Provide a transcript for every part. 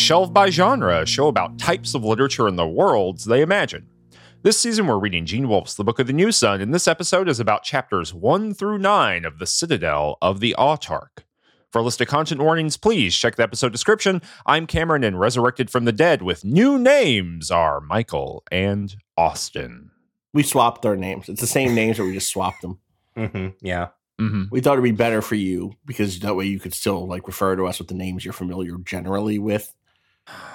to Shelved by Genre, a show about types of literature and the worlds they imagine. This season, we're reading Gene Wolfe's The Book of the New Sun, and this episode is about chapters 1 through 9 of The Citadel of the Autarch. For a list of content warnings, please check the episode description. I'm Cameron, and resurrected from the dead with new names are Michael and Austin. We swapped our names. It's the same names, but we just swapped them. hmm Yeah. Mm-hmm. We thought it'd be better for you because that way you could still like refer to us with the names you're familiar generally with.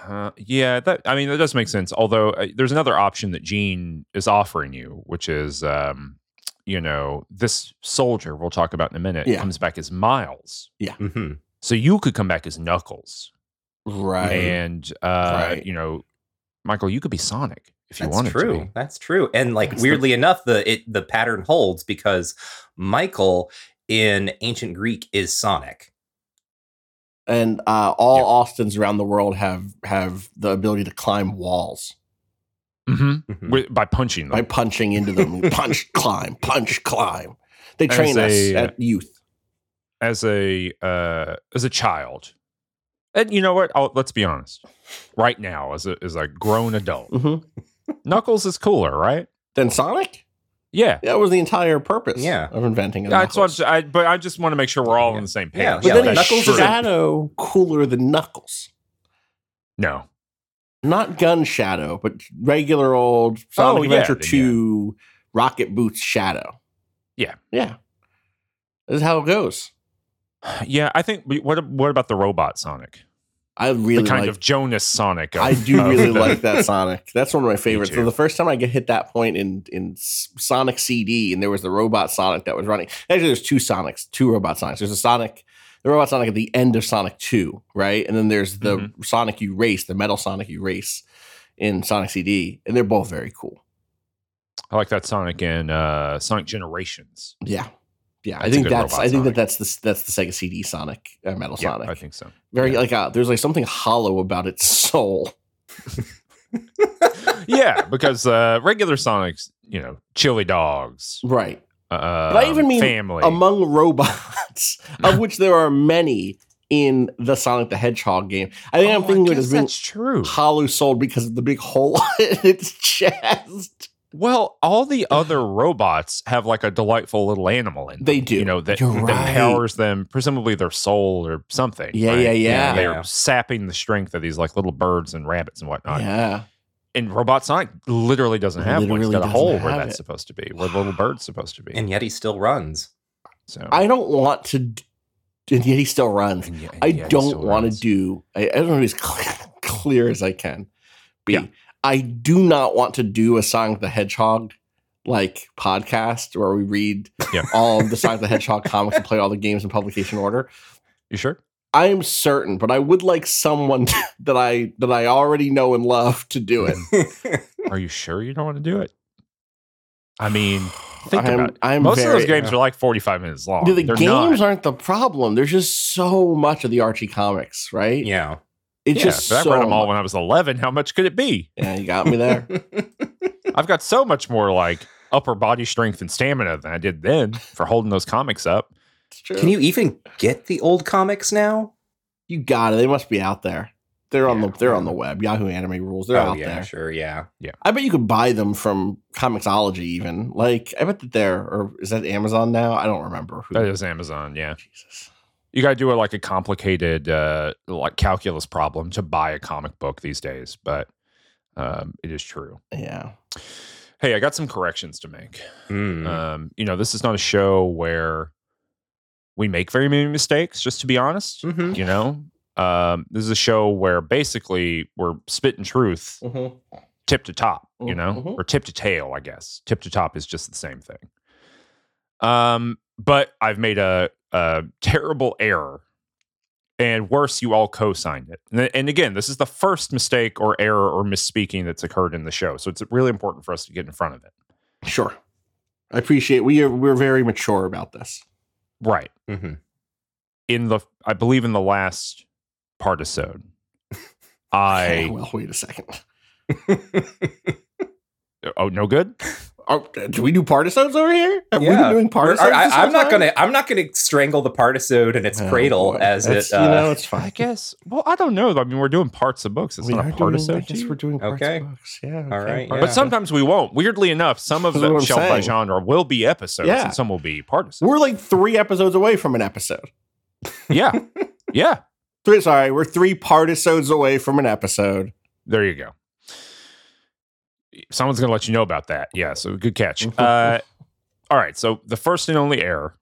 Uh, yeah, that I mean that does make sense. Although uh, there's another option that Gene is offering you, which is, um, you know, this soldier we'll talk about in a minute Yeah. comes back as Miles, hmm so you could come back as Knuckles, Right. and uh, Right. you know, Michael, you could be Sonic if you That's wanted true. to. That's true. And like That's the- weirdly enough, the it the pattern holds because Michael in ancient Greek is Sonic. And uh, all Yeah. Austins around the world have have the ability to climb walls Mm-hmm. Mhm. by punching them. by punching into them. punch, climb, punch, climb. They As train us a- at youth. as a uh, as a child. And you know what? i let's be honest. Right now, as a as a grown adult, hmm Knuckles is cooler, right? Than Sonic. Yeah. That was the entire purpose. Yeah. of inventing. A Yeah, that's what I'm, Knuckles. but I just want to make sure we're all Yeah. on the same page. Yeah, But yeah, then like Knuckles Knuckles is are- Shadow cooler than Knuckles. No. Not Gun Shadow, but regular old Sonic Oh, Adventure the- 2 Rocket Boots Shadow. Yeah. Yeah. This is how it goes. Yeah, I think. What what about the robot Sonic? I really the kind like of Jonas Sonic. Of, I do really the- like that Sonic. That's one of my favorites. So the first time I get hit that point in in Sonic CD, and there was the robot Sonic that was running. Actually, there's two Sonics, two robot Sonics. There's a Sonic, the robot Sonic at the end of Sonic Two, right? And then there's the Mm-hmm. Sonic you race, the metal Sonic you race in Sonic CD, and they're both very cool. I like that Sonic in uh, Sonic Generations. Yeah, yeah. I think that's I think Sonic. that that's the that's the Sega CD Sonic, uh, metal Yeah, Sonic. I think so. very yeah. like uh, there's like something hollow about its soul. yeah, because uh, regular Sonic's, you know, chili dogs. Right. Uh, But I even mean family. among robots, of which there are many in the Sonic the Hedgehog game. I think I'm Oh, thinking of it as being true. hollow souled because of the big hole in its chest. Well, all the other robots have like a delightful little animal in them. They do. You know, that, You're that right. empowers them, presumably their soul or something. Yeah, right? yeah, yeah. They're Yeah. sapping the strength of these like little birds and rabbits and whatnot. yeah. And Robot Sonic literally doesn't have one. It's Literally got a hole where that's it. supposed to be, where the little bird's supposed to be. and yet he still runs. so I don't want to, d- and yet he still runs. and yet- and I yet don't want to do, I, I don't know, as clear, clear as I can be. Yeah. I do not want to do a Sonic the Hedgehog like podcast where we read Yeah. all of the Sonic the Hedgehog comics and play all the games in publication order. You sure? I am certain, but I would like someone that I that I already know and love to do it. Are you sure you don't want to do it? I mean, think I'm, about it. I'm Most very, of those games uh, are like 45 minutes long. The They're games not. aren't the problem. There's just so much of the Archie comics, right? yeah. It's yeah, just but so I read them all when I was 11. How much could it be? Yeah, you got me there. I've got so much more like upper body strength and stamina than I did then for holding those comics up. It's true. Can you even get the old comics now? You got it. They must be out there. They're on the they're on the web. Yahoo Anime Rules. They're oh out yeah, there. sure, yeah, yeah. I bet you could buy them from Comixology even. Like I bet that they're or is that Amazon now? I don't remember who. That is Amazon, yeah. Jesus. You got to do a, like a complicated uh, like calculus problem to buy a comic book these days, but um, it is true. Yeah. Hey, I got some corrections to make. Mm. Um, you know, this is not a show where we make very many mistakes, just to be honest. Mhm. You know, um, this is a show where basically we're spitting truth Mhm. tip to top, you know, Mhm. or tip to tail, I guess. Tip to top is just the same thing. Um, but I've made a, a terrible error. And worse, you all co signed it. And, and again, this is the first mistake or error or misspeaking that's occurred in the show. So it's really important for us to get in front of it. Sure. I appreciate we are we're very mature about this. Right. Mm-hmm. In the, I believe in the last partisode, I, well, wait a second. oh, no good? Oh, do we do partisodes over here? Have we Yeah. been doing Or- or partisodes? I, this whole I'm not gonna. I'm not gonna strangle the partisode and its Oh, cradle boy. as That's- it. Uh, you know, it's fine. I guess. Well, I don't know. I mean, we're doing parts of books. It's We not are a doing- I partisode. guess we're doing parts Okay. of books. Yeah. All okay. right, Parts yeah. But sometimes we won't. Weirdly enough, some of That's what them I'm by saying. genre will be episodes, Yeah. and some will be partisans. We're like three episodes away from an episode. yeah, yeah. Three, sorry, we're three partisodes away from an episode. There you go. Someone's going to let you know about that. Yeah, so good catch. Uh, all right, so the first and only error,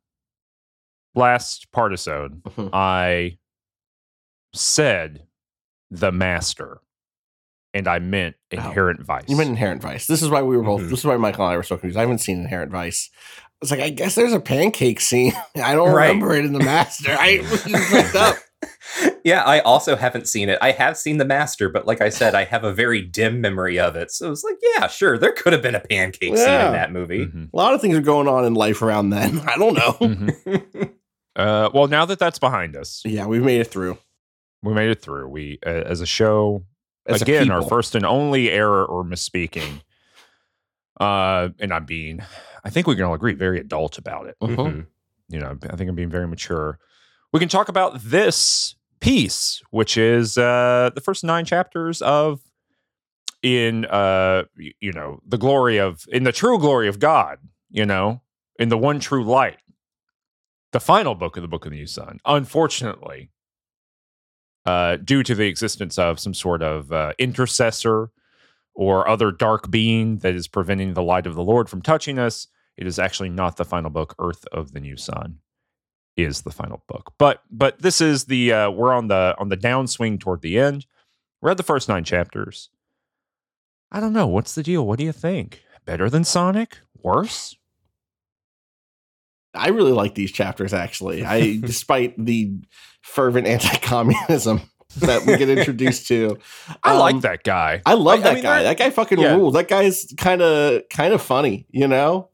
last partisode, Mhm. I said the master, and I meant inherent vice. You meant Inherent Vice. This is why we were both. Mhm. This is why Michael and I were so confused. I haven't seen Inherent Vice. I was like, I guess there's a pancake scene. I don't Right. remember it in the Master. I was messed up. Yeah, I also haven't seen it. I have seen the master, but like I said, I have a very dim memory of it. So it's like, yeah, sure, there could have been a pancake scene in that movie. Mhm, A lot of things are going on in life around then. I don't know. mhm. Uh, well, now that that's behind us, Yeah, we've made it through. we made it through. We, uh, as a show, As a again our first and only error or misspeaking uh and i'm being i think we can all agree very adult about it Mhm. Mhm. you know i think i'm being very mature we can talk about this piece which is uh the first nine chapters of in uh you know the glory of in the true glory of god you know in the one true light the final book of the book of the new sun unfortunately uh, due to the existence of some sort of uh, intercessor or other dark being that is preventing the light of the Lord from touching us. It is actually not the final book. Urth of the New Sun is the final book. But but this is the uh, we're on the on the downswing toward the end. We're at the first nine chapters. I don't know. What's the deal? What do you think? Better than Sonic? Worse? I really like these chapters actually. I despite the fervent anti-communism that we get introduced to. I um, like that guy. I love I- I that mean, guy. they're- That guy fucking Yeah. rules. That guy's kind of kind of funny, you know?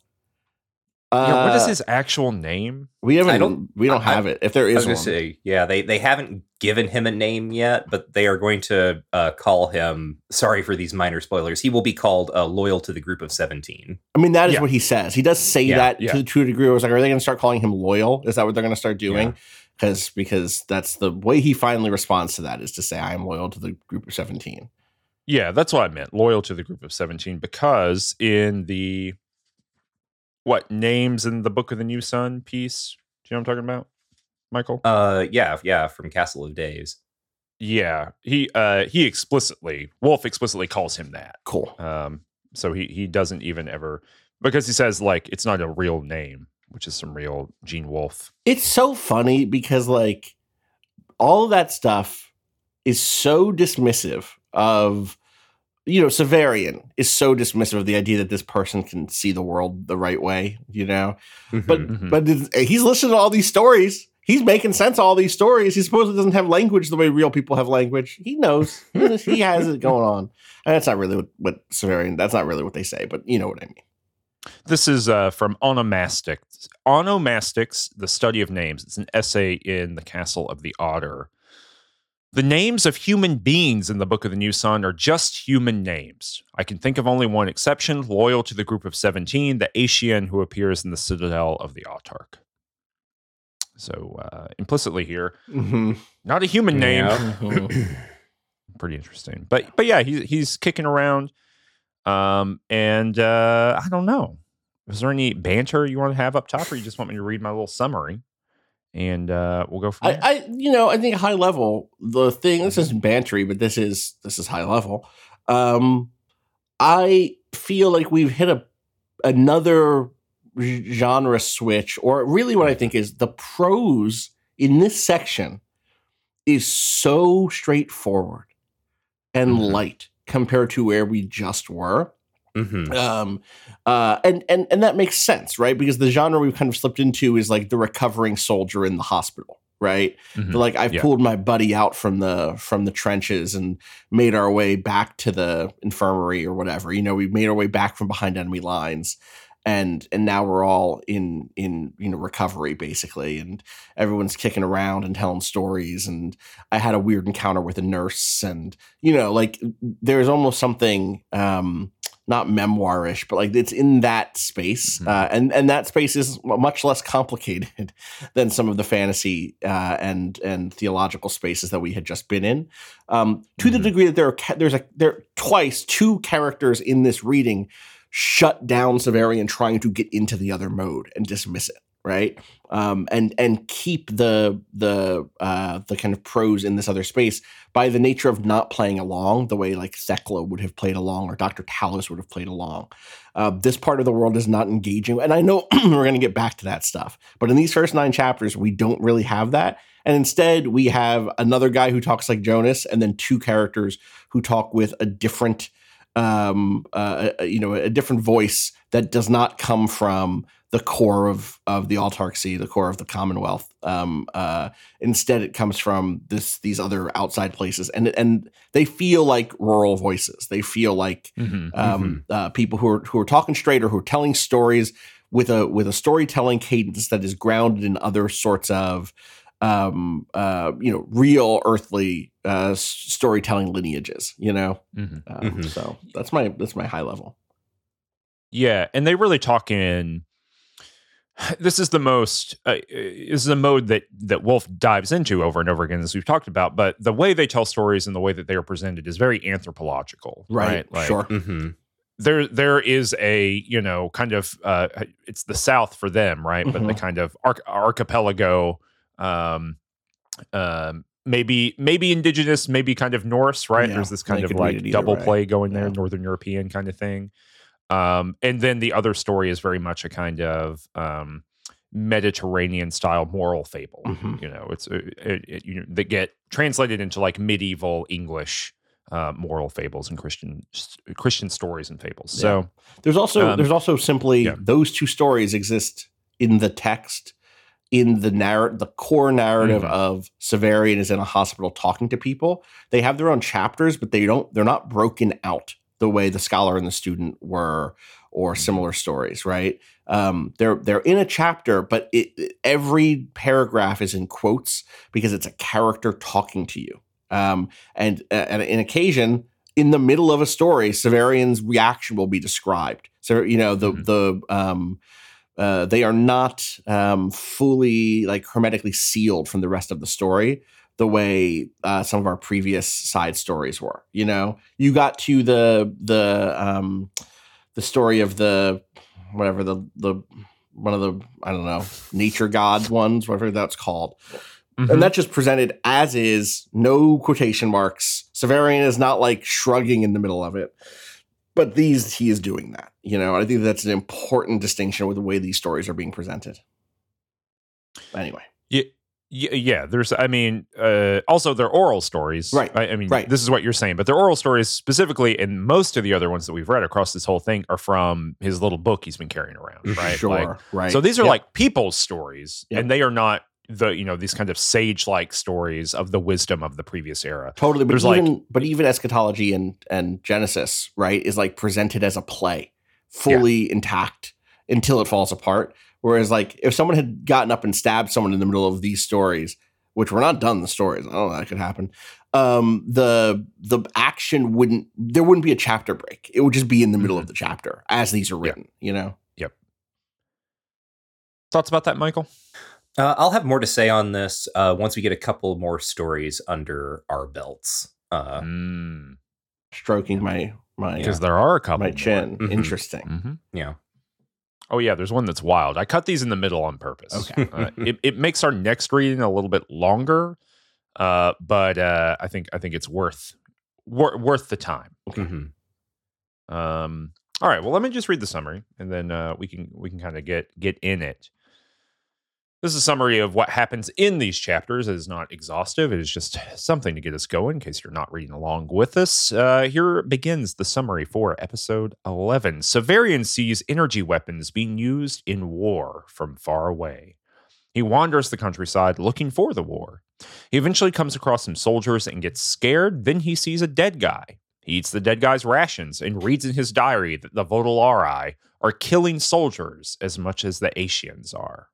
Yeah, what is Uh, his actual name? We haven't. I don't- we don't I- have it. If there is I was one, gonna say, yeah, they they haven't given him a name yet, but they are going to uh, call him. Sorry for these minor spoilers. He will be called uh, loyal to the group of seventeen. I mean, that is Yeah. what he says. He does say Yeah, that yeah. to, to a degree. I was like, are they going to start calling him loyal? Is that what they're going to start doing? Yeah. Because because that's the way he finally responds to that is to say, I am loyal to the group of seventeen. Yeah, that's what I meant. Loyal to the group of 17 because in the what names in the Book of the New Sun piece, do you know what I'm talking about? Michael? Uh, yeah, yeah, from Castle of Days. yeah, he uh he explicitly Wolfe explicitly calls him that. Cool. Um so he he doesn't even ever because he says like it's not a real name, which is some real Gene Wolfe. It's so funny because like all of that stuff is so dismissive of you know Severian is so dismissive of the idea that this person can see the world the right way, you know. But Mhm. Mhm. but he's listening to all these stories. He's making sense of all these stories. He supposedly doesn't have language the way real people have language. He knows. He knows- he has it going on. And that's not really what, what Severian. That's not really what they say, but you know what I mean. This is uh, from Onomastics. Onomastics, the study of names. It's an essay in the Castle of the Otter. The names of human beings in the Book of the New Sun are just human names. I can think of only one exception, loyal to the group of 17, the Asian who appears in the citadel of the Autarch. So, uh, implicitly here, Mm-hmm. not a human name. Yeah. Pretty interesting. But but yeah, he's he's kicking around. Um, and uh, I don't know. Is there any banter you want to have up top, or you just want me to read my little summary, and uh, we'll go from I? I, you know, I think high level. The thing. This isn't bantery, but this is this is high level. Um, I feel like we've hit a another genre switch, or really, what I think is the prose in this section is so straightforward and Mhm. light compared to where we just were Mhm. um uh and and and that makes sense right because the genre we've kind of slipped into is like the recovering soldier in the hospital right Mhm. The, like i've Yeah. pulled my buddy out from the from the trenches and made our way back to the infirmary or whatever you know we made our way back from behind enemy lines and and now we're all in in you know recovery basically and everyone's kicking around and telling stories and i had a weird encounter with a nurse and you know like there's almost something um not memoirish but like it's in that space Mhm. uh, and and that space is much less complicated than some of the fantasy uh, and and theological spaces that we had just been in um, to the Mhm. degree that there are there's a there twice two characters in this reading shut down Severian trying to get into the other mode and dismiss it, right? Um, and and keep the the uh, the kind of prose in this other space by the nature of not playing along the way like Thecla would have played along or Dr. Talos would have played along. Uh, this part of the world is not engaging, and I know we're going to get back to that stuff, but in these first nine chapters, we don't really have that. And instead, we have another guy who talks like Jonas, and then two characters who talk with a different um, uh, uh, you know, a different voice that does not come from the core of of the autarky, the core of the Commonwealth. Um, uh, instead, it comes from this these other outside places, and and they feel like rural voices. They feel like Mhm. um, uh, people who are who are talking straight or who are telling stories with a with a storytelling cadence that is grounded in other sorts of um uh you know real earthly uh storytelling lineages you know Mhm. um, Mhm. so that's my that's my high level Yeah, and they really talk in. This is the most. Uh, is the mode that that Wolfe dives into over and over again, as we've talked about. But the way they tell stories and the way that they are presented is very anthropological, right? Like, sure hmm There, there is a you know kind of uh, it's the South for them, right? But the Mhm. kind of arch- archipelago, um, um, maybe maybe indigenous, maybe kind of Norse, right? Yeah, There's this kind of like double way. play going there, Yeah. Northern European kind of thing. Um, and then the other story is very much a kind of um, Mediterranean style moral fable. Mhm. You know, it's uh, it, it, you know, that get translated into like medieval English uh, moral fables and Christian Christian stories and fables. So there's also Um, there's also simply yeah. those two stories exist in the text in the narrative the core narrative Mhm. of Severian is in a hospital talking to people they have their own chapters but they don't they're not broken out the way the scholar and the student were or Mm-hmm. similar stories right um, they're they're in a chapter but it, every paragraph is in quotes because it's a character talking to you um, and and in occasion in the middle of a story, Severian's reaction will be described. So you know the Mhm. the um, uh, they are not um, fully like hermetically sealed from the rest of the story the way uh, some of our previous side stories were. You know, you got to the the um, the story of the whatever the the one of the I don't know nature gods ones, whatever that's called mhm. and that's just presented as is, no quotation marks. Severian is not like shrugging in the middle of it, but these he is doing that. You know, I think that's an important distinction with the way these stories are being presented. Anyway, Yeah, yeah. There's, I mean, uh, also they're oral stories, Right, I, I mean, right. this is what you're saying, but they're oral stories specifically, and most of the other ones that we've read across this whole thing are from his little book he's been carrying around, right? sure, Like, right. So these are Yep. like people's stories, Yep. and they are not the you know these kind of sage-like stories of the wisdom of the previous era. totally, but there's like- even but even eschatology and and Genesis, right, is like presented as a play, fully intact until it falls apart. Whereas, like, if someone had gotten up and stabbed someone in the middle of these stories, which were not done the stories, I don't know that could happen. Um, the the action wouldn't there wouldn't be a chapter break. It would just be in the middle Mhm. of the chapter as these are written. You know, Yep. Thoughts about that, Michael? Uh, I'll have more to say on this uh, once we get a couple more stories under our belts. Uh, Mm, stroking my my because there are a couple. my chin. Mhm. Interesting. hmm yeah. Oh yeah, there's one that's wild. I cut these in the middle on purpose. Okay. Uh, it, it makes our next reading a little bit longer, uh, but uh, I think I think it's worth wor- worth the time. Mhm. Um, all right. Well, let me just read the summary, and then uh, we can we can kind of get get in it. This is a summary of what happens in these chapters. It is not exhaustive. It is just something to get us going in case you're not reading along with us. Uh, here begins the summary for episode 11. Severian sees energy weapons being used in war from far away. He wanders the countryside looking for the war. He eventually comes across some soldiers and gets scared. Then he sees a dead guy. He eats the dead guy's rations and reads in his diary that the Vodalarii are killing soldiers as much as the Asians are.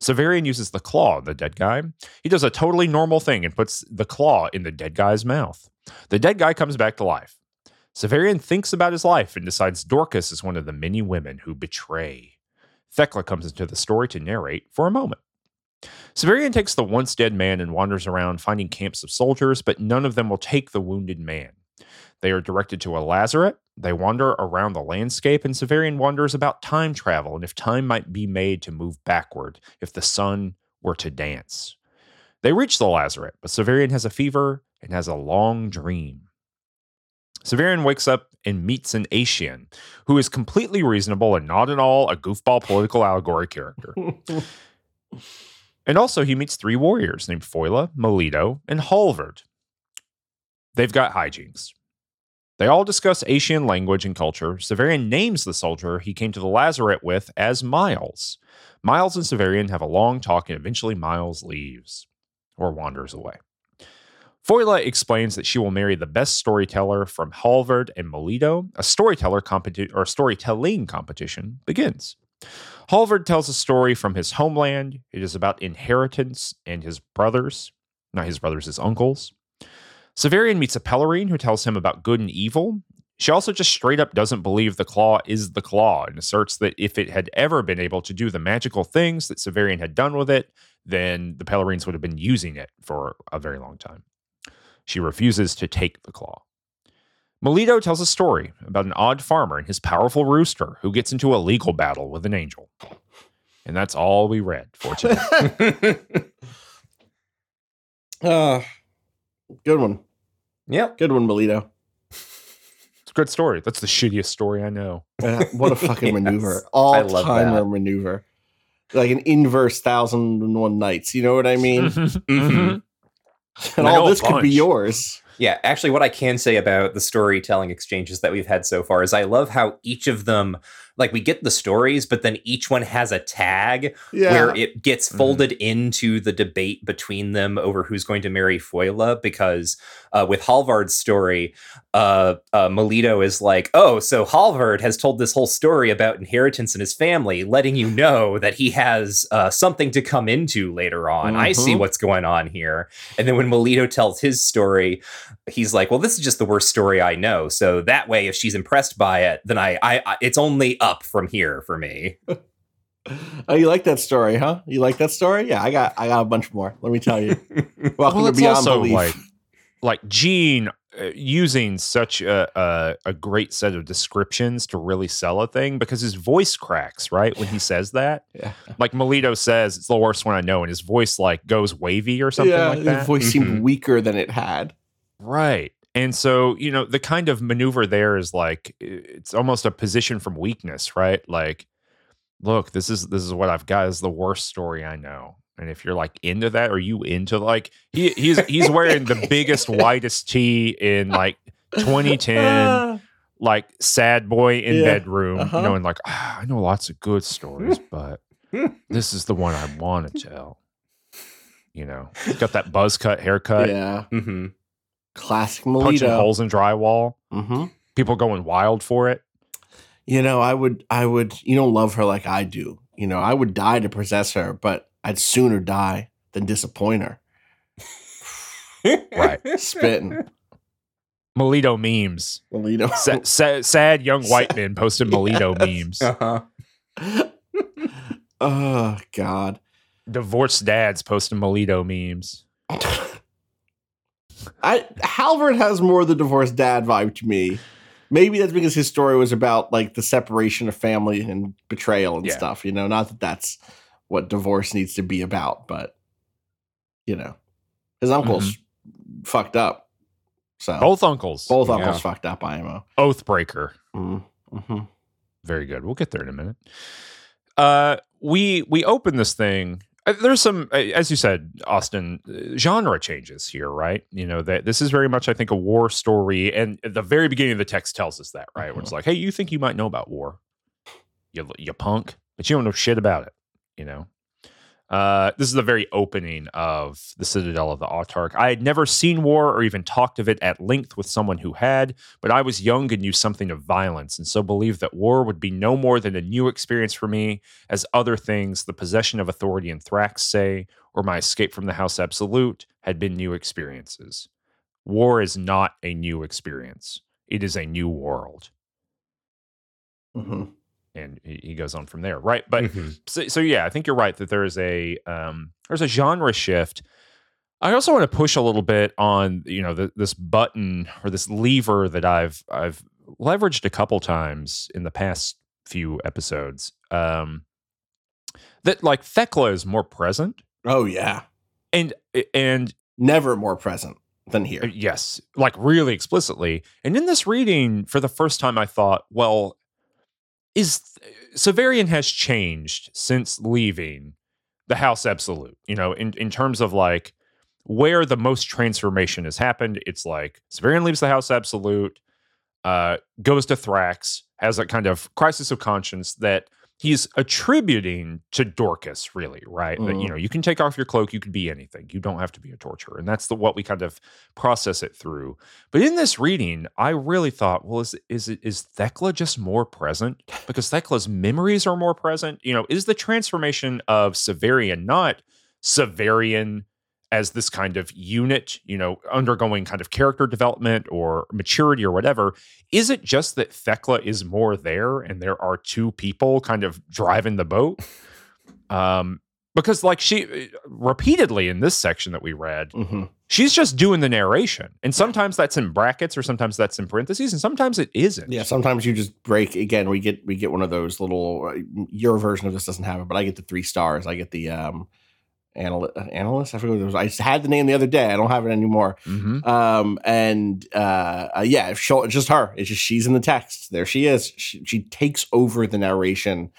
Severian uses the claw of the dead guy. He does a totally normal thing and puts the claw in the dead guy's mouth. The dead guy comes back to life. Severian thinks about his life and decides Dorcas is one of the many women who betray. Thecla comes into the story to narrate for a moment. Severian takes the once dead man and wanders around finding camps of soldiers, but none of them will take the wounded man. They are directed to a lazaret. They wander around the landscape, and Severian wonders about time travel and if time might be made to move backward if the sun were to dance. They reach the lazaret, but Severian has a fever and has a long dream. Severian wakes up and meets an Asian who is completely reasonable and not at all a goofball political allegory character. and also, he meets three warriors named Foila, Melito, and Halvard. They've got hijinks. They all discuss Asian language and culture. Severian names the soldier he came to the lazaret with as Miles. Miles and Severian have a long talk, and eventually Miles leaves or wanders away. Foila explains that she will marry the best storyteller from Halvard and Melito. A storyteller competi- or storytelling competition begins. Halvard tells a story from his homeland. It is about inheritance and his brothers, not his brothers, his uncles. Severian meets a Pellerine who tells him about good and evil. She also just straight up doesn't believe the claw is the claw and asserts that if it had ever been able to do the magical things that Severian had done with it, then the Pellerines would have been using it for a very long time. She refuses to take the claw. Melito tells a story about an odd farmer and his powerful rooster who gets into a legal battle with an angel. And that's all we read for today. uh, good one. Yep. Good one, Melito. It's a good story. That's the shittiest story I know. Uh, what a fucking Yes. maneuver. I All love timer that. maneuver. Like an inverse thousand and one nights. You know what I mean? Mhm. and I all this could be yours. Yeah, actually, what I can say about the storytelling exchanges that we've had so far is I love how each of them, like, we get the stories, but then each one has a tag Yeah. where it gets Mhm. folded into the debate between them over who's going to marry Foila. Because uh, with Halvard's story, uh, uh, Melito is like, "Oh, so Halvard has told this whole story about inheritance in his family, letting you know that he has uh, something to come into later on. I see Mhm. what's going on here." And then when Melito tells his story, he's like, "Well, this is just the worst story I know. So that way, if she's impressed by it, then I, I, I it's only up from here for me." Oh, you like that story, huh? You like that story? Yeah, I got I got a bunch more. Let me tell you. Welcome well, to it's Beyond also Belief. like like Gene using such a, a a great set of descriptions to really sell a thing because his voice cracks right when he says that. yeah, Like Melito says, it's the worst one I know, and his voice like goes wavy or something yeah, like his that. voice Mhm. seemed weaker than it had. Right. And so, you know, the kind of maneuver there is like it's almost a position from weakness, right? Like, look, this is this is what I've got is the worst story I know. And if you're like into that, are you into like he he's he's wearing the biggest, whitest tee in like 2010, like sad boy in Yeah. bedroom, Uh-huh. you know, and like "Ah, I know lots of good stories, but this is the one I want to tell. You know, he's got that buzz cut haircut, yeah, hmm classic punching holes in drywall. hmm people going wild for it. You know, I would, I would, you don't love her like I do. You know, I would die to possess her, but I'd sooner die than disappoint her. Right. Spitting, Melito memes. Melito. Sa- sa- sad young white men posted Melito memes. Uh-huh. oh God. Divorced dads posting Melito memes. I Halvard has more of the divorced dad vibe to me. Maybe that's because his story was about like the separation of family and betrayal and Yeah. stuff. You know, not that that's what divorce needs to be about, but you know, his uncle's fucked up. So Both uncles. both Yeah. uncles fucked up. IMO. Oathbreaker. Mm-hmm. Very good. We'll get there in a minute. Uh, we we open this thing. uh, There's some, uh, as you said, Austin, uh, genre changes here, right? You know that this is very much, I think, a war story, and at the very beginning of the text tells us that, right? Where it's like, hey, you think you might know about war, you you punk, but you don't know shit about it, you know. Uh, this is the very opening of the Citadel of the Autarch. I had never seen war or even talked of it at length with someone who had, but I was young and knew something of violence, and so believed that war would be no more than a new experience for me, as other things, the possession of authority in Thrax say, or my escape from the House Absolute, had been new experiences. War is not a new experience, it is a new world. hmm And he, goes on from there, right? But Mhm. so, so yeah, I think you're right that there is a um, there's a genre shift. I also want to push a little bit on you know the, this button or this lever that I've I've leveraged a couple times in the past few episodes. Um, that like Thecla is more present Oh yeah, and and never more present than Uh, here. Yes, like really explicitly. And in this reading, for the first time, I thought, well, is Severian has changed since leaving the House Absolute. You know, in in terms of like where the most transformation has happened. It's like Severian leaves the House Absolute, uh, goes to Thrax, has a kind of crisis of conscience that he's attributing to Dorcas, really, right? That, you Mhm. know, you can take off your cloak, you could be anything. You don't have to be a torturer. And that's the what we kind of process it through. But in this reading, I really thought, well, is is is Thecla just more present? Because Thecla's memories are more present. You know, is the transformation of Severian not Severian as this kind of unit, you know, undergoing kind of character development or maturity or whatever, is it just that Thecla is more there and there are two people kind of driving the boat? Um, because like she repeatedly in this section that we read, hmm she's just doing the narration. And sometimes that's in brackets or sometimes that's in parentheses and sometimes it isn't. Yeah, sometimes you just break again. We get we get one of those little. uh, Your version of this doesn't have it, but I get the three stars. I get the um, anal- analyst. I forget what it was. I had the name the other day. I don't have it anymore. Mhm. Um, and uh, uh yeah, it's show- just her. It's just she's in the text. There she is. She, she takes over the narration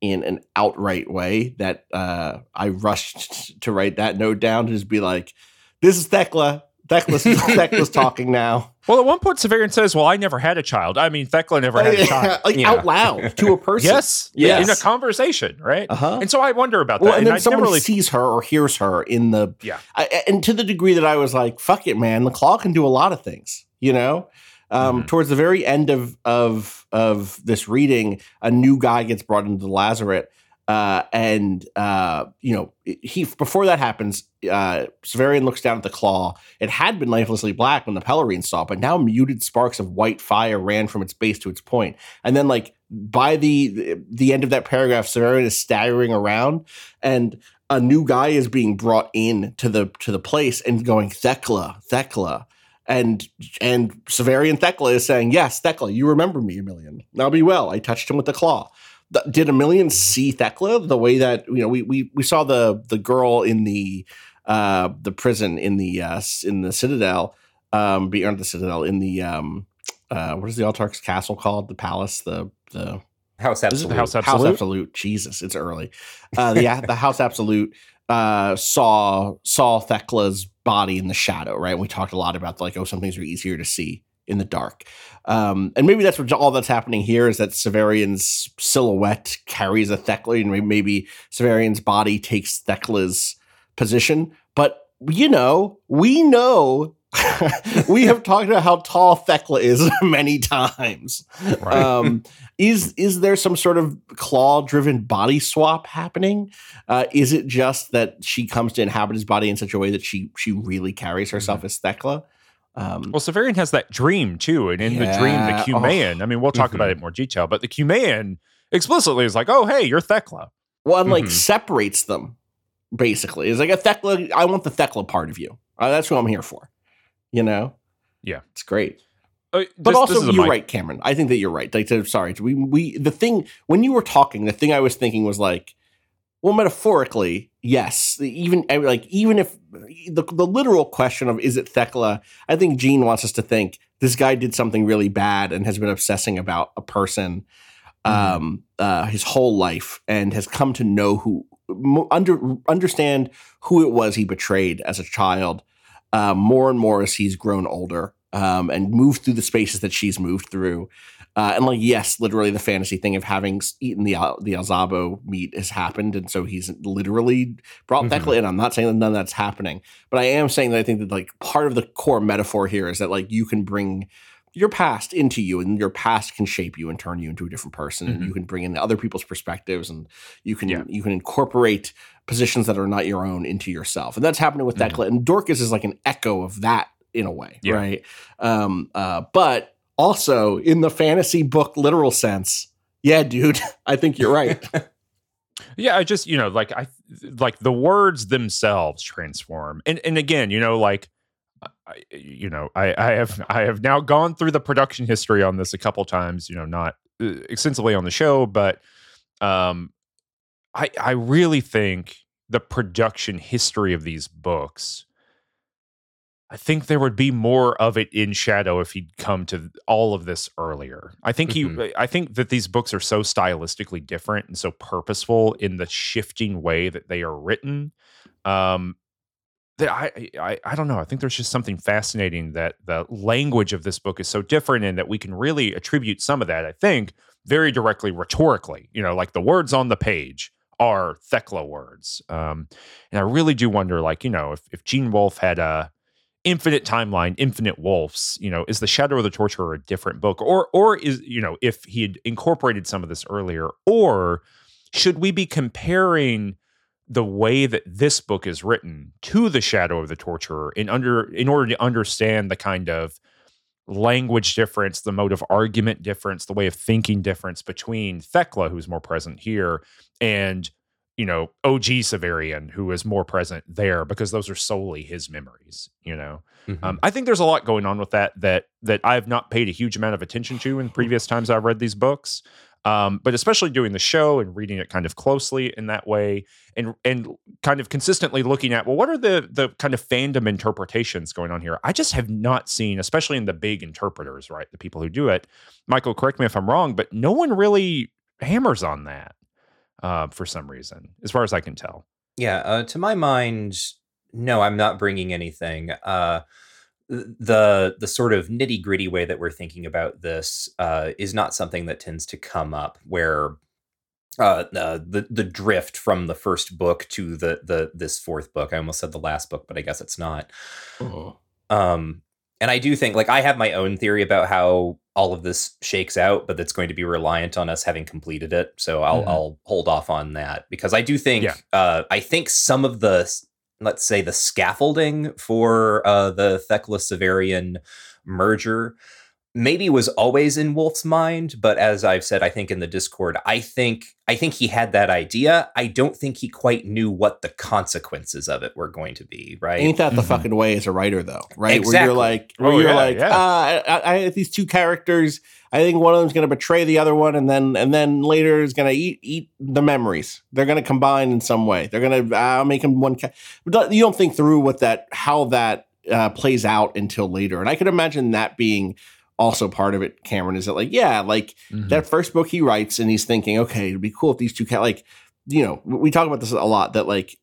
in an outright way that uh, I rushed to write that note down to just be like, "This is Thecla. Thecla's, Thecla's talking now." Well, at one point, Severian says, Well, I never had a child. I mean, Thecla never had a child. like Yeah. out loud to a person. Yes. Yes. In a conversation, right? Uh huh. And so I wonder about that. Well, and and then I someone never really sees her or hears her in the Yeah. I, and to the degree that I was like, "Fuck it, man! The claw can do a lot of things." You know, um, Mhm. towards the very end of of of this reading, a new guy gets brought into the lazaret, uh, and uh, you know he before that happens, uh, Severian looks down at the claw. It had been lifelessly black when the Pellerine saw, but now muted sparks of white fire ran from its base to its point. point, and then like by the the end of that paragraph, Severian is staggering around and a new guy is being brought in to the to the place and going Thecla, Thecla. And and Severian Thecla is saying, Yes, Thecla, you remember me, Emilian. Now be well. I touched him with the claw. Th- Did Emilian see Thecla the way that you know we we we saw the the girl in the uh the prison in the uh in the citadel um beyond the citadel in the um uh what is the Autarch's castle called? The palace, the the House This is the absolute. House House Absolute. Absolute. Jesus, it's early. Uh, the the House Absolute uh, saw saw Thecla's body in the shadow, right? And we talked a lot about like, oh, some things are easier to see in the dark, um, and maybe that's what all that's happening here is that Severian's silhouette carries a Thecla, and maybe Severian's body takes Thecla's position. But you know, we know. we have talked about how tall Thecla is many times. Right. Um, is is there some sort of claw driven body swap happening? Uh, is it just that she comes to inhabit his body in such a way that she she really carries herself as Thekla? Um, Well, Severian has that dream too, and in the dream, the Yeah. Cumaean. I mean, we'll talk about Mhm. it in more detail, but the Cumaean explicitly is like, "Oh, hey, you're Thecla." well, and like Mhm. separates them basically. It's like a Thecla. I want the Thecla part of you. Uh, that's what I'm here for. You know. Yeah. it's great. Uh, But also, you're mic- right, Cameron. I think that you're right. Like, sorry, we we the thing when you were talking, the thing I was thinking was like, well, metaphorically, yes. Even like even if the the literal question of is it Thecla, I think Gene wants us to think this guy did something really bad and has been obsessing about a person Mm-hmm. um, uh, his whole life and has come to know who under understand who it was he betrayed as a child uh, more and more as he's grown older um, and moved through the spaces that she's moved through. Uh, and like, yes, literally the fantasy thing of having eaten the the Alzabo meat has happened, and so he's literally brought mm-hmm. In. I'm not saying that none of that's happening, but I am saying that I think that like part of the core metaphor here is that like you can bring your past into you and your past can shape you and turn you into a different person mm-hmm. and you mm-hmm. can bring in other people's perspectives and you can yeah. you can incorporate positions that are not your own into yourself and that's happening with mm-hmm. Thecla and Dorcas is like an echo of that in a way yeah. right um uh but also in the fantasy book literal sense yeah dude i think you're right yeah i just you know like i like the words themselves transform and and again you know like I, you know, I, I have I have now gone through the production history on this a couple times. You know, not uh, extensively on the show, but um, I I really think the production history of these books. I think there would be more of it in Shadow if he'd come to all of this earlier. I think mm-hmm. he I think that these books are so stylistically different and so purposeful in the shifting way that they are written. Um, that I, I I don't know. I think there's just something fascinating that the language of this book is so different, and that we can really attribute some of that. I think very directly rhetorically. You know, like the words on the page are Thecla words, um, and I really do wonder, like you know, if if Gene Wolfe had a infinite timeline, infinite wolves, you know, is the Shadow of the Torturer a different book, or or is you know, if he had incorporated some of this earlier, or should we be comparing? the way that this book is written to the shadow of the torturer in under in order to understand the kind of language difference the mode of argument difference the way of thinking difference between thecla who's more present here and you know og severian who is more present there because those are solely his memories you know mm-hmm. um, i think there's a lot going on with that that that i've not paid a huge amount of attention to in previous times i've read these books um, but especially doing the show and reading it kind of closely in that way, and and kind of consistently looking at well, what are the the kind of fandom interpretations going on here? I just have not seen, especially in the big interpreters, right, the people who do it. Michael, correct me if I'm wrong, but no one really hammers on that uh, for some reason, as far as I can tell. Yeah, uh, to my mind, no, I'm not bringing anything. Uh, the the sort of nitty gritty way that we're thinking about this uh, is not something that tends to come up where uh, uh, the the drift from the first book to the the this fourth book. I almost said the last book, but I guess it's not. Oh. Um, and I do think like I have my own theory about how all of this shakes out, but that's going to be reliant on us having completed it. So I'll mm-hmm. I'll hold off on that because I do think yeah. uh, I think some of the let's say the scaffolding for uh, the Thecla Severian merger maybe was always in Wolfe's mind, but as I've said, I think in the Discord, I think I think he had that idea. I don't think he quite knew what the consequences of it were going to be. Right? Ain't that the mm-hmm. fucking way as a writer, though? Right? Exactly. Where you're like, where oh, you're yeah, like, yeah. Uh, I, I have these two characters. I think one of them's going to betray the other one, and then and then later is going to eat eat the memories. They're going to combine in some way. They're going to uh, make them one. Ca- but you don't think through what that how that uh, plays out until later, and I could imagine that being also part of it, Cameron, is that like, yeah, like mm-hmm. that first book he writes and he's thinking, okay, it'd be cool if these two cat like, you know, we talk about this a lot that like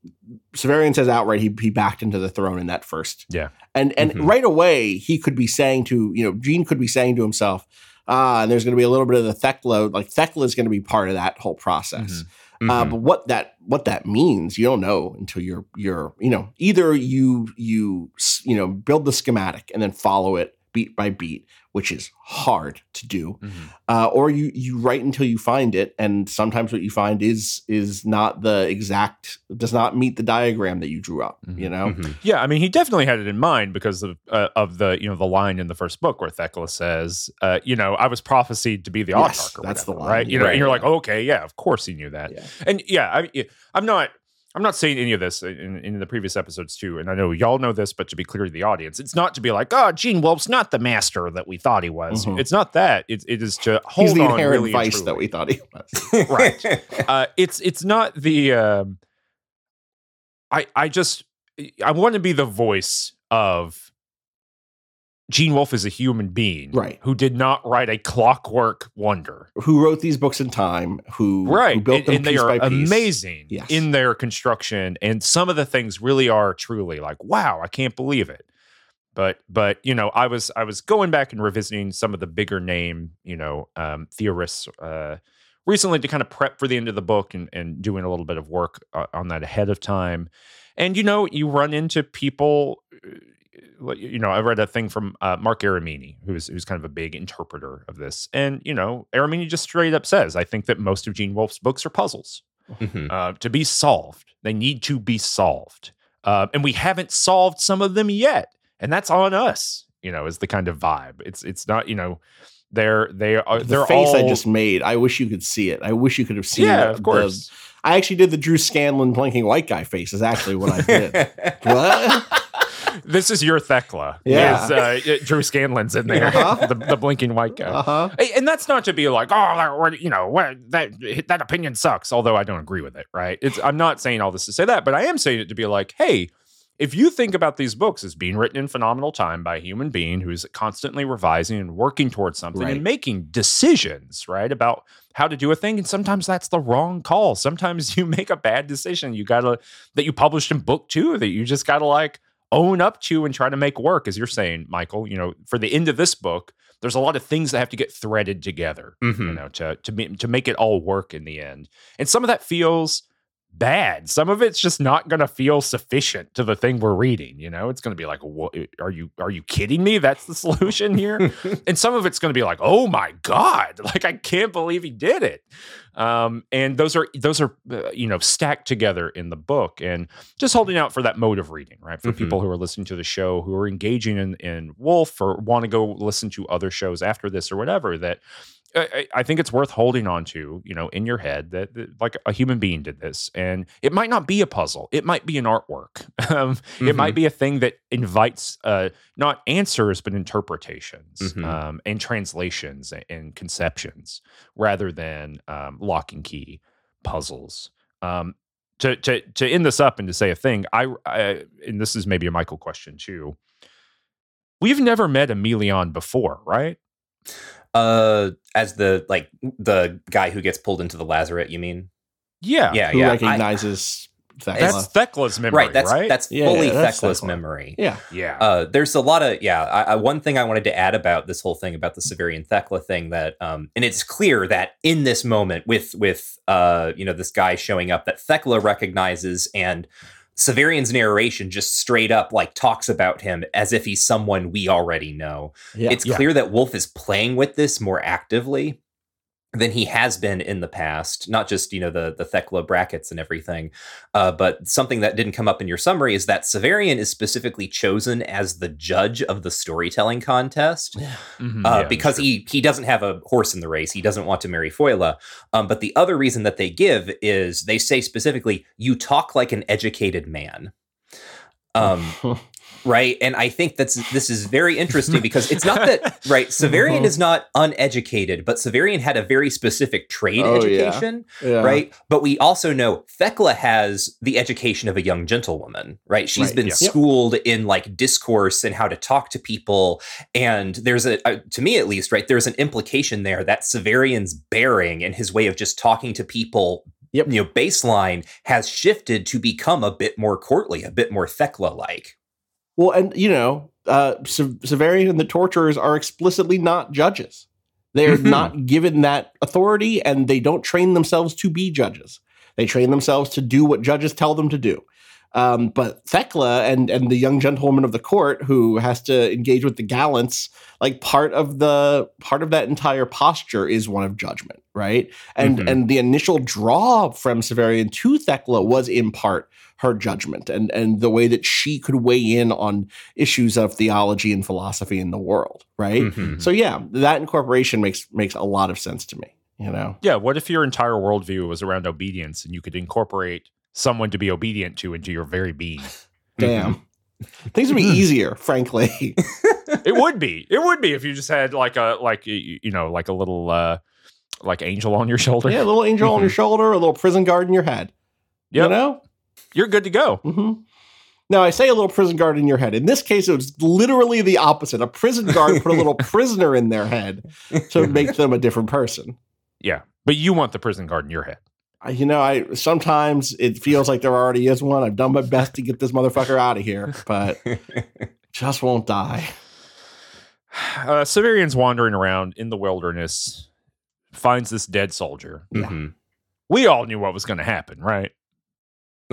Severian says outright he he backed into the throne in that first. Yeah. And and mm-hmm. right away he could be saying to, you know, Gene could be saying to himself, ah, and there's gonna be a little bit of the Thecla, like Thecla is gonna be part of that whole process. Mm-hmm. Uh, mm-hmm. but what that what that means, you don't know until you're you're you know either you you you know build the schematic and then follow it beat by beat, which is hard to do, mm-hmm. uh, or you you write until you find it, and sometimes what you find is is not the exact does not meet the diagram that you drew up. Mm-hmm. You know, mm-hmm. yeah. I mean, he definitely had it in mind because of uh, of the you know the line in the first book where Thecla says, uh, you know, I was prophesied to be the yes, Autarch. that's whatever, the line, right? You know, right, and you're like, okay, yeah, of course he knew that, yeah. and yeah, I, I'm not I'm not saying any of this in, in the previous episodes too, and I know y'all know this, but to be clear to the audience, it's not to be like, oh, Gene Wolfe's not the master that we thought he was. Mm-hmm. It's not that. It, it is to hold on. He's the on inherent really vice that we thought he was. right. Uh, it's it's not the. Um, I I just I want to be the voice of Gene Wolfe is a human being, right? Who did not write a clockwork wonder. Who wrote these books in time? Who right? Who built them and, and they are amazing yes. in their construction, and some of the things really are truly like, wow, I can't believe it. but but you know i was i was going back and revisiting some of the bigger name you know um theorists uh recently to kind of prep for the end of the book and and doing a little bit of work uh, on that ahead of time and you know you run into people uh, you know i read a thing from uh, marc aramini who's who's kind of a big interpreter of this and you know aramini just straight up says i think that most of gene wolfe's books are puzzles Mhm. uh, to be solved. They need to be solved, uh, and we haven't solved some of them yet, and that's on us. You know, is the kind of vibe. It's it's not you know they're they are the they're face all I just made. I wish you could see it. I wish you could have seen. yeah, the- of course. the- I actually did the Drew Scanlon blinking white guy face. Is actually what I did. what? This is your Thecla. Yeah. Is, uh, Drew Scanlon's in there, Uh-huh. the, the blinking white guy. Uh huh. And that's not to be like, oh, that- you know, that that opinion sucks. Although I don't agree with it, right? It's I'm not saying all this to say that, but I am saying it to be like, hey, if you think about these books as being written in phenomenal time by a human being who's constantly revising and working towards something Right. and making decisions, right, about how to do a thing, and sometimes that's the wrong call. Sometimes you make a bad decision. You gotta that you published in book two that you just gotta like own up to and try to make work, as you're saying, Michael. You know, for the end of this book, there's a lot of things that have to get threaded together, you Mhm. know, to to be, to make it all work in the end. And some of that feels bad. Some of it's just not going to feel sufficient to the thing we're reading. You know, it's going to be like, what, are you are you kidding me? That's the solution here. and some of it's going to be like, oh my god, like I can't believe he did it. Um, and those are those are uh, you know stacked together in the book, and just holding out for that mode of reading, right? For Mhm. people who are listening to the show, who are engaging in in Wolfe, or want to go listen to other shows after this or whatever, that. I, think it's worth holding on to, you know, in your head that, that like a human being did this, and it might not be a puzzle. It might be an artwork. Um, It might be a thing that invites uh, not answers but interpretations Mhm. um, and translations and, and conceptions rather than um, lock and key puzzles. Um, to to to end this up and to say a thing, I, I and this is maybe a Michael question too. We've never met Emilion before, right? Uh, as the like the guy who gets pulled into the lazaret, you mean? Yeah, Yeah, Who yeah. I- recognizes Thecla? That's Thecla's memory, right. That's right? that's Yeah, fully yeah, that's Thecla's Thecla. memory. yeah. yeah. Uh, there's a lot of yeah. I, I, one thing I wanted to add about this whole thing about the Severian Thecla thing that, um, and it's clear that in this moment with with uh, you know this guy showing up that Thecla recognizes and Severian's narration just straight up like talks about him as if he's someone we already know. Yeah. It's Yeah. clear that Wolfe is playing with this more actively than he has been in the past. Not just you know the the Thecla brackets and everything, uh, but something that didn't come up in your summary is that Severian is specifically chosen as the judge of the storytelling contest Mhm, uh, yeah, because sure. he he doesn't have a horse in the race. He doesn't want to marry Foila. Um, but the other reason that they give is they say specifically, "You talk like an educated man." Um, right and i think that's this is very interesting because it's not that right severian is not uneducated but severian had a very specific trade Oh, education yeah. right but we also know thecla has the education of a young gentlewoman right She's Right, been yeah. Yep. schooled in like discourse and how to talk to people and there's a, a to me at least right there's an implication there that severian's bearing and his way of just talking to people Yep. you know baseline has shifted to become a bit more courtly a bit more thecla like Well, and you know, uh, Severian and the torturers are explicitly not judges. They're Mhm. not given that authority, and they don't train themselves to be judges. They train themselves to do what judges tell them to do. Um, but Thecla and and the young gentlewoman of the court who has to engage with the gallants, like part of the part of that entire posture is one of judgment, right? And Mhm. and the initial draw from Severian to Thecla was in part her judgment and and the way that she could weigh in on issues of theology and philosophy in the world, right? Mhm. So yeah, that incorporation makes makes a lot of sense to me. You know, Yeah, what if your entire worldview was around obedience and you could incorporate someone to be obedient to into your very being? damn, things would be easier, frankly. it would be. It would be if you just had like a like you know like a little uh like angel on your shoulder. yeah, a little angel on your shoulder, a little prison guard in your head. Yep. You know. You're good to go. hmm Now, I say a little prison guard in your head. In this case, it was literally the opposite. A prison guard put a little prisoner in their head to make them a different person. Yeah, but you want the prison guard in your head. I- You know, I sometimes it feels like there already is one. I've done my best to get this motherfucker out of here, but just won't die. Uh, Severian's wandering around in the wilderness, finds this dead soldier. Yeah. Mhm. We all knew what was going to happen, right?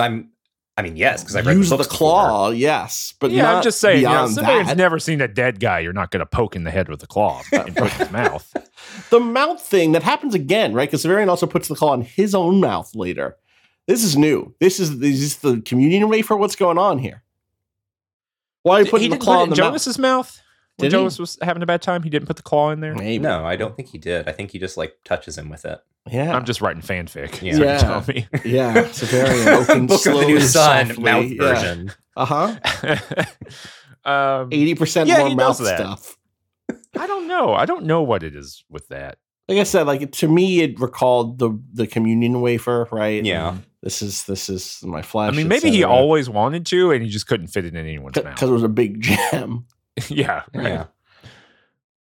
I'm. I mean, yes, because I read Use the, the, books before. claw, yes, but yeah, not I'm just saying. You know, beyond Severian's that. never seen a dead guy. You're not going to poke in the head with a claw and put in his mouth. the mouth thing that happens again, right? Because Severian also puts the claw in his own mouth later. This is new. This is, this is the communion wafer. What's going on here? Why are you he putting the claw put it in in the mouth? Jonas's mouth. When Did he? Jonas was having a bad time, he didn't put the claw in there. Maybe. No, I don't think he did. I think he just like touches him with it. Yeah. I'm just writing fanfic. Yeah. Yeah. Yeah. Tell me. yeah. Severian opens Book of the New Sun softly. mouth Yeah. version. Uh huh. um, Eighty percent Yeah, more mouth that. stuff. I don't know. I don't know what it is with that. Like I said, like to me, it recalled the the communion wafer, right? Yeah. This is this is my flesh. I mean, maybe he always wanted to, and he just couldn't fit it in anyone's mouth because it was a big gem. yeah, right. Yeah.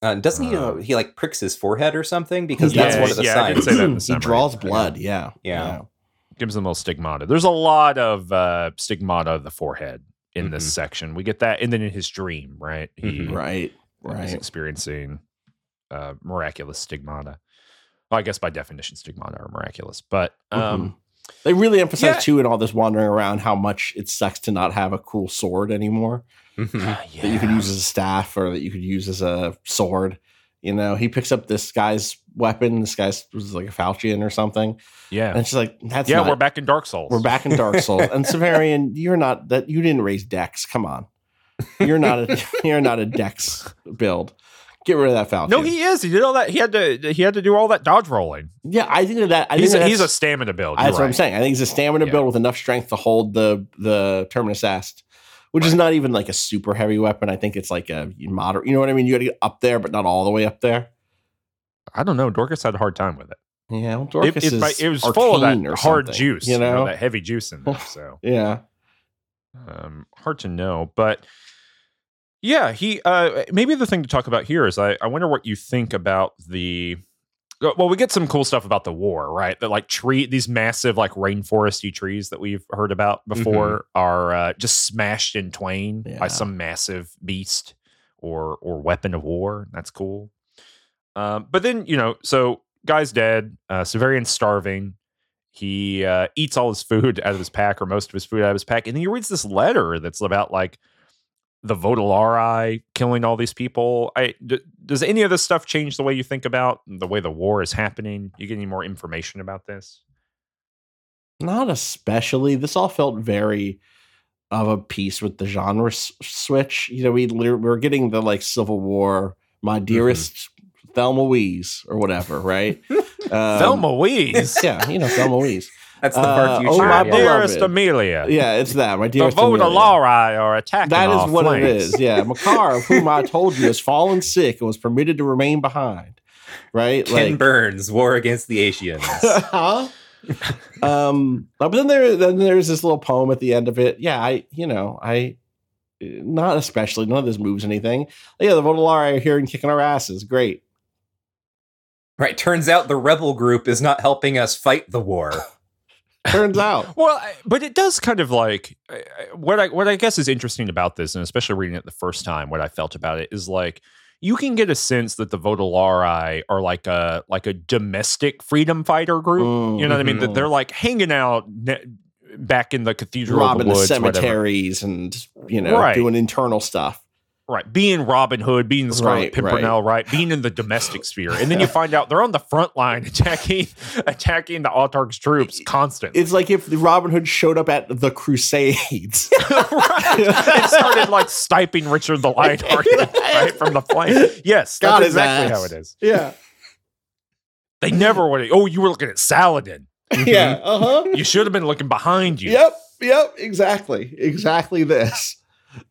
Uh, doesn't he? Uh, Um, he like pricks his forehead or something because Yeah, that's one of the yeah, I did signs. say that in the he summary. draws Yeah. blood. Yeah. Yeah. Gives them a little stigmata. There's a lot of uh, stigmata of the forehead in this Mhm. section. We get that, and then in his dream, right? He Mhm. Right. he's experiencing uh, miraculous stigmata. Well, I guess by definition, stigmata are miraculous, but um, They really emphasize Yeah. too in all this wandering around how much it sucks to not have a cool sword anymore Mhm. yeah. that you could use as a staff or that you could use as a sword. You know, he picks up this guy's weapon. This guy's was like a falchion or something, yeah, and she's like that's yeah. not- We're back in Dark Souls. We're back in Dark Souls. and Severian, you're not that you didn't raise Dex. Come on. You're not a you're not a Dex build. Get rid of that Falcon. No, he is. He did all that. He had to. He had to do all that dodge rolling. Yeah, I think that, I he's think a, he's a stamina build. That's You're what I'm saying. I think he's a stamina Yeah. build with enough strength to hold the the Terminus Est, which is not even like a super heavy weapon. I think it's like a moderate. You know what I mean? You got to get up there, but not all the way up there. I don't know. Dorcas had a hard time with it. Yeah, well, It, Dorcas it, is it was full of that hard juice, You know, that heavy juice in there. So yeah. um, hard to know, but yeah, he. Uh, maybe the thing to talk about here is I. I wonder what you think about the. Well, we get some cool stuff about the war, right? That like tree, these massive like rainforesty trees that we've heard about before are uh, just smashed in twain Yeah. by some massive beast or or weapon of war. That's cool. Um, but then you know, so guy's dead. Uh, Severian's starving. He uh, eats all his food out of his pack, or most of his food out of his pack, and then he reads this letter that's about like the Vodalarii killing all these people. I d- does any of this stuff change the way you think about the way the war is happening? You get any more information about this? Not especially. This all felt very of a piece with the genre s- switch. You know, we were getting the like Civil War, my dearest Thelma Weeze or whatever, right? Um, Thelma Weeze, Yeah, you know Thelma Weeze. That's the Uh, part you oh, my my yeah. dearest. Amelia. Yeah, it's that. My the dearest. Amelia. Vodalarii are attacking. That is what it flanks. is. Yeah, Makar, of whom I told you, has fallen sick and was permitted to remain behind. Right, Ken Burns, War Against the Ascians. huh? um, but then there, then there's this little poem at the end of it. Yeah, I, you know, I, not especially. None of this moves anything. Yeah, the Vodalarii are here and kicking our asses. Great. right. Turns out the rebel group is not helping us fight the war. Turns out. Well, but it does kind of like what I what I guess is interesting about this, and especially reading it the first time, what I felt about it is like you can get a sense that the Vodalarii are like a like a domestic freedom fighter group. You know what I mean? That Mhm. they're like hanging out ne- back in the cathedral robbing the the woods, whatever. cemeteries and you know Right. doing internal stuff. Right? Being Robin Hood, being the Scarlet Right, Pimpernel, right. Being in the domestic sphere, and then you find out they're on the front line attacking attacking the Autarch's troops constantly. It's like if Robin Hood showed up at the Crusades. right. It started like stiping Richard the Lionhearted right from the plane. Yes, Got that's exactly ass. how it is. yeah, They never would. Oh, you were looking at Saladin. yeah, uh huh. You should have been looking behind you. Yep, yep, exactly, exactly this.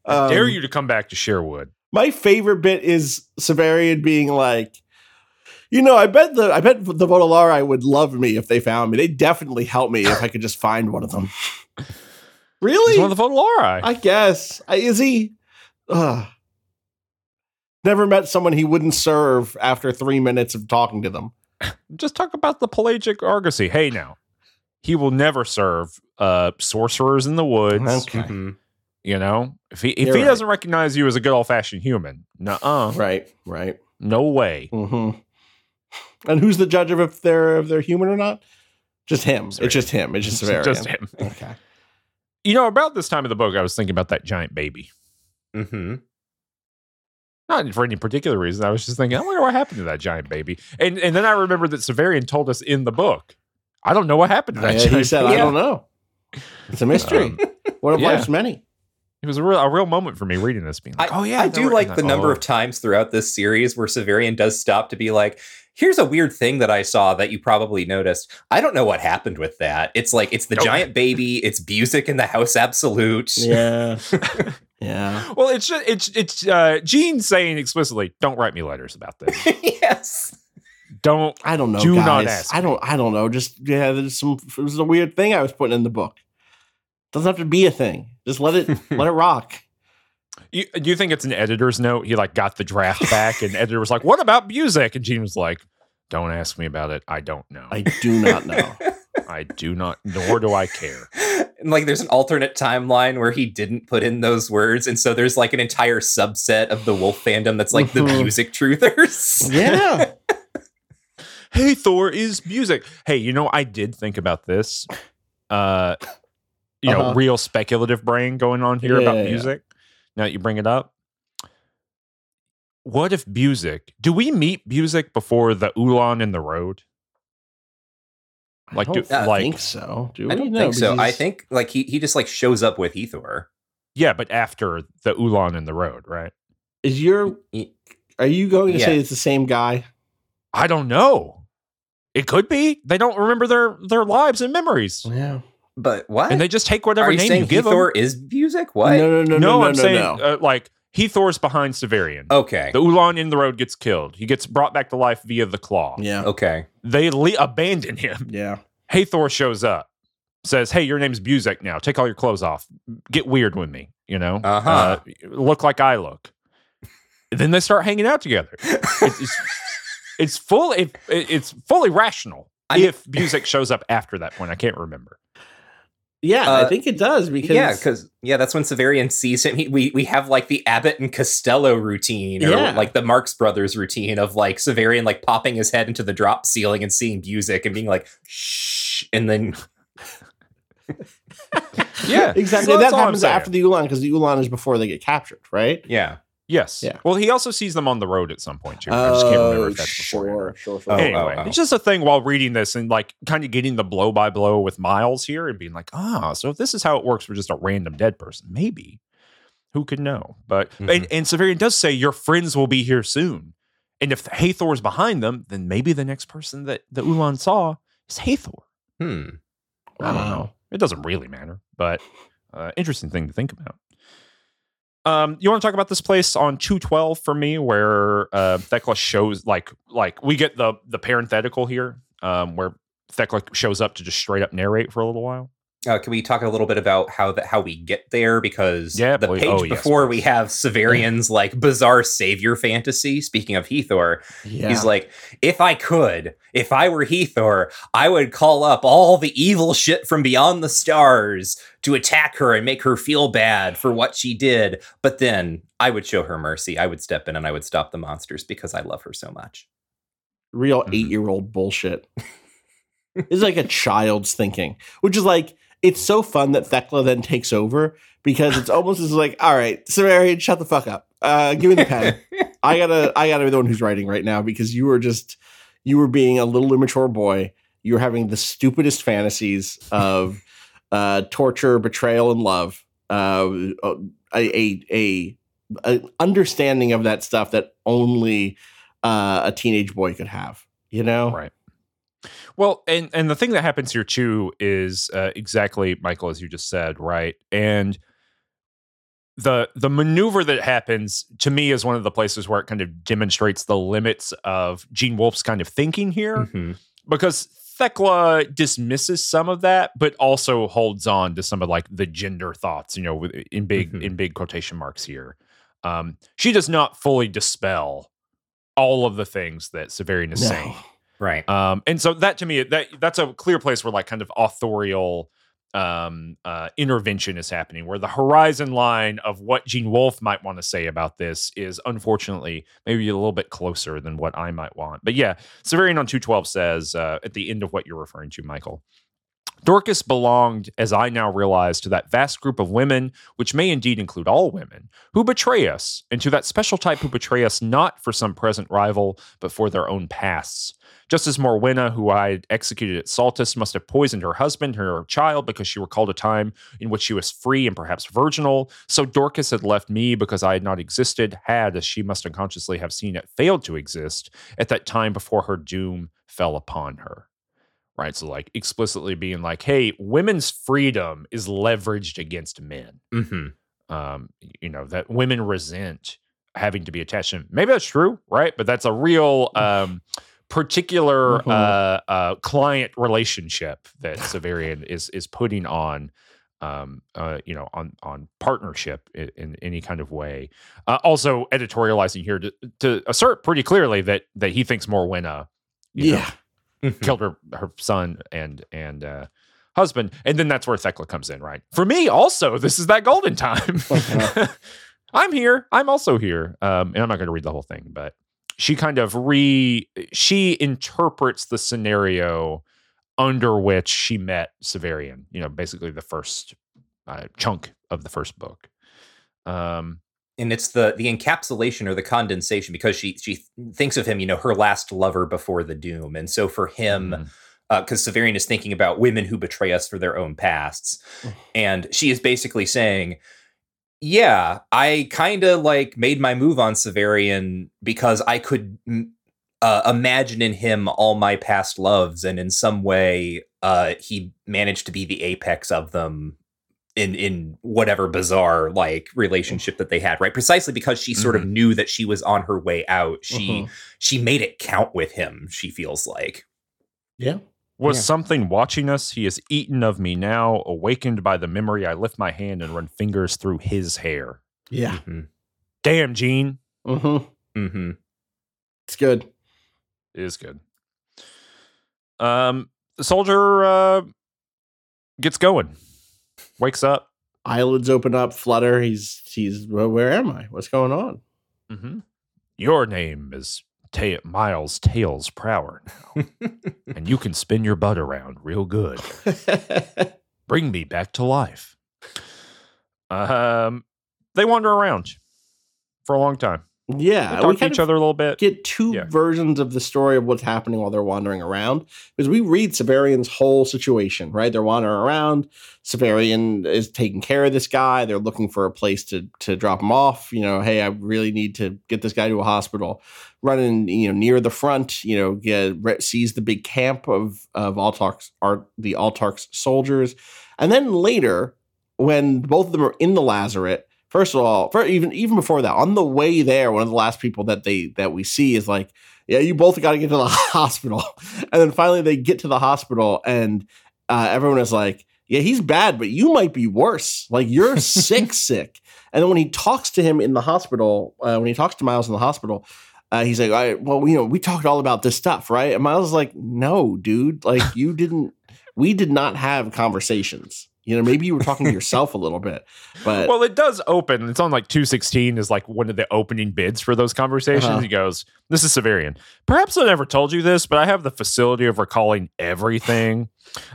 I dare Um, you to come back to Sherwood. My favorite bit is Severian being like, you know, I bet the I bet the Vodalarii would love me if they found me. They'd definitely help me if I could just find one of them. really? He's one of the Vodalarii. I guess. I, is he? Ugh. Never met someone he wouldn't serve after three minutes of talking to them. Just talk about the pelagic argosy. Hey, now he will never serve uh, sorcerers in the woods. Okay. Mhm. You know, if he if You're he right. doesn't recognize you as a good old fashioned human, nuh-uh, Right, right. no way. hmm And who's the judge of if they're if they're human or not? Just him. Severian. It's just him. It's just Severian. just him. Okay. You know, about this time of the book, I was thinking about that giant baby. hmm Not for any particular reason. I was just thinking, I wonder what happened to that giant baby. And and then I remembered that Severian told us in the book. I don't know what happened to that Yeah, giant he said, baby. "I don't know. It's a mystery. Um, One of yeah. life's many." It was a real, a real moment for me reading this, being like, I, "Oh yeah." I do were- like the number oh. of times throughout this series where Severian does stop to be like, here's a weird thing that I saw that you probably noticed. I don't know what happened with that. It's like it's the Nope. giant baby, it's music in the house absolute. Yeah. yeah. Well, it's just, it's it's uh, Gene saying explicitly, "Don't write me letters about this. yes. don't." I don't know, Do guys. not ask I don't. I don't know. Just yeah. There's some. It was a weird thing I was putting in the book. Doesn't have to be a thing. Just let it. let it rock. You, do you think it's an editor's note? He like got the draft back, and editor was like, "What about music?" And Gene was like, "Don't ask me about it. I don't know. I do not know. I do not. Nor do I care." And like there's an alternate timeline where he didn't put in those words. And so there's like an entire subset of the Wolfe fandom that's like the Mhm. music truthers. yeah. Hethor is music hey you know i did think about this uh you know Uh-huh. real speculative brain going on here Yeah, about yeah, yeah. music now that you bring it up what if music do we meet music before the ulan in the road Like, I don't do- like- think so. Do we? I don't No, think so. I think like he he just like shows up with Hethor. yeah but after the ulan in the road right is your. Are you going to Yeah. say it's the same guy? i don't know it could be they don't remember their their lives and memories Yeah. But what? and they just take whatever Are you name saying you give them Hethor is music? What? No, no, no, no, no, no, i'm no, saying no. Uh, like Hethor's behind severian Okay. The Ulan in the road gets killed. He gets brought back to life via the claw. Yeah. Okay. They le- abandon him. Yeah. Hethor shows up, says, "Hey, your name's Buzek now. Take all your clothes off. Get weird with me. You know, Uh-huh. Uh, look like I look." then they start hanging out together. It's it's, it's full. It, it's fully rational. I mean- if Buzek shows up after that point, I can't remember. Yeah, Uh, I think it does because yeah, because yeah, that's when Severian sees him. He, we we have like the Abbott and Costello routine, or Yeah. like the Marx Brothers routine of like Severian like popping his head into the drop ceiling and seeing music and being like shh, and then Yeah, exactly. So that happens after the Ulan because the Ulan is before they get captured, right? yeah. Yes. Yeah. Well, he also sees them on the road at some point too. I just can't remember if that's before. sure, sure, sure. Oh, anyway, oh, oh. it's just a thing while reading this and like kind of getting the blow by blow with Miles here and being like, ah, so if this is how it works for just a random dead person, maybe who could know? But Mhm. and, and Severian does say your friends will be here soon, and if Hethor's behind them, then maybe the next person that the Ulan saw is Hathor. Hmm. I don't know. It doesn't really matter, but uh, interesting thing to think about. Um, you want to talk about this place on two twelve for me, where uh, Thecla shows like like we get the the parenthetical here, um, where Thecla shows up to just straight up narrate for a little while. Uh, can we talk a little bit about how that how we get there? Because Yeah, the page Oh, yes, before we have Severian's like bizarre savior fantasy. Speaking of Hethor, Yeah. He's like, if I could, if I were Hethor, I would call up all the evil shit from beyond the stars to attack her and make her feel bad for what she did. But then I would show her mercy. I would step in and I would stop the monsters because I love her so much. real Mhm. eight year old bullshit. it's like a child's thinking, which is like it's so fun that Thecla then takes over because it's almost as like, all right, Severian, shut the fuck up. Uh, give me the pen. I gotta, I gotta be the one who's writing right now because you were just, you were being a little immature boy. You were having the stupidest fantasies of uh, torture, betrayal, and love. Uh, a, a, a, a understanding of that stuff that only uh, a teenage boy could have. You know, Right. Well, and and the thing that happens here too is uh, exactly Michael as you just said, right? And the the maneuver that happens to me is one of the places where it kind of demonstrates the limits of Gene Wolfe's kind of thinking here Mhm. because Thecla dismisses some of that, but also holds on to some of like the gender thoughts, you know, in big Mhm. in big quotation marks here. Um, she does not fully dispel all of the things that Severian is No. saying. Right. Um, and so that to me, that that's a clear place where like kind of authorial um, uh, intervention is happening, where the horizon line of what Gene Wolfe might want to say about this is unfortunately maybe a little bit closer than what I might want. But yeah, Severian on 212 says uh, at the end of what you're referring to, Michael. Dorcas belonged, as I now realize, to that vast group of women, which may indeed include all women, who betray us, and to that special type who betray us not for some present rival, but for their own pasts. Just as Morwenna, who I had executed at Saltus, must have poisoned her husband, her child, because she recalled a time in which she was free and perhaps virginal, so Dorcas had left me because I had not existed, had, as she must unconsciously have seen it, failed to exist at that time before her doom fell upon her right? So like explicitly being like, hey, women's freedom is leveraged against men. Mm-hmm. Um, you know, that women resent having to be attached to them. Maybe that's true, right? But that's a real um particular Mhm. uh uh client relationship that Severian is is putting on um uh you know on on partnership in, in any kind of way uh, also editorializing here to, to assert pretty clearly that that he thinks Morwenna you know, Yeah. Mhm. killed her her son and and uh husband and then that's where Thecla comes in right for me also this is that golden time Uh-huh. i'm here i'm also here um and i'm not going to read the whole thing but she kind of re she interprets the scenario under which she met Severian you know basically the first uh, chunk of the first book. Um and it's the the encapsulation or the condensation because she she thinks of him, you know, her last lover before the doom, and so for him, mhm. because Severian is thinking about women who betray us for their own pasts, and she is basically saying, "Yeah, I kind of like made my move on Severian because I could." mm, Uh, imagine in him all my past loves, and in some way, uh, he managed to be the apex of them in in whatever bizarre like relationship that they had right precisely because she sort of knew that she was on her way out she Mhm. she made it count with him she feels like Yeah. Was Yeah. something watching us? He is eaten of me now, awakened by the memory. I lift my hand and run fingers through his hair. Yeah. Mhm. Damn, Gene. Mm-hmm. Mhm. It's good. It is good. Um, the soldier uh, gets going, wakes up. Eyelids open up, flutter. He's he's well, where am I? What's going on? Mm-hmm. Your name is Ta- Miles Tails Prower now, and you can spin your butt around real good. Bring me back to life. Um, they wander around for a long time. Yeah, we talk to each other a little bit. Get two Yeah. versions of the story of what's happening while they're wandering around because we read Severian's whole situation. Right, they're wandering around. Severian is taking care of this guy. They're looking for a place to to drop him off. You know, hey, I really need to get this guy to a hospital. Running, you know, near the front. You know, get re- sees the big camp of of Autarch's are the Autarch's soldiers, and then later when both of them are in the lazaret. First of all, for even even before that, on the way there, one of the last people that they that we see is like, "Yeah, you both got to get to the hospital." And then finally, they get to the hospital, and uh, everyone is like, "Yeah, he's bad, but you might be worse. Like you're sick, sick." And then when he talks to him in the hospital, uh, when he talks to Miles in the hospital, uh, he's like, "I well, you know, we talked all about this stuff, right?" And Miles is like, "No, dude, like you didn't. We did not have conversations." You know, maybe you were talking to yourself a little bit, but Well, it does open. It's on like 216 is like one of the opening bids for those conversations. Uh-huh. He goes, This is Severian. Perhaps I never told you this, but I have the facility of recalling everything.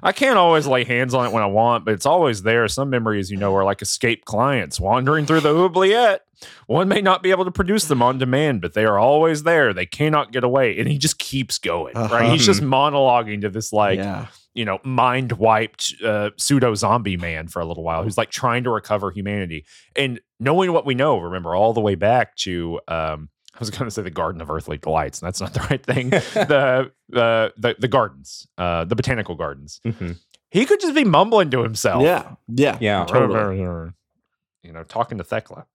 I can't always lay hands on it when I want, but it's always there. Some memories, you know, are like escaped clients wandering through the oubliette. One may not be able to produce them on demand, but they are always there. They cannot get away. And he just keeps going, right? Uh-huh. He's just monologuing to this like yeah. You know, mind wiped uh, pseudo zombie man for a little while who's like trying to recover humanity. And knowing what we know, remember, all the way back to, um, I was going to say the Garden of Earthly Delights, and that's not the right thing. the, the, the, the gardens, uh, the botanical gardens. Mhm. He could just be mumbling to himself. Yeah, yeah, Yeah. totally. You know, talking to Thecla.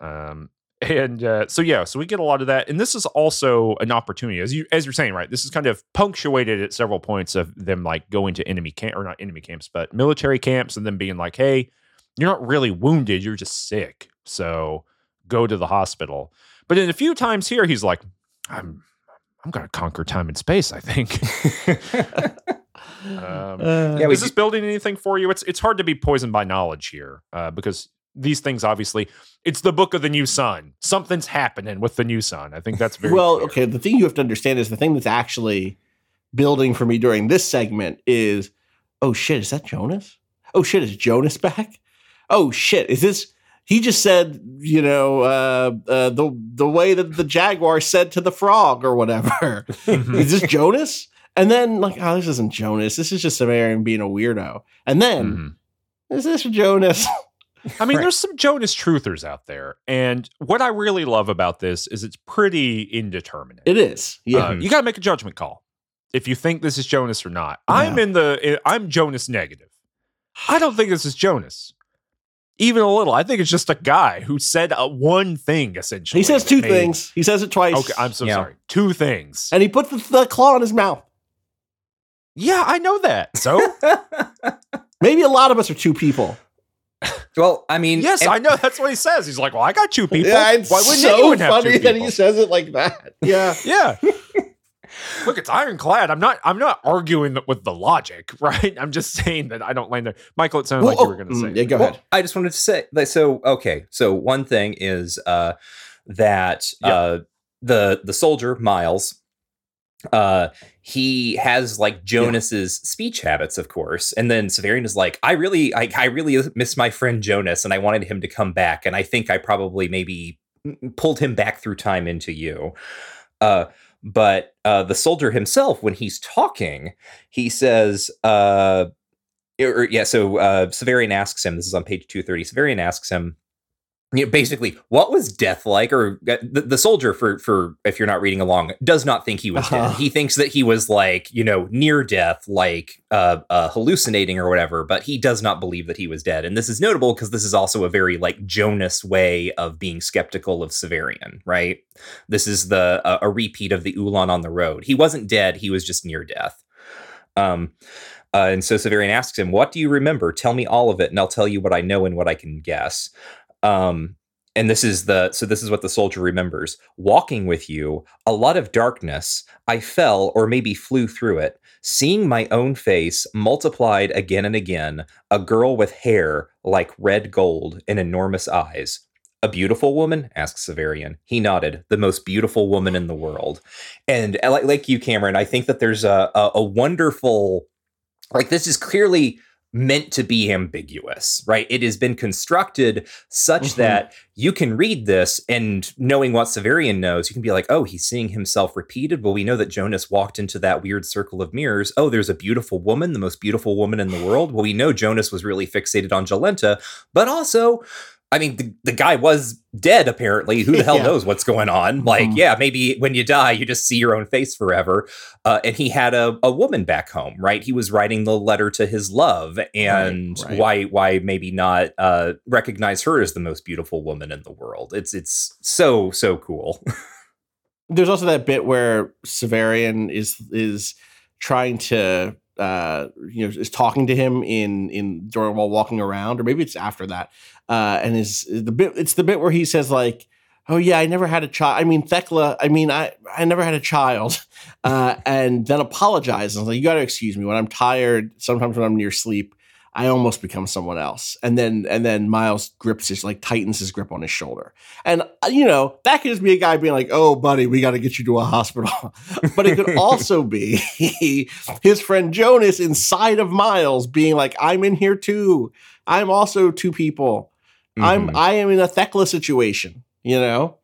Um, and uh, so yeah, so we get a lot of that, and this is also an opportunity, as you as you're saying, right? This is kind of punctuated at several points of them like going to enemy camp or not enemy camps, but military camps, and then being like, "Hey, you're not really wounded, you're just sick, so go to the hospital." But in a few times here, he's like, "I'm I'm gonna conquer time and space." I think. Um, Uh, Yeah, is this building anything for you? It's it's hard to be poisoned by knowledge here uh, because these things obviously it's the book of the new sun. Something's happening with the new sun. I think that's very well, clear. okay. The thing you have to understand is the thing that's actually building for me during this segment is, oh shit, is that Jonas? Oh shit, is Jonas back? Oh shit, is this? He just said, you know, uh, uh, the the way that the jaguar said to the frog or whatever. Is this Jonas? And then like, oh, this isn't Jonas. This is just Severian being a weirdo. And then Mhm. is this Jonas? I mean, Right. there's some Jonas truthers out there, and what I really love about this is it's pretty indeterminate. It is. Yeah. Uh, you got to make a judgment call if you think this is Jonas or not. I'm in the I'm Jonas negative. I don't think this is Jonas. Even a little. I think it's just a guy who said uh, one thing essentially. he says two Made- things. He says it twice. Okay, I'm so Yeah. sorry. Two things. and he puts the, the claw in his mouth. yeah, I know that. So Maybe a lot of us are two people. well, I mean, yes, and- I know that's what he says. He's like, well, I got two people. Yeah, it's Why wouldn't so anyone have funny two that he says it like that. Yeah. Yeah. Look, it's ironclad. I'm not. I'm not arguing with the logic, right? I'm just saying that I don't land there. Michael, it sounded like you were going to say. Mm, yeah, go Well, ahead. I just wanted to say like so okay. So one thing is uh that Yeah. uh the the soldier Miles uh he has like Jonas's speech habits of course and then Severian is like I really I, I really miss my friend Jonas and I wanted him to come back and I think I probably maybe pulled him back through time into you uh but uh the soldier himself when he's talking he says uh or, yeah, so uh, Severian asks him. This is on page two thirty. Severian asks him, you know, basically, what was death like? Or uh, the, the soldier, for for if you're not reading along, does not think he was Uh-huh. dead. He thinks that he was like you know near death, like uh, uh, hallucinating or whatever. But he does not believe that he was dead. And this is notable because this is also a very like Jonas way of being skeptical of Severian. Right? This is the uh, a repeat of the Ulan on the road. He wasn't dead. He was just near death. Um, uh, and so Severian asks him, "What do you remember? Tell me all of it, and I'll tell you what I know and what I can guess." Um, and this is the so this is what the soldier remembers: walking with you, a lot of darkness. I fell or maybe flew through it, seeing my own face multiplied again and again. A girl with hair like red gold and enormous eyes. A beautiful woman? asked Severian. He nodded. The most beautiful woman in the world. And like, like you, Cameron, I think that there's a, a, a wonderful, like this is clearly meant to be ambiguous, right? It has been constructed such Mhm. that you can read this and knowing what Severian knows, you can be like, oh, he's seeing himself repeated. Well, we know that Jonas walked into that weird circle of mirrors. Oh, there's a beautiful woman, the most beautiful woman in the world. Well, we know Jonas was really fixated on Jolenta, but also I mean, the, the guy was dead, apparently. Who the hell Yeah. knows what's going on? Like, Mhm. yeah, maybe when you die, you just see your own face forever. Uh, and he had a, a woman back home, right? He was writing the letter to his love. And right. why why maybe not uh, recognize her as the most beautiful woman in the world? It's it's so, so cool. There's also that bit where Severian is is trying to uh you know is talking to him in in during while walking around or maybe it's after that uh and is the bit it's the bit where he says like oh yeah i never had a child i mean Thecla. i mean i i never had a child uh and then apologizes like you got to excuse me when i'm tired sometimes when i'm near sleep i almost become someone else and then and then miles grips his like tightens his grip on his shoulder and uh, you know that could just be a guy being like oh buddy we got to get you to a hospital but it could also be his friend jonas inside of miles being like i'm in here too i'm also two people I'm Mhm. I am in a Thecla situation, you know.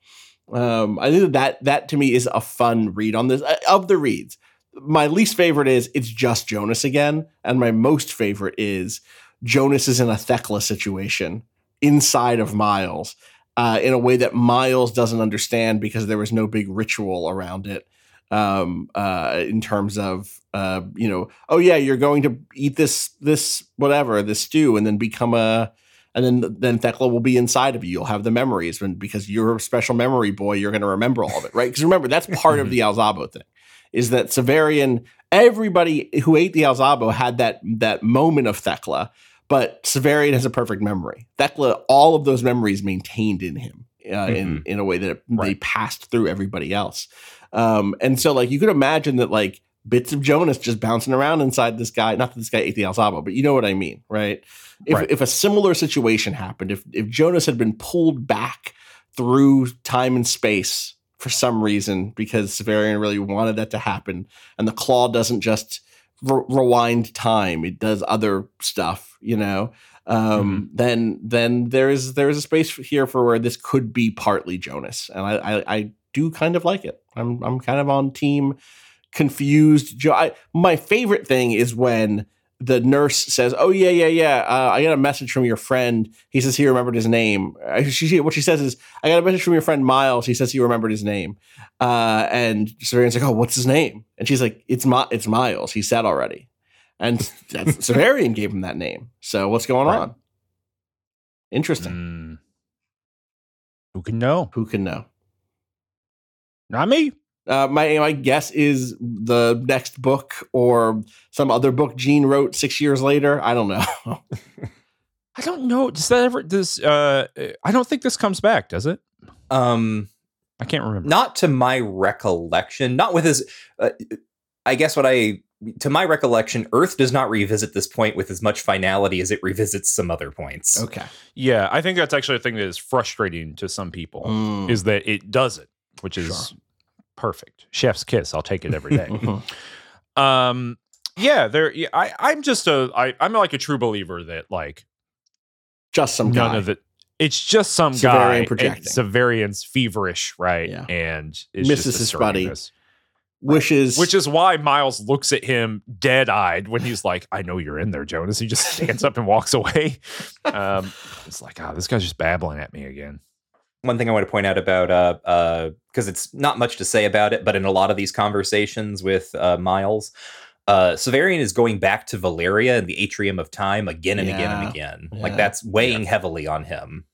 Um, I think that that to me is a fun read on this uh, of the reads. My least favorite is it's just Jonas again, and my most favorite is Jonas is in a Thecla situation inside of Miles uh, in a way that Miles doesn't understand because there was no big ritual around it. Um, uh, in terms of uh, you know, oh yeah, you're going to eat this this whatever this stew and then become a and then then Thecla will be inside of you. You'll have the memories, and because you're a special memory boy, you're going to remember all of it, right? Because remember, that's part of the Alzabo thing, is that Severian. Everybody who ate the Alzabo had that that moment of Thecla, but Severian has a perfect memory. Thecla, all of those memories maintained in him uh, in in a way that they Right. passed through everybody else. Um, and so, like, you could imagine that, like, bits of Jonas just bouncing around inside this guy. Not that this guy ate the Alzabo, but you know what I mean, right? If Right. if a similar situation happened, if if Jonas had been pulled back through time and space for some reason because Severian really wanted that to happen, and the claw doesn't just re- rewind time; it does other stuff, you know. Um, Then then there is there is a space here for where this could be partly Jonas, and I I, I do kind of like it. I'm I'm kind of on team confused. Jo- I, my favorite thing is when the nurse says, "Oh yeah, yeah, yeah. Uh, I got a message from your friend. He says he remembered his name." Uh, She, what she says is, "I got a message from your friend Miles. He says he remembered his name." Uh, and Severian's like, "Oh, what's his name?" And she's like, "It's Mi- it's Miles. He said already." And that's, Severian gave him that name. So what's going Right. on? Interesting. Mm. Who can know? Who can know? Not me. Uh, my my guess is the next book or some other book Gene wrote six years later. I don't know. I don't know. Does that ever? Does uh? I don't think this comes back. Does it? Um, I can't remember. not to my recollection. Not with his. Uh, I guess what I to my recollection, Urth does not revisit this point with as much finality as it revisits some other points. okay. Yeah, I think that's actually a thing that is frustrating to some people. Mm. Is that it doesn't, which is Sure. Perfect. Chef's kiss. I'll take it every day. Mhm. um, yeah, there. Yeah, I, I'm just a. I, I'm like a true believer that like Just some none guy. of it. It's just some Severian guy. projecting. Severian's feverish, right? Yeah. And is Misses just his buddy. wishes. Which is why Miles looks at him dead eyed when he's like, I know you're in there, Jonas. He just stands up and walks away. Um, it's like, oh, this guy's just babbling at me again. One thing I want to point out about uh uh because it's not much to say about it, but in a lot of these conversations with uh Miles, uh Severian is going back to Valeria and the atrium of time again and again and again. Yeah. Like that's weighing heavily on him.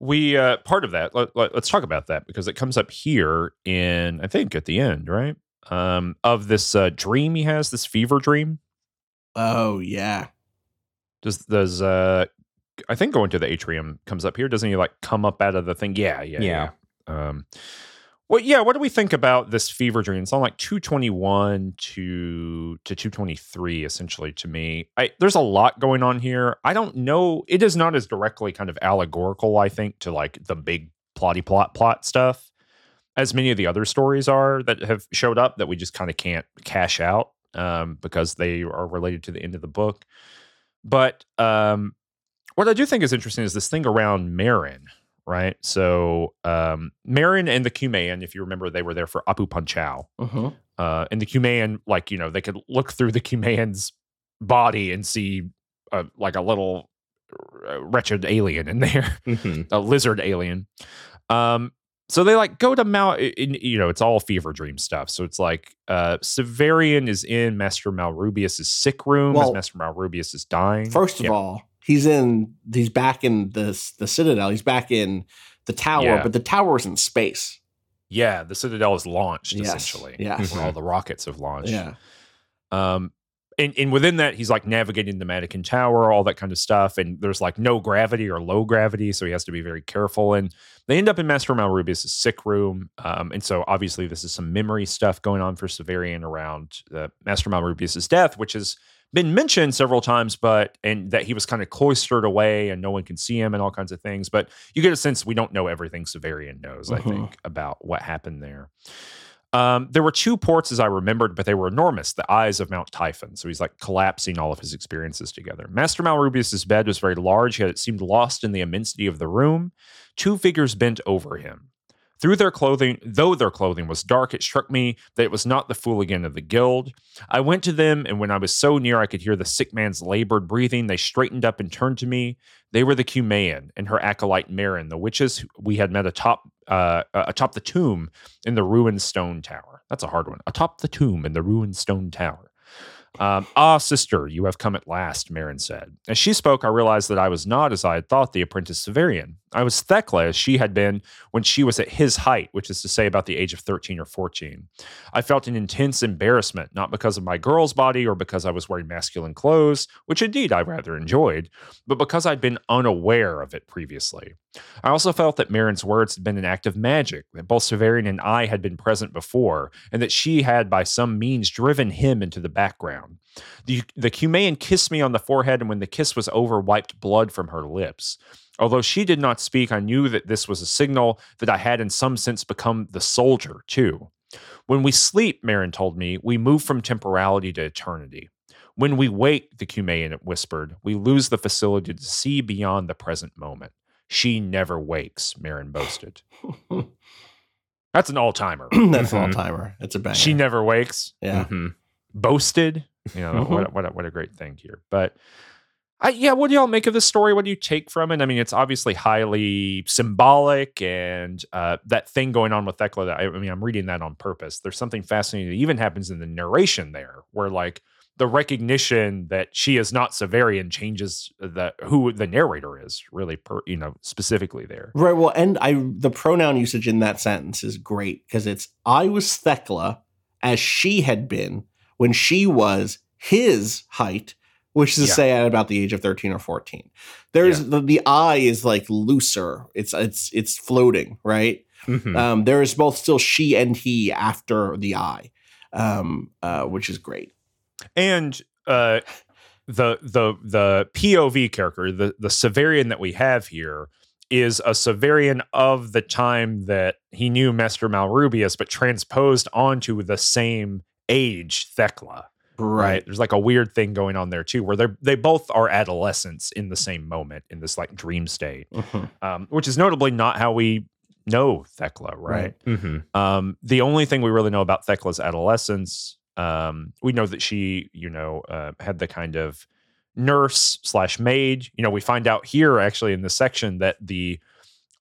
We, uh, part of that, let, let, us talk about that because it comes up here in, I think, at the end, right? Um, of this uh, dream he has, this fever dream. oh yeah. Does, does, uh, I think going to the atrium comes up here. Doesn't he like come up out of the thing? Yeah, yeah, Yeah. yeah. Um, well, yeah. What do we think about this fever dream? It's on like two twenty one to to two twenty three, essentially. To me, I, there's a lot going on here. I don't know. It is not as directly kind of allegorical, I think, to like the big plotty plot plot stuff as many of the other stories are that have showed up that we just kind of can't cash out um, because they are related to the end of the book. But um, what I do think is interesting is this thing around Merryn, right? So um, Merryn and the Cumaean, if you remember, they were there for Apu-Punchau. Mhm. Uh, and the Cumaean, like, you know, they could look through the Cumaean's body and see uh, like a little uh, wretched alien in there Mhm. a lizard alien. Um, so they like go to Mount. In, you know, it's all fever dream stuff. So it's like uh, Severian is in Master Malrubius's sick room as Master Malrubius is dying. First of Yeah. all, he's in. He's back in the the Citadel. He's back in the tower, Yeah. but the tower's in space. yeah, the Citadel is launched Yes. essentially. Yes. where all the rockets have launched. Yeah. Um, and, and within that, he's like navigating the Matachin Tower, all that kind of stuff. And there's like no gravity or low gravity, so he has to be very careful. And they end up in Master Malrubius' sick room. Um, and so obviously, this is some memory stuff going on for Severian around uh, Master Malrubius' death, which has been mentioned several times, but and that he was kind of cloistered away and no one can see him and all kinds of things. But you get a sense we don't know everything Severian knows, I Mhm. think, about what happened there. Um, there were two ports as I remembered, but they were enormous, the eyes of Mount Typhon. So he's like collapsing all of his experiences together. Master Malrubius's bed was very large, yet it seemed lost in the immensity of the room. Two figures bent over him. Through their clothing, though their clothing was dark, it struck me that it was not the fuligin of the guild. I went to them, and when I was so near I could hear the sick man's labored breathing, they straightened up and turned to me. They were the Cumaean and her acolyte Merryn, the witches we had met atop uh, atop the tomb in the ruined stone tower. That's a hard one. Atop the tomb in the ruined stone tower. Um, ah, sister, you have come at last, Merryn said. As she spoke, I realized that I was not, as I had thought, the apprentice Severian. I was Thecla, as she had been when she was at his height, which is to say about the age of 13 or 14. I felt an intense embarrassment, not because of my girl's body or because I was wearing masculine clothes, which indeed I rather enjoyed, but because I'd been unaware of it previously. I also felt that Merryn's words had been an act of magic, that both Severian and I had been present before, and that she had by some means driven him into the background. The, the Cumaean kissed me on the forehead, and when the kiss was over, wiped blood from her lips. Although she did not speak, I knew that this was a signal that I had in some sense become the soldier, too. When we sleep, Merrin told me, we move from temporality to eternity. When we wake, the Cumaean whispered, we lose the facility to see beyond the present moment. She never wakes, Merryn boasted. That's an all timer. That's an all timer. It's a banger. She never wakes. yeah. Mhm. Boasted. You know, what, a- what, a, what a great thing here. But I, yeah, what do y'all make of this story? What do you take from it? I mean, it's obviously highly symbolic, and uh, that thing going on with Thecla. That I, I mean, I'm reading that on purpose. There's something fascinating that even happens in the narration there, where like the recognition that she is not Severian changes the who the narrator is really, per, you know, specifically there. Right. Well, and I the pronoun usage in that sentence is great because it's I was Thecla as she had been when she was his height, which is to Yeah. say at about the age of 13 or 14. There's the, the eye is like looser. It's it's it's floating, right? Mhm. Um, there is both still she and he after the I, Um, uh, which is great. And uh the the the POV character, the the Severian that we have here is a Severian of the time that he knew Master Malrubius, but transposed onto the same age Thecla. Right. There's like a weird thing going on there too, where they they both are adolescents in the same moment in this like dream state, Mhm. um, which is notably not how we know Thecla, right? Right. Mhm. Um, the only thing we really know about Thecla's adolescence, um, we know that she, you know, uh, had the kind of nurse slash maid. You know, we find out here actually in this section that the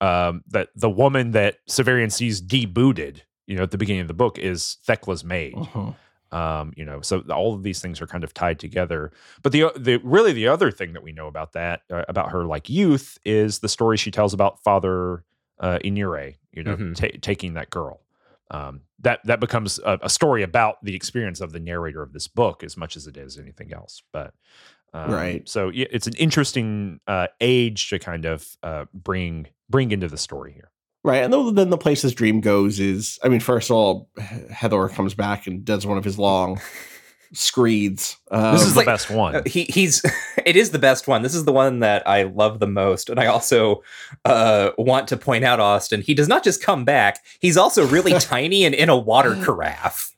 um, that the woman that Severian sees debooted, you know, at the beginning of the book is Thecla's maid. Mhm. Um, you know, so all of these things are kind of tied together. But the the really the other thing that we know about that uh, about her like youth is the story she tells about Father uh, Inire, you know, Mhm. ta- taking that girl. Um, that that becomes a, a story about the experience of the narrator of this book as much as it is anything else. But um, Right. so it's an interesting uh, age to kind of uh, bring bring into the story here. Right. And then- then the place his dream goes is, I mean, first of all, Hethor comes back and does one of his long screeds. Um, This is is the like- best one. He he's it is the best one. This is the one that I love the most, and I also uh, want to point out Austin. He does not just come back; he's also really tiny and in a water carafe.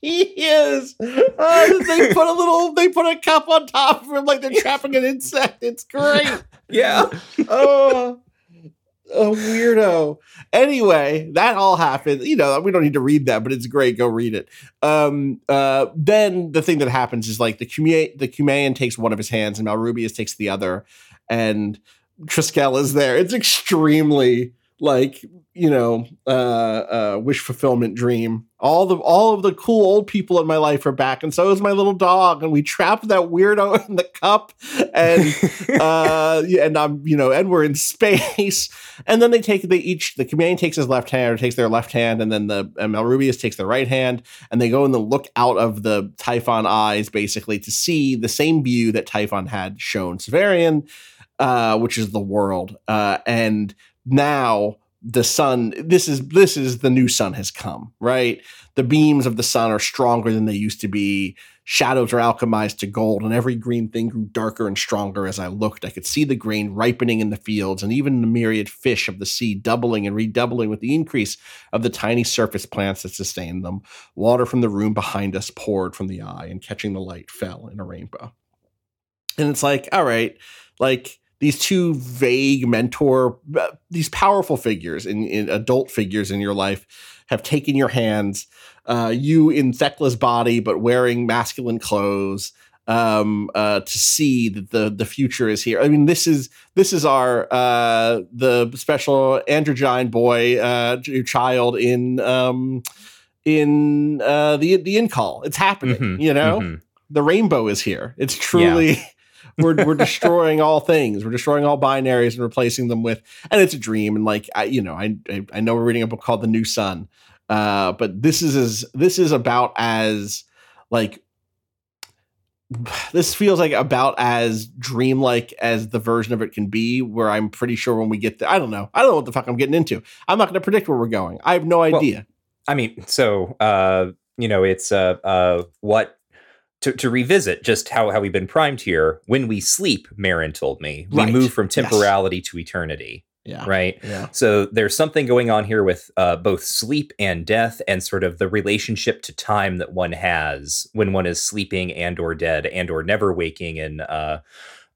he is. Uh, they put a little, they put a cup on top of him like they're trapping an insect. It's great. Yeah, oh, a weirdo. Anyway, that all happened. You know, we don't need to read that, but it's great. Go read it. Um, uh, then the thing that happens is like the Cuma- the Cumaean takes one of his hands and Malrubius takes the other, and Triskel is there. It's extremely like you know uh, uh, wish fulfillment dream. All the all of the cool old people in my life are back, and so is my little dog. And we trapped that weirdo in the cup, and uh, and I'm, you know, and we're in space. And then they take, they each, the Cumaean takes his left hand or takes their left hand, and then the Malrubius takes their right hand, and they go and they look out of the Typhon eyes basically to see the same view that Typhon had shown Severian, uh, which is the world. Uh, and now the sun, this is, this is the new sun has come, right? The beams of the sun are stronger than they used to be shadows are alchemized to gold, and every green thing grew darker and stronger as I looked. I could see the grain ripening in the fields, and even the myriad fish of the sea doubling and redoubling with the increase of the tiny surface plants that sustained them. Water from the room behind us poured from the eye, and catching the light fell in a rainbow. And it's like, all right, like these two vague mentor, uh, these powerful figures in, in adult figures in your life have taken your hands uh, you in Thecla's body, but wearing masculine clothes, um, uh, to see that the the future is here. I mean, this is this is our uh, the special androgyne boy uh, child in um, in uh, the the in call. It's happening. Mhm, You know, mhm. the rainbow is here. It's truly. We're we're destroying all things. We're destroying all binaries and replacing them with. And it's a dream. And like I, you know, I I, know we're reading a book called The New Sun, uh, but this is as this is about as like this feels like about as dreamlike as the version of it can be. Where I'm pretty sure when we get there, I don't know. I don't know what the fuck I'm getting into. I'm not going to predict where we're going. I have no Well, idea. I mean, so uh, you know, it's uh, uh, what to, to revisit just how how we've been primed here. When we sleep, Merryn told me, we Right. move from Yes. temporality to eternity, yeah. right? Yeah. So there's something going on here with uh, both sleep and death, and sort of the relationship to time that one has when one is sleeping and or dead and or never waking, and uh,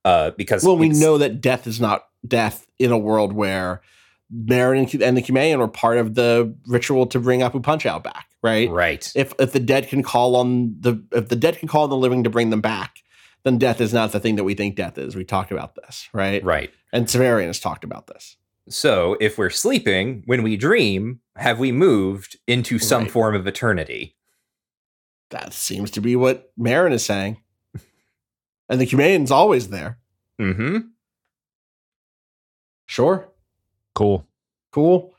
uh, because Well, we know that death is not death in a world where Merryn and, the Cumaean were part of the ritual to bring Apu-Punchau back, right? right, If if the dead can call on the if the dead can call on the living to bring them back, then death is not the thing that we think death is. We talked about this, right? right. And Severian has talked about this. So if we're sleeping, when we dream, have we moved into some Right. form of eternity? That seems to be what Merryn is saying. And the Cumaean's always there. Mm-hmm. Sure. Cool. Cool.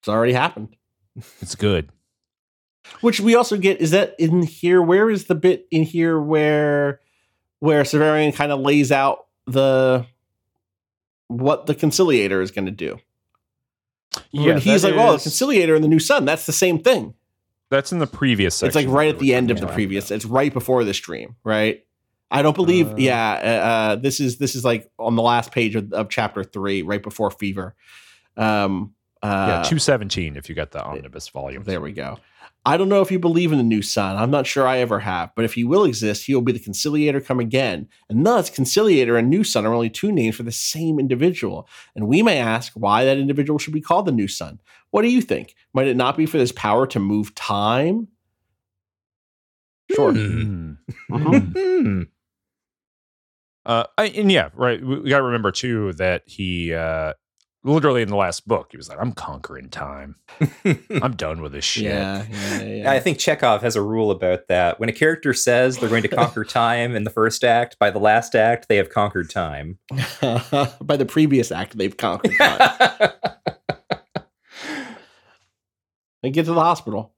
It's already happened. It's good. Which we also get is that in here. Where is the bit in here where where Severian kind of lays out the what the conciliator is going to do? Yeah, When he's like, "Oh, the conciliator and the new sun. That's the same thing." That's in the previous section. it's like right at the end of the previous. It's right before this dream, right? I don't believe. Uh, yeah, uh, uh, this is this is like on the last page of, of chapter three, right before Fever. Um, yeah, uh, 217 if you got the omnibus volume. There we go. I don't know if you believe in the new sun. I'm not sure I ever have, but if he will exist, he will be the conciliator come again. And thus, conciliator and new sun are only two names for the same individual. And we may ask why that individual should be called the new sun. What do you think? Might it not be for this power to move time? Sure. Hmm. Hmm. Uh, I- and yeah, right. We, we got to remember too that he uh, literally in the last book he was like, "I'm conquering time. I'm done with this shit." Yeah, yeah, yeah. I think Chekhov has a rule about that. When a character says they're going to conquer time in the first act, by the last act, they have conquered time. By the previous act, they've conquered time. they get to the hospital.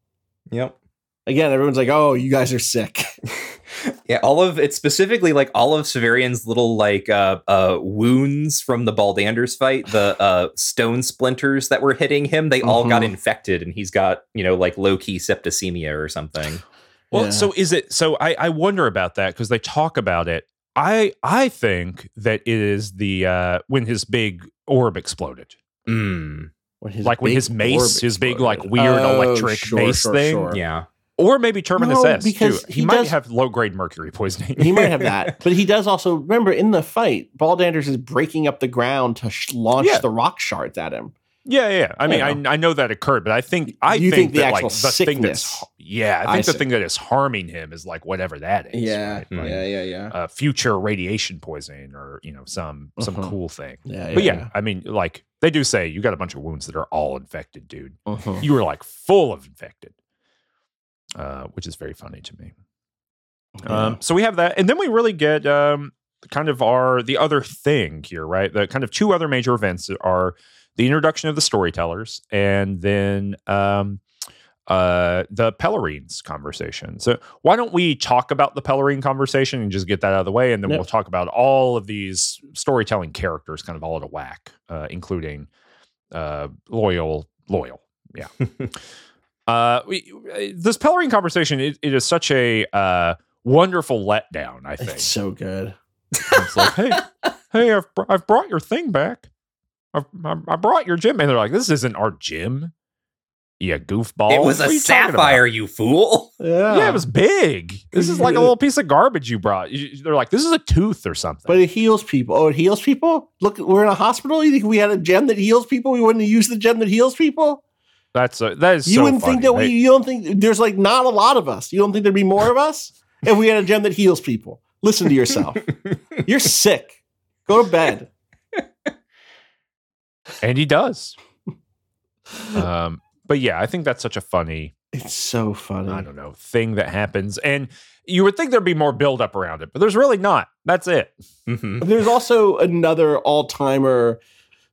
yep. Again, everyone's like, oh, you guys are sick. Yeah, all of it's specifically like all of Severian's little like uh uh wounds from the Baldanders fight, the uh stone splinters that were hitting him, they all got Mhm. infected and he's got, you know, like low key septicemia or something. Well, Yeah. so is it? So I, I wonder about that because they talk about it. I I think that it is the uh, when his big orb exploded, Mm, When his like when his mace, his big like weird Oh, electric sure, mace sure, thing, sure. yeah. Or maybe Terminus No, S too. He, he might does- have low grade mercury poisoning. He might have that, but he does also remember in the fight, Baldanders is breaking up the ground to sh- launch Yeah. the rock shards at him. Yeah, yeah. I mean, Yeah. I, I know that occurred, but I think I You think, think the that like the thing that's sickness. yeah, I I think the see. thing that is harming him is like whatever that is. right? Like, yeah, yeah, uh, future radiation poisoning or you know some some Mhm. cool thing. yeah. But yeah, I mean, like they do say you got a bunch of wounds that are all infected, dude. Mhm. You were like full of infected, uh, which is very funny to me. Um, so we have that, and then we really get um, kind of our the other thing here, right? The kind of two other major events are the introduction of the storytellers, and then um, uh, the Pellerines conversation. So why don't we talk about the Pellerine conversation and just get that out of the way, and then Yep. we'll talk about all of these storytelling characters, kind of all at a whack, uh, including uh, loyal, loyal, yeah. uh, we, this Pellerine conversation, it, it is such a uh, wonderful letdown. I think it's so good. it's like, hey, hey, I've br- I've brought your thing back. I've, I I brought your gym, and they're like, this isn't our gym. Yeah, goofball. it was What a you sapphire, you fool. Yeah, Yeah, it was big. This is like a little piece of garbage you brought. You- They're like, this is a tooth or something. But it heals people. Oh, it heals people. Look, we're in a hospital. You think we had a gem that heals people? We wouldn't use the gem that heals people. That's a, that is You so wouldn't think funny. that we. You don't think there's like not a lot of us. You don't think there'd be more of us if we had a gem that heals people? Listen to yourself. You're sick. Go to bed. and he does. um, but yeah, I think that's such a funny, It's so funny. I don't know, thing that happens, and you would think there'd be more build up around it, but there's really not. That's it. Mhm. There's also another all timer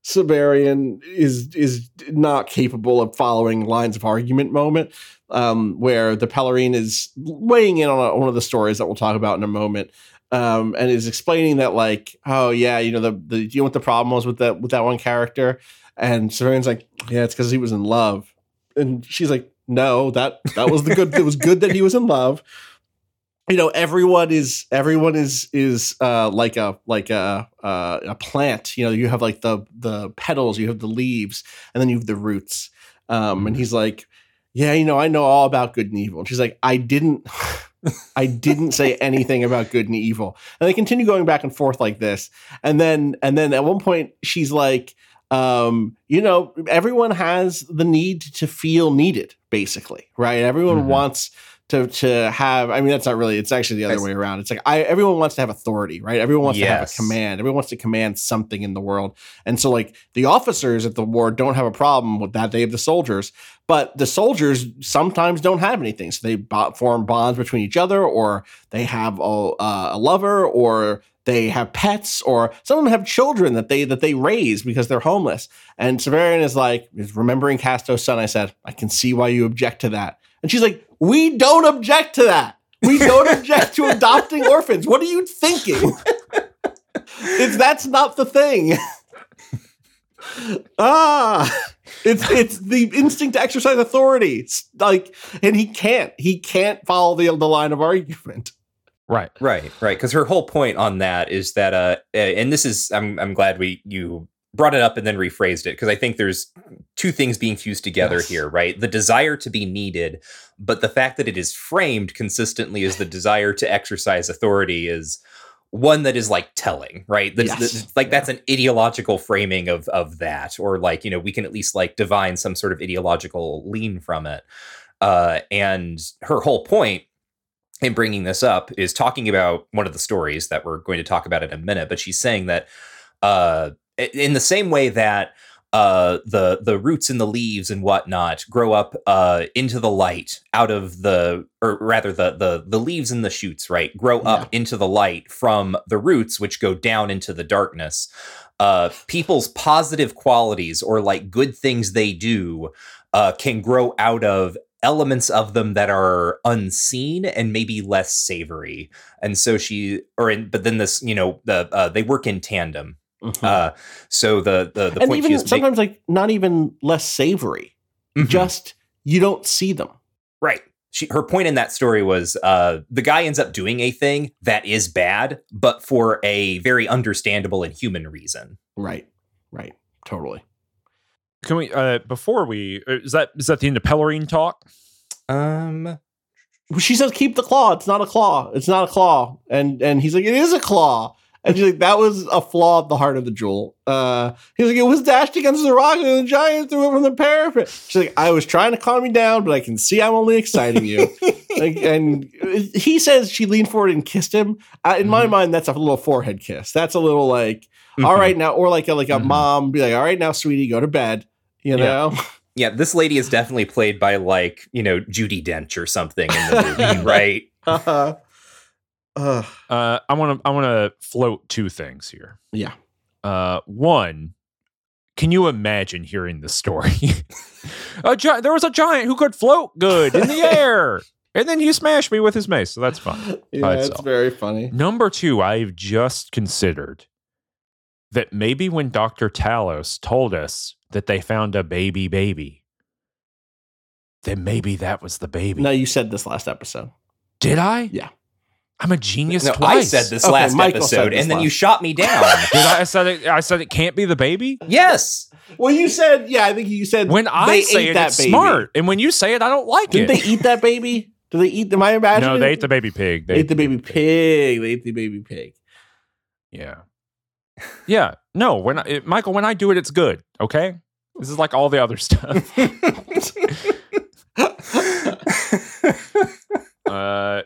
Severian is is not capable of following lines of argument moment. Um, where the Pellerine is weighing in on a, one of the stories that we'll talk about in a moment, um, and is explaining that like, oh yeah, you know the the you know what the problem was with that with that one character, and Severian's like, yeah, it's because he was in love, and she's like, no, that that was the good. it was good that he was in love. You know, everyone is everyone is is uh, like a like a uh, a plant. You know, you have like the the petals, you have the leaves, and then you have the roots. Um, and he's like, yeah, you know, I know all about good and evil. And she's like, I didn't. I didn't say anything about good and evil. And they continue going back and forth like this. And then and then at one point she's like, um, you know, everyone has the need to feel needed, basically, right? Everyone Mhm. wants to to have i mean that's not really it's actually the other way around. It's like i everyone wants to have authority right? Everyone wants to have a command. Everyone wants to command something in the world. And so like the officers at the war don't have a problem with that. They have the soldiers but the soldiers sometimes don't have anything. So they form bonds between each other or they have a, uh, a lover or they have pets or some of them have children that they that they raise because they're homeless. And Severian is like is remembering Casto's son I said. I can see why you object to that and she's like we don't object to that. We don't object to adopting orphans. What are you thinking? It's that's not the thing. Ah it's it's the instinct to exercise authority. It's like and he can't he can't follow the, the line of argument. Right. Right, right. Because her whole point on that is that, uh, uh, and this is, I'm, I'm glad we you brought it up and then rephrased it because I think there's two things being fused together Yes. here, right? The desire to be needed, but the fact that it is framed consistently as the desire to exercise authority is one that is like telling, right? That's, Yes. that's- like that's an ideological framing of of that, or like you know we can at least like divine some sort of ideological lean from it. Uh, and her whole point in bringing this up is talking about one of the stories that we're going to talk about in a minute. But she's saying that uh, in the same way that uh, the the roots and the leaves and whatnot grow up uh, into the light out of the, or rather the the the leaves and the shoots, right, grow up into the light from the roots, which go down into the darkness. Uh, people's positive qualities or like good things they do uh, can grow out of elements of them that are unseen and maybe less savory. And so she, or in, but then this, you know, the uh, they work in tandem. Uh, so the the the and point she even is ma- sometimes like not even less savory Mhm. just you don't see them. Right. She, her point in that story was uh, the guy ends up doing a thing that is bad, but for a very understandable and human reason. right. Right. Totally. Can we uh before we uh, is that is that the end of Pellerine talk? Um, she says keep the claw. It's not a claw. It's not a claw. And and he's like it is a claw and she's like that was a flaw at the heart of the jewel uh he's like it was dashed against the rock and the giant threw it from the parapet she's like i was trying to calm you down but i can see i'm only exciting you like, and he says she leaned forward and kissed him uh, in my Mhm. mind that's a little forehead kiss that's a little like all mhm. right now or like a like a Mhm. mom be like all right now sweetie go to bed you know Yeah, this lady is definitely played by like you know Judi Dench or something in the movie, right? uh, uh, Uh I want to I want to float two things here. yeah Uh one, can you imagine hearing the story? a gi- there was a giant who could float good in the air. And then he smashed me with his mace, so that's fun. yeah it's very funny Number two, I've just considered that maybe when Dr. Talos told us that they found a baby baby, then maybe that was the baby. no you said this last episode Did I? Yeah. I'm a genius No, twice. I said this Okay, last Michael episode, this and then you shot me down. Did I? I said it. I said it can't be the baby. yes, Well, you said, yeah, I think you said When I they say ate it, that it's baby. smart, and when you say it, I don't like it. Didn't it. they eat that baby? Did they eat? Am I imagining? no, they ate the baby pig. They ate the baby pig. They ate the baby pig. Yeah, yeah. No, when I, it, Michael, when I do it, it's good. Okay, this is like all the other stuff. uh,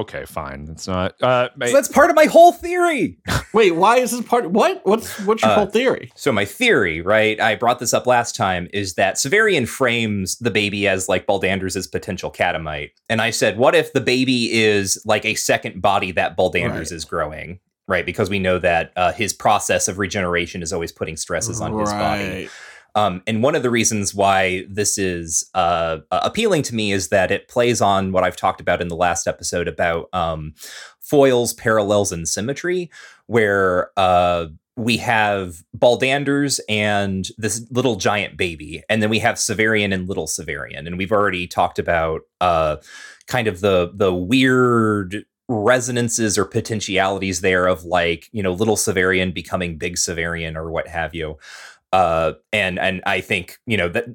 okay, fine. It's not. Uh, so that's part of my whole theory. Wait, why is this part? What? What's what's your Uh, whole theory? So my theory, right? I brought this up last time, is that Severian frames the baby as like Baldanders' potential catamite, and I said, what if the baby is like a second body that Baldanders Right. is growing? right? Because we know that uh, his process of regeneration is always putting stresses on his body. Um, and one of the reasons why this is uh, appealing to me is that it plays on what I've talked about in the last episode about um, foils, parallels, and symmetry, where uh, we have Baldanders and this little giant baby, and then we have Severian and little Severian, and we've already talked about uh, kind of the the weird resonances or potentialities there of like you know little Severian becoming big Severian or what have you. Uh, and and I think you know that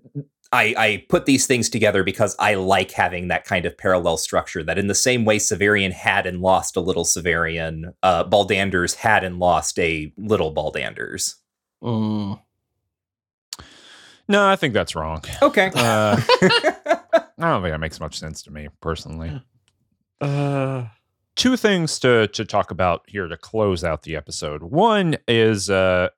I, I put these things together because I like having that kind of parallel structure. That in the same way Severian had and lost a little Severian, uh, Baldanders had and lost a little Baldanders. Mm. No, I think that's wrong. Okay. Uh, I don't think that makes much sense to me personally. Uh, Two things to to talk about here to close out the episode. One is uh,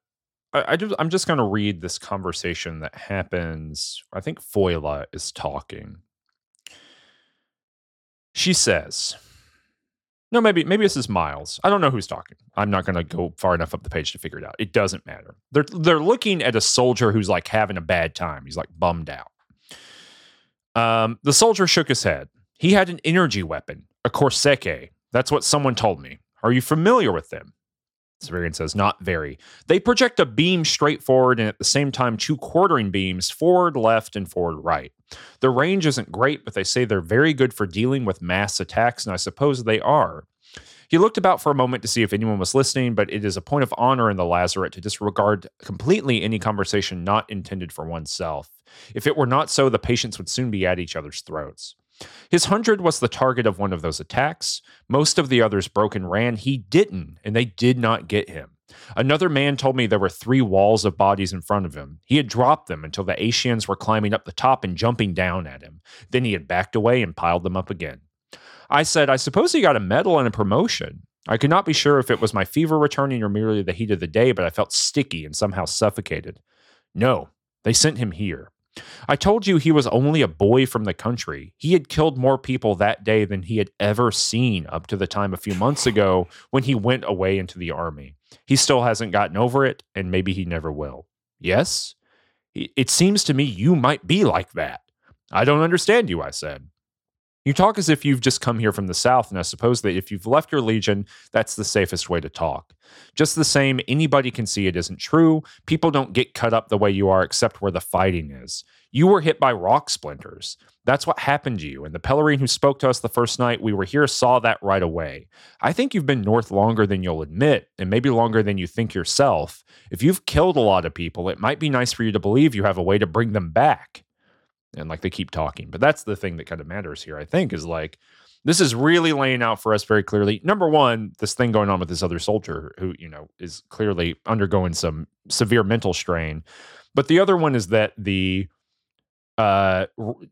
I, I just, I'm just going to read this conversation that happens. I think Foila is talking. She says, "No, maybe maybe this is Miles. I don't know who's talking. I'm not going to go far enough up the page to figure it out. It doesn't matter. They're they're looking at a soldier who's like having a bad time. He's like bummed out. Um, the soldier shook his head. He had an energy weapon, a Korseke. That's what someone told me. Are you familiar with them? Severian says, Not very. They project a beam straight forward and at the same time two quartering beams forward, left, and forward, right. The range isn't great, but they say they're very good for dealing with mass attacks, and I suppose they are. He looked about for a moment to see if anyone was listening, but it is a point of honor in the Lazaret to disregard completely any conversation not intended for oneself. If it were not so, the patients would soon be at each other's throats. His hundred was the target of one of those attacks. Most of the others broke and ran. He didn't, and they did not get him. Another man told me there were three walls of bodies in front of him. He had dropped them until the Ascians were climbing up the top and jumping down at him. Then he had backed away and piled them up again. I said, I suppose he got a medal and a promotion. I could not be sure if it was my fever returning or merely the heat of the day, but I felt sticky and somehow suffocated. No, they sent him here. I told you he was only a boy from the country. He had killed more people that day than he had ever seen up to the time a few months ago when he went away into the army. He still hasn't gotten over it, and maybe he never will. Yes? It seems to me you might be like that. I don't understand you, I said. You talk as if you've just come here from the South, and I suppose that if you've left your legion, that's the safest way to talk. Just the same, anybody can see it isn't true. People don't get cut up the way you are, except where the fighting is. You were hit by rock splinters. That's what happened to you. And the Pellerine who spoke to us the first night we were here saw that right away. I think you've been north longer than you'll admit, and maybe longer than you think yourself. If you've killed a lot of people, it might be nice for you to believe you have a way to bring them back and like they keep talking. But that's the thing that kind of matters here, I think, is like this is really laying out for us very clearly. Number one, this thing going on with this other soldier who, you know, is clearly undergoing some severe mental strain. But the other one is that the uh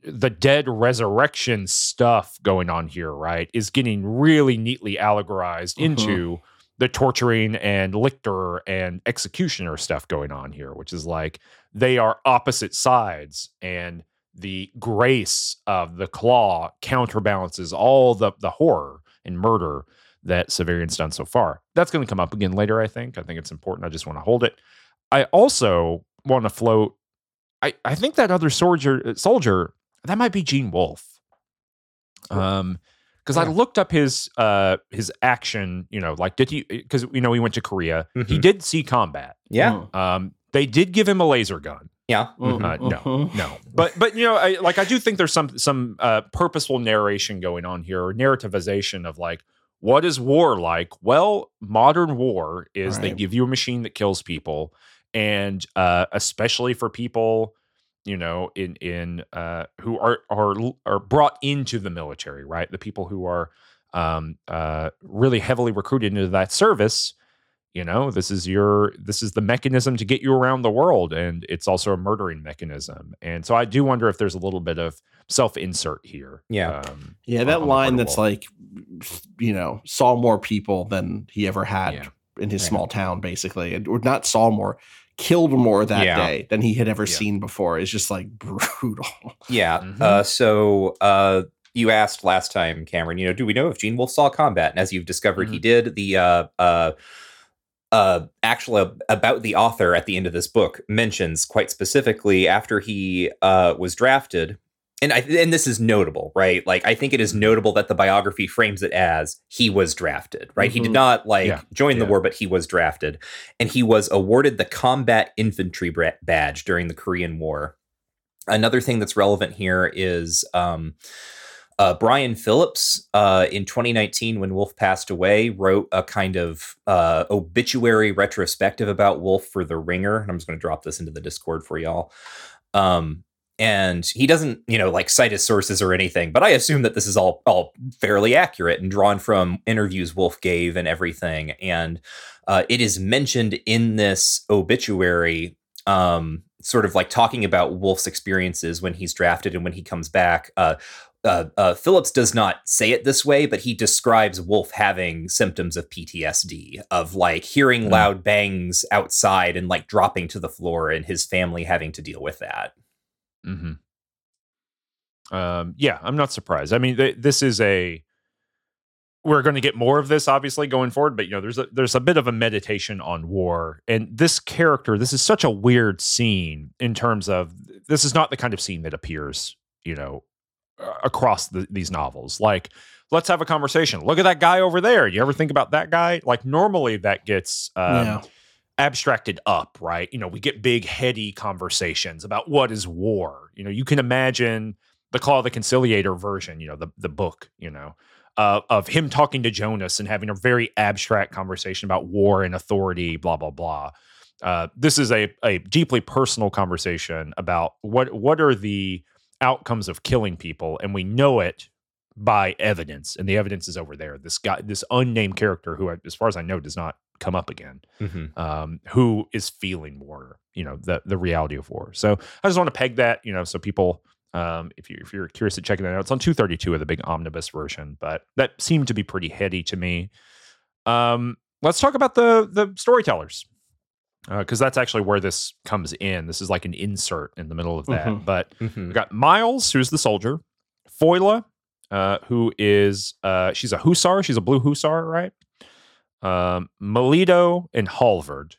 the dead resurrection stuff going on here, right, is getting really neatly allegorized Mhm. into the torturing and lictor and executioner stuff going on here, which is like they are opposite sides and the grace of the claw counterbalances all the the horror and murder that Severian's done so far. That's going to come up again later, I think. I think it's important. I just want to hold it. I also want to float. I, I think that other soldier soldier that might be Gene Wolfe. Um, because I looked up his uh his action. You know, like did he? Because you know he went to Korea. He Mhm. did see combat. Yeah. Mm. Um, they did give him a laser gun. Yeah. Mm, Uh, no, mhm. no, but but you know, I, like I do think there's some some uh, purposeful narration going on here, or narrativization of like what is war like. Well, modern war is they give you a machine that kills people, and uh, especially for people, you know, in in uh, who are are are brought into the military, right? The people who are um, uh, really heavily recruited into that service you know this is your this is the mechanism to get you around the world and it's also a murdering mechanism and so i do wonder if there's a little bit of self-insert here Yeah. um, Yeah, that line that's like, you know, saw more people than he ever had Yeah. in his Yeah. small town, basically, and or not saw more, killed more that Yeah. day than he had ever Yeah. seen before. Is just like brutal. Yeah. Mhm. Uh, so uh, you asked last time, Cameron, you know, do we know if Gene Wolfe saw combat? And as you've discovered, Mm-hmm. he did. The uh, uh, uh, actually about the author at the end of this book mentions quite specifically after he uh, was drafted. And I and this is notable, right? Like I think it Mm-hmm. notable that the biography frames it as he was drafted, right? He did Mhm. not like Yeah, join the war, but he was drafted, and he was awarded the combat infantry badge during the Korean War. Another thing that's relevant here is um, uh, Brian Phillips uh, in 2019, when Wolfe passed away, wrote a kind of uh, obituary retrospective about Wolfe for The Ringer. And I'm just going to drop this into the Discord for y'all. Um, and he doesn't, you know, like cite his sources or anything, but I assume that this is all all fairly accurate and drawn from interviews Wolfe gave and everything. And uh, it is mentioned in this obituary um, sort of like talking about Wolfe's experiences when he's drafted and when he comes back. Uh, uh, uh, Phillips does not say it this way, but he describes Wolfe having symptoms of PTSD, of like hearing Mm. loud bangs outside and like dropping to the floor, and his family having to deal with that. hmm Um, yeah, I'm not surprised. I mean, th- this is a. We're going to get more of this, obviously, going forward. But you know, there's a there's a bit of a meditation on war, and this character. This is such a weird scene in terms of this is not the kind of scene that appears, you know, across the, these novels. Like, let's have a conversation. Look at that guy over there. You ever think about that guy? Like, normally that gets um, yeah. abstracted up, right? You know, we get big, heady conversations about what is war. You know, you can imagine the Claw of the Conciliator version, you know, the the book, you know, uh, of him talking to Jonas and having a very abstract conversation about war and authority, blah blah blah. Uh, this is a a deeply personal conversation about what what are the outcomes of killing people, and we know it by evidence, and the evidence is over there. This guy, this unnamed character, who, as far as I know, does not come up again um, who is feeling war, you know, the the reality of war. So I just want to peg that, you know, so people, um, if you if you're curious to checking that out, it's on 232 of the big omnibus version, but that seemed to be pretty heady to me. Um, let's talk about the the storytellers. Because that's actually where this comes in. This is like an insert in the middle of that. Mhm. But Mhm. we got Miles, who's the soldier, Foila, uh, who is uh, she's a hussar. She's a blue hussar, right? Um, Melito and Halvard.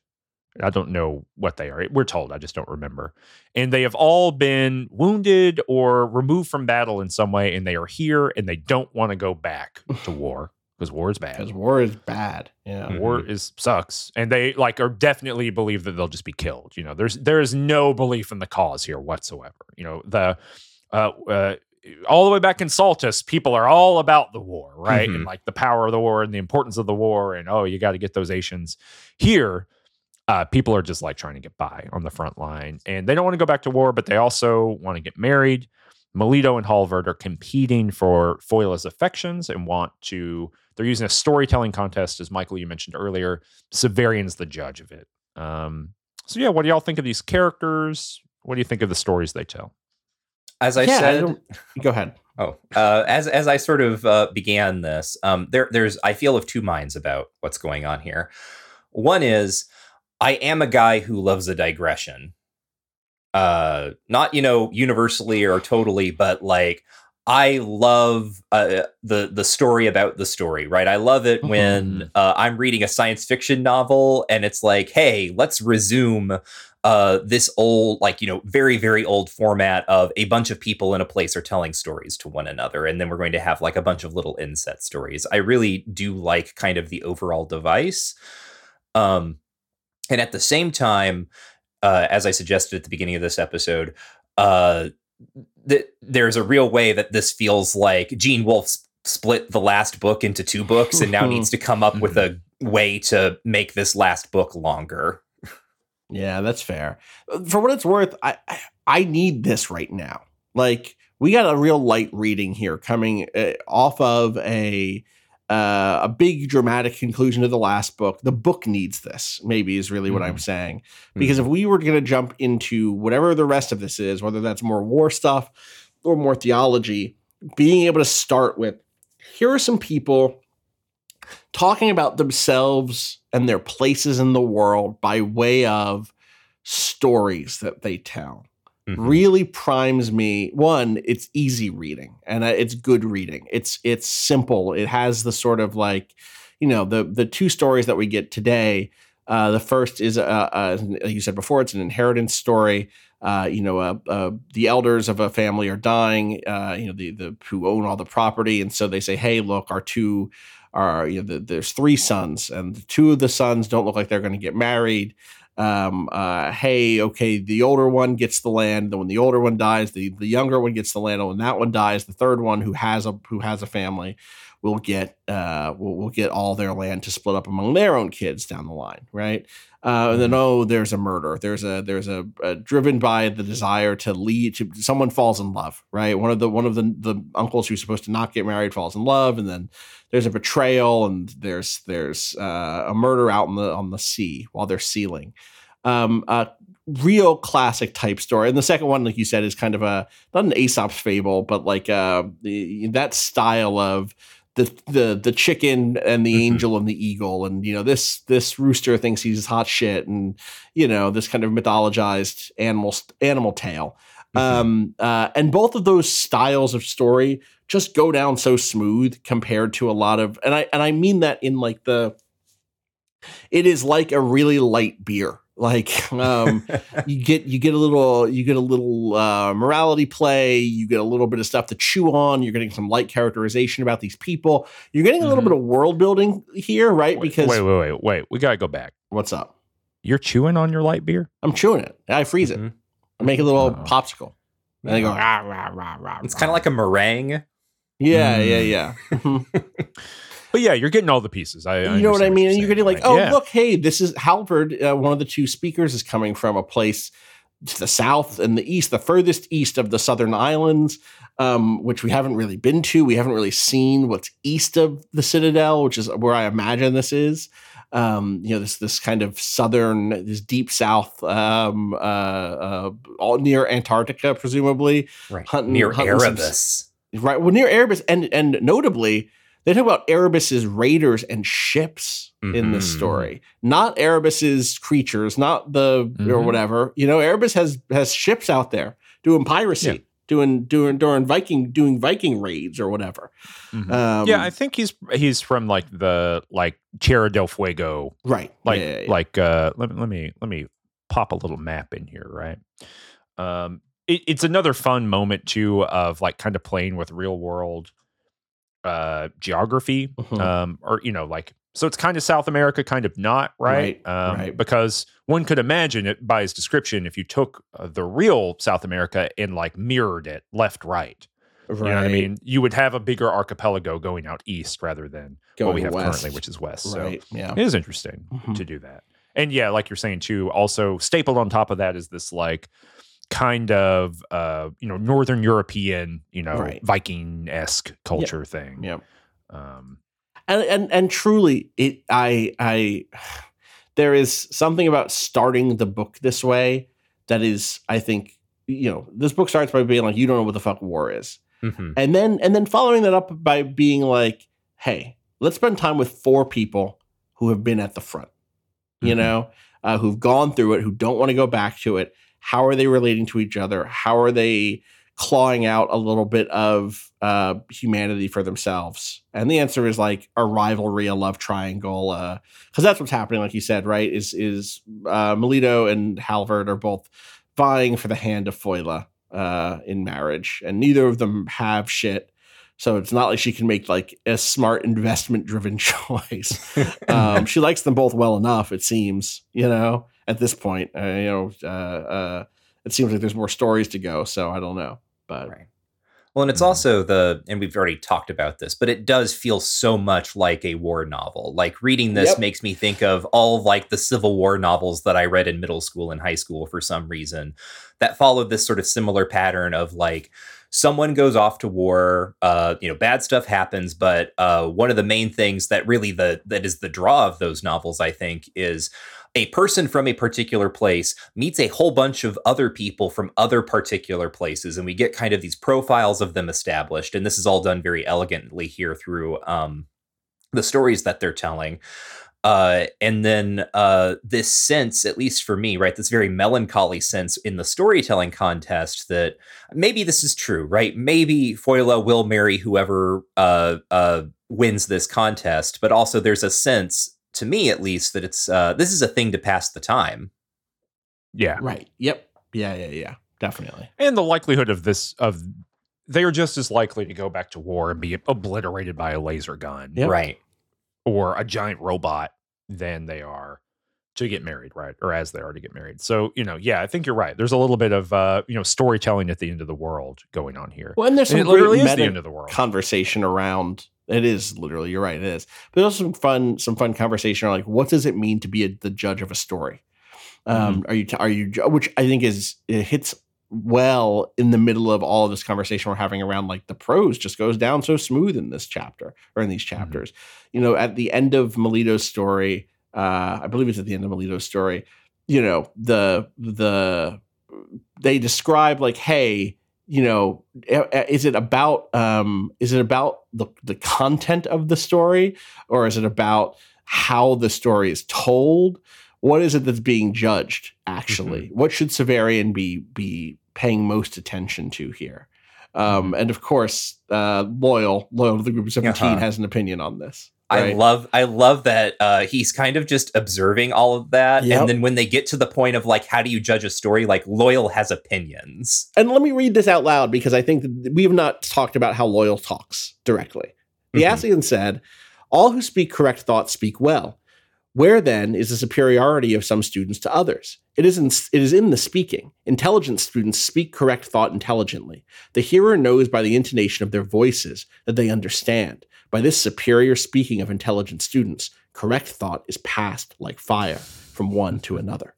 I don't know what they are. We're told. I just don't remember. And they have all been wounded or removed from battle in some way, and they are here, and they don't want to go back to war because war is bad. Because war is bad. Yeah. Mhm. War is sucks, and they like are definitely believe that they'll just be killed. You know, there's there is no belief in the cause here whatsoever. You know, the uh, uh, all the way back in Saltus, people are all about the war, right? And Mhm. like the power of the war and the importance of the war, and oh, you got to get those Ascians here. Uh, people are just like trying to get by on the front line, and they don't want to go back to war, but they also want to get married. Melito and Halvard are competing for Foila's affections and want to. They're using a storytelling contest, as Michael you mentioned earlier. Severian's the judge of it. Um, so yeah, what do y'all think of these characters? What do you think of the stories they tell? As I Yeah, said, don't- Go ahead. Oh, uh, as as I sort of uh, began this, um, there there's I feel of two minds about what's going on here. One is I am a guy who loves a digression, uh, not you know universally or totally, but like I love uh, the the story about the story, right? I love it when uh, I'm reading a science fiction novel and it's like, hey, let's resume uh, this old, like, you know, very, very old format of a bunch of people in a place are telling stories to one another. And then we're going to have like a bunch of little inset stories. I really do like kind of the overall device. Um, and at the same time, uh, as I suggested at the beginning of this episode, uh, th- there's a real way that this feels like Gene Wolfe split the last book into two books and now needs to come up with a way to make this last book longer. Yeah, that's fair. For what it's worth, I I- need this right now. Like we got a real light reading here coming uh, off of a uh, a big dramatic conclusion to the last book. The book needs this. Maybe is really what I'm saying. Because if we were going to jump into whatever the rest of this is, whether that's more war stuff or more theology, being able to start with here are some people talking about themselves and their places in the world by way of stories that they tell. Mhm. really primes me. One, it's easy reading and uh, it's good reading. It's it's simple. It has the sort of like, you know, the the two stories that we get today. Uh, the first is, uh, uh, you said before, it's an inheritance story. Uh, you know, uh, the elders of a family are dying. You know, the the who own all the property, and so they say, "Hey, look, our two are you know, the, there's three sons, and two of the sons don't look like they're going to get married." Um, uh, hey, okay, the older one gets the land. Then when the older one dies, the the younger one gets the land. And when that one dies, the third one who has a who has a family will get uh will, will get all their land to split up among their own kids down the line, right? Uh, and then oh, there's a murder. There's a there's a, a driven by the desire to lead to someone falls in love, right? One of the one of the the uncles who's supposed to not get married falls in love, and then there's a betrayal, and there's there's uh, a murder out on the on the sea while they're sealing. Um, a real classic type story. And the second one, like you said, is kind of a not an Aesop's fable, but like uh, that style of the the the chicken and the Mhm. angel and the eagle, and you know this this rooster thinks he's hot shit, and you know this kind of mythologized animal animal tale. Mhm. Um, uh, and both of those styles of story just go down so smooth compared to a lot of, and I and I mean that in like the, it is like a really light beer. Like um, you get you get a little you get a little uh, morality play. You get a little bit of stuff to chew on. You're getting some light characterization about these people. You're getting a little Mhm. bit of world building here, right? Wait, because wait, wait, wait, wait. We gotta go back. what's up? You're chewing on your light beer. I'm chewing it. I freeze it. Mhm. I make a little Oh. popsicle. And they go Yeah. rah rah rah rah. It's kind of like a meringue. yeah, Mm. yeah, yeah. But yeah, you're getting all the pieces. I, you know what I mean? And you're you're getting saying. like, oh, yeah. look, hey, this is Halvard. Uh, one of the two speakers is coming from a place to the south and the east, the furthest east of the southern islands, um, which we haven't really been to. We haven't really seen what's east of the Citadel, which is where I imagine this is. Um, you know, this this kind of southern, this deep south, um, uh, uh, all near Antarctica, presumably. Right. Hunting- Near hunting some- Erebus. Right. Well, near Erebus, and and notably, they talk about Erebus's raiders and ships in this Mhm. story, not Erebus's creatures, not the or Mhm. whatever. You know, Erebus has has ships out there doing piracy, Yeah. doing doing doing Viking doing Viking raids or whatever. Mhm. Um, yeah, I think he's he's from like the like Tierra del Fuego right. like Yeah, yeah, like uh let, let me let me pop a little map in here right um it, it's another fun moment too of like kind of playing with real world uh geography Mhm. um or you know like so it's kind of south america kind of not right, Right, um right. because one could imagine it by his description if you took uh, the real south america and like mirrored it left right you know what i mean you would have a bigger archipelago going out east rather than what we have west. currently which is west so. Yeah. it is interesting Mhm. to do that. And yeah, like you're saying too, also stapled on top of that is this like kind of uh, you know, northern European, you know, Right. Viking-esque culture thing. Yeah. Um and and and truly it i i there is something about starting the book this way that is i think you know this book starts by being like you don't know what the fuck war is Mhm. and then and then following that up by being like hey let's spend time with four people who have been at the front you Mhm. know uh, who've gone through it who don't want to go back to it how are they relating to each other? How are they clawing out a little bit of uh, humanity for themselves? And the answer is like a rivalry a love triangle because that's what's happening like you said right? Is is uh, melito and halvard are both vying for the hand of foila uh, in marriage and neither of them have shit. So it's not like she can make like a smart investment driven choice. Um, she likes them both well enough, it seems. You know, at this point, uh, you know, uh, uh, it seems like there's more stories to go. So I don't know, but Right. Well, and it's Mhm. also the, and we've already talked about this, but it does feel so much like a war novel. Like reading this Yep. makes me think of all like the Civil War novels that I read in middle school and high school for some reason that followed this sort of similar pattern of like someone goes off to war, uh, you know, bad stuff happens, but uh, one of the main things that really the that is the draw of those novels, I think, is a person from a particular place meets a whole bunch of other people from other particular places and we get kind of these profiles of them established and this is all done very elegantly here through um, the stories that they're telling Uh, and then uh, this sense, at least for me, right, this very melancholy sense in the storytelling contest that maybe this is true, right? Maybe Foila will marry whoever uh, uh, wins this contest, but also there's a sense, to me at least, that it's uh, this is a thing to pass the time. Yeah. Right. Yep. Yeah. Yeah. Yeah. Definitely. And the likelihood of this of they are just as likely to go back to war and be obliterated by a laser gun Yep. Right. or a giant robot than they are to get married, right? Or as they are to get married. So, you know, yeah, I think you're right. There's a little bit of uh, you know, storytelling at the end of the world going on here. Well, and there's And some it literally great is the end of the world. conversation around. It is literally. You're right. It is. But also some fun, some fun conversation like what does it mean to be a, the judge of a story? Um, Are you? Are you? Which I think is it hits well in the middle of all of this conversation we're having around like the prose just goes down so smooth in this chapter or in these chapters. You know, at the end of Melito's story, uh, I believe it's at the end of Melito's story. You know, the the they describe like, hey, you know, is it about um, is it about the the content of the story, or is it about how the story is told? What is it that's being judged? Actually, what should Severian be be paying most attention to here? Um, and of course, uh, loyal loyal to the group of 17 Uh-huh. has an opinion on this. I love I love that uh, he's kind of just observing all of that, Yep. and then when they get to the point of like, how do you judge a story? Like, Loyal has opinions. and let me read this out loud because I think that we have not talked about how loyal talks directly. The. Ascian said, All who speak correct thought speak well. Where then is the superiority of some students to others? It is, in, it is in the speaking. Intelligent students speak correct thought intelligently. The hearer knows by the intonation of their voices that they understand. By this superior speaking of intelligent students, correct thought is passed like fire from one to another.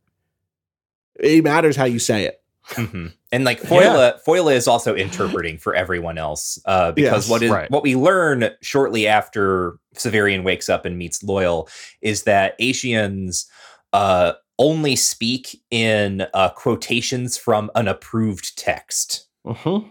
It matters how you say it. Mhm. And like Foila, Foila is also interpreting for everyone else uh, because Yes, what is right. what we learn shortly after Severian wakes up and meets Loyal is that Ascians uh, only speak in uh, quotations from an approved text. Mhm.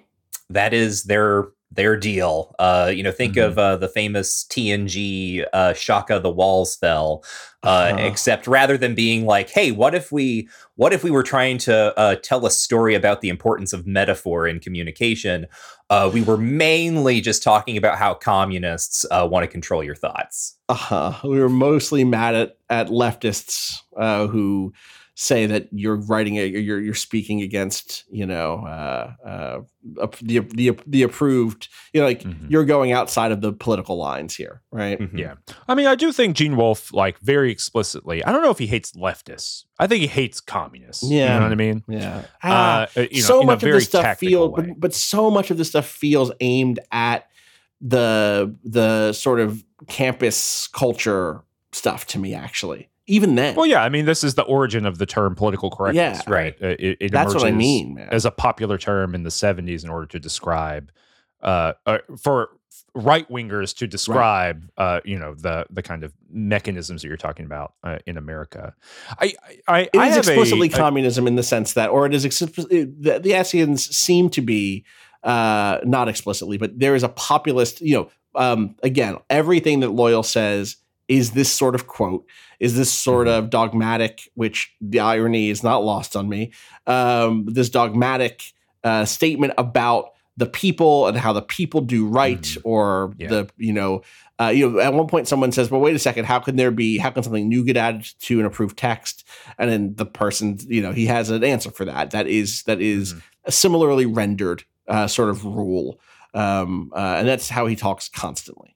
that is their their deal. Uh, you know, think Mhm. of uh, the famous TNG uh, Shaka the Walls fell. Uh, Uh-huh. Except rather than being like, "Hey, what if we what if we were trying to uh, tell a story about the importance of metaphor in communication?" Uh, we were mainly just talking about how communists uh, want to control your thoughts. Uh-huh. We were mostly mad at at leftists uh, who say that you're writing a, you're you're speaking against you know uh, uh, the the the approved you know like Mhm. you're going outside of the political lines here right Mhm. Yeah. I mean, I do think Gene Wolfe, like, very explicitly, I don't know if he hates leftists. I think he hates communists. Yeah, You Yeah. know what I mean? yeah Uh, uh, you know, so much of this stuff feels but, but so much of this stuff feels aimed at the the sort of campus culture stuff to me actually even then Well, yeah. I mean, this is the origin of the term political correctness, Yeah. right? Uh, It, it that's what i mean man as a popular term in the 70s in order to describe uh, uh for right wingers to describe uh you know the the kind of mechanisms that you're talking about uh, in America. I I, It I is have a- explicitly a- communism in the sense that, or it is explicitly, the, the Ascians seem to be uh, not explicitly, but there is a populist, you know, um, again, everything that Loyal says is this sort of quote, is this sort Mm-hmm. of dogmatic, which the irony is not lost on me, um, this dogmatic uh, statement about the people and how the people do right, Mhm. or Yeah. the, you know, uh, you know, at one point someone says, "Well, wait a second. How can there be? How can something new get added to an approved text?" And then the person, you know, he has an answer for that. That is that is Mhm. a similarly rendered uh, sort of rule, um, uh, and that's how he talks constantly.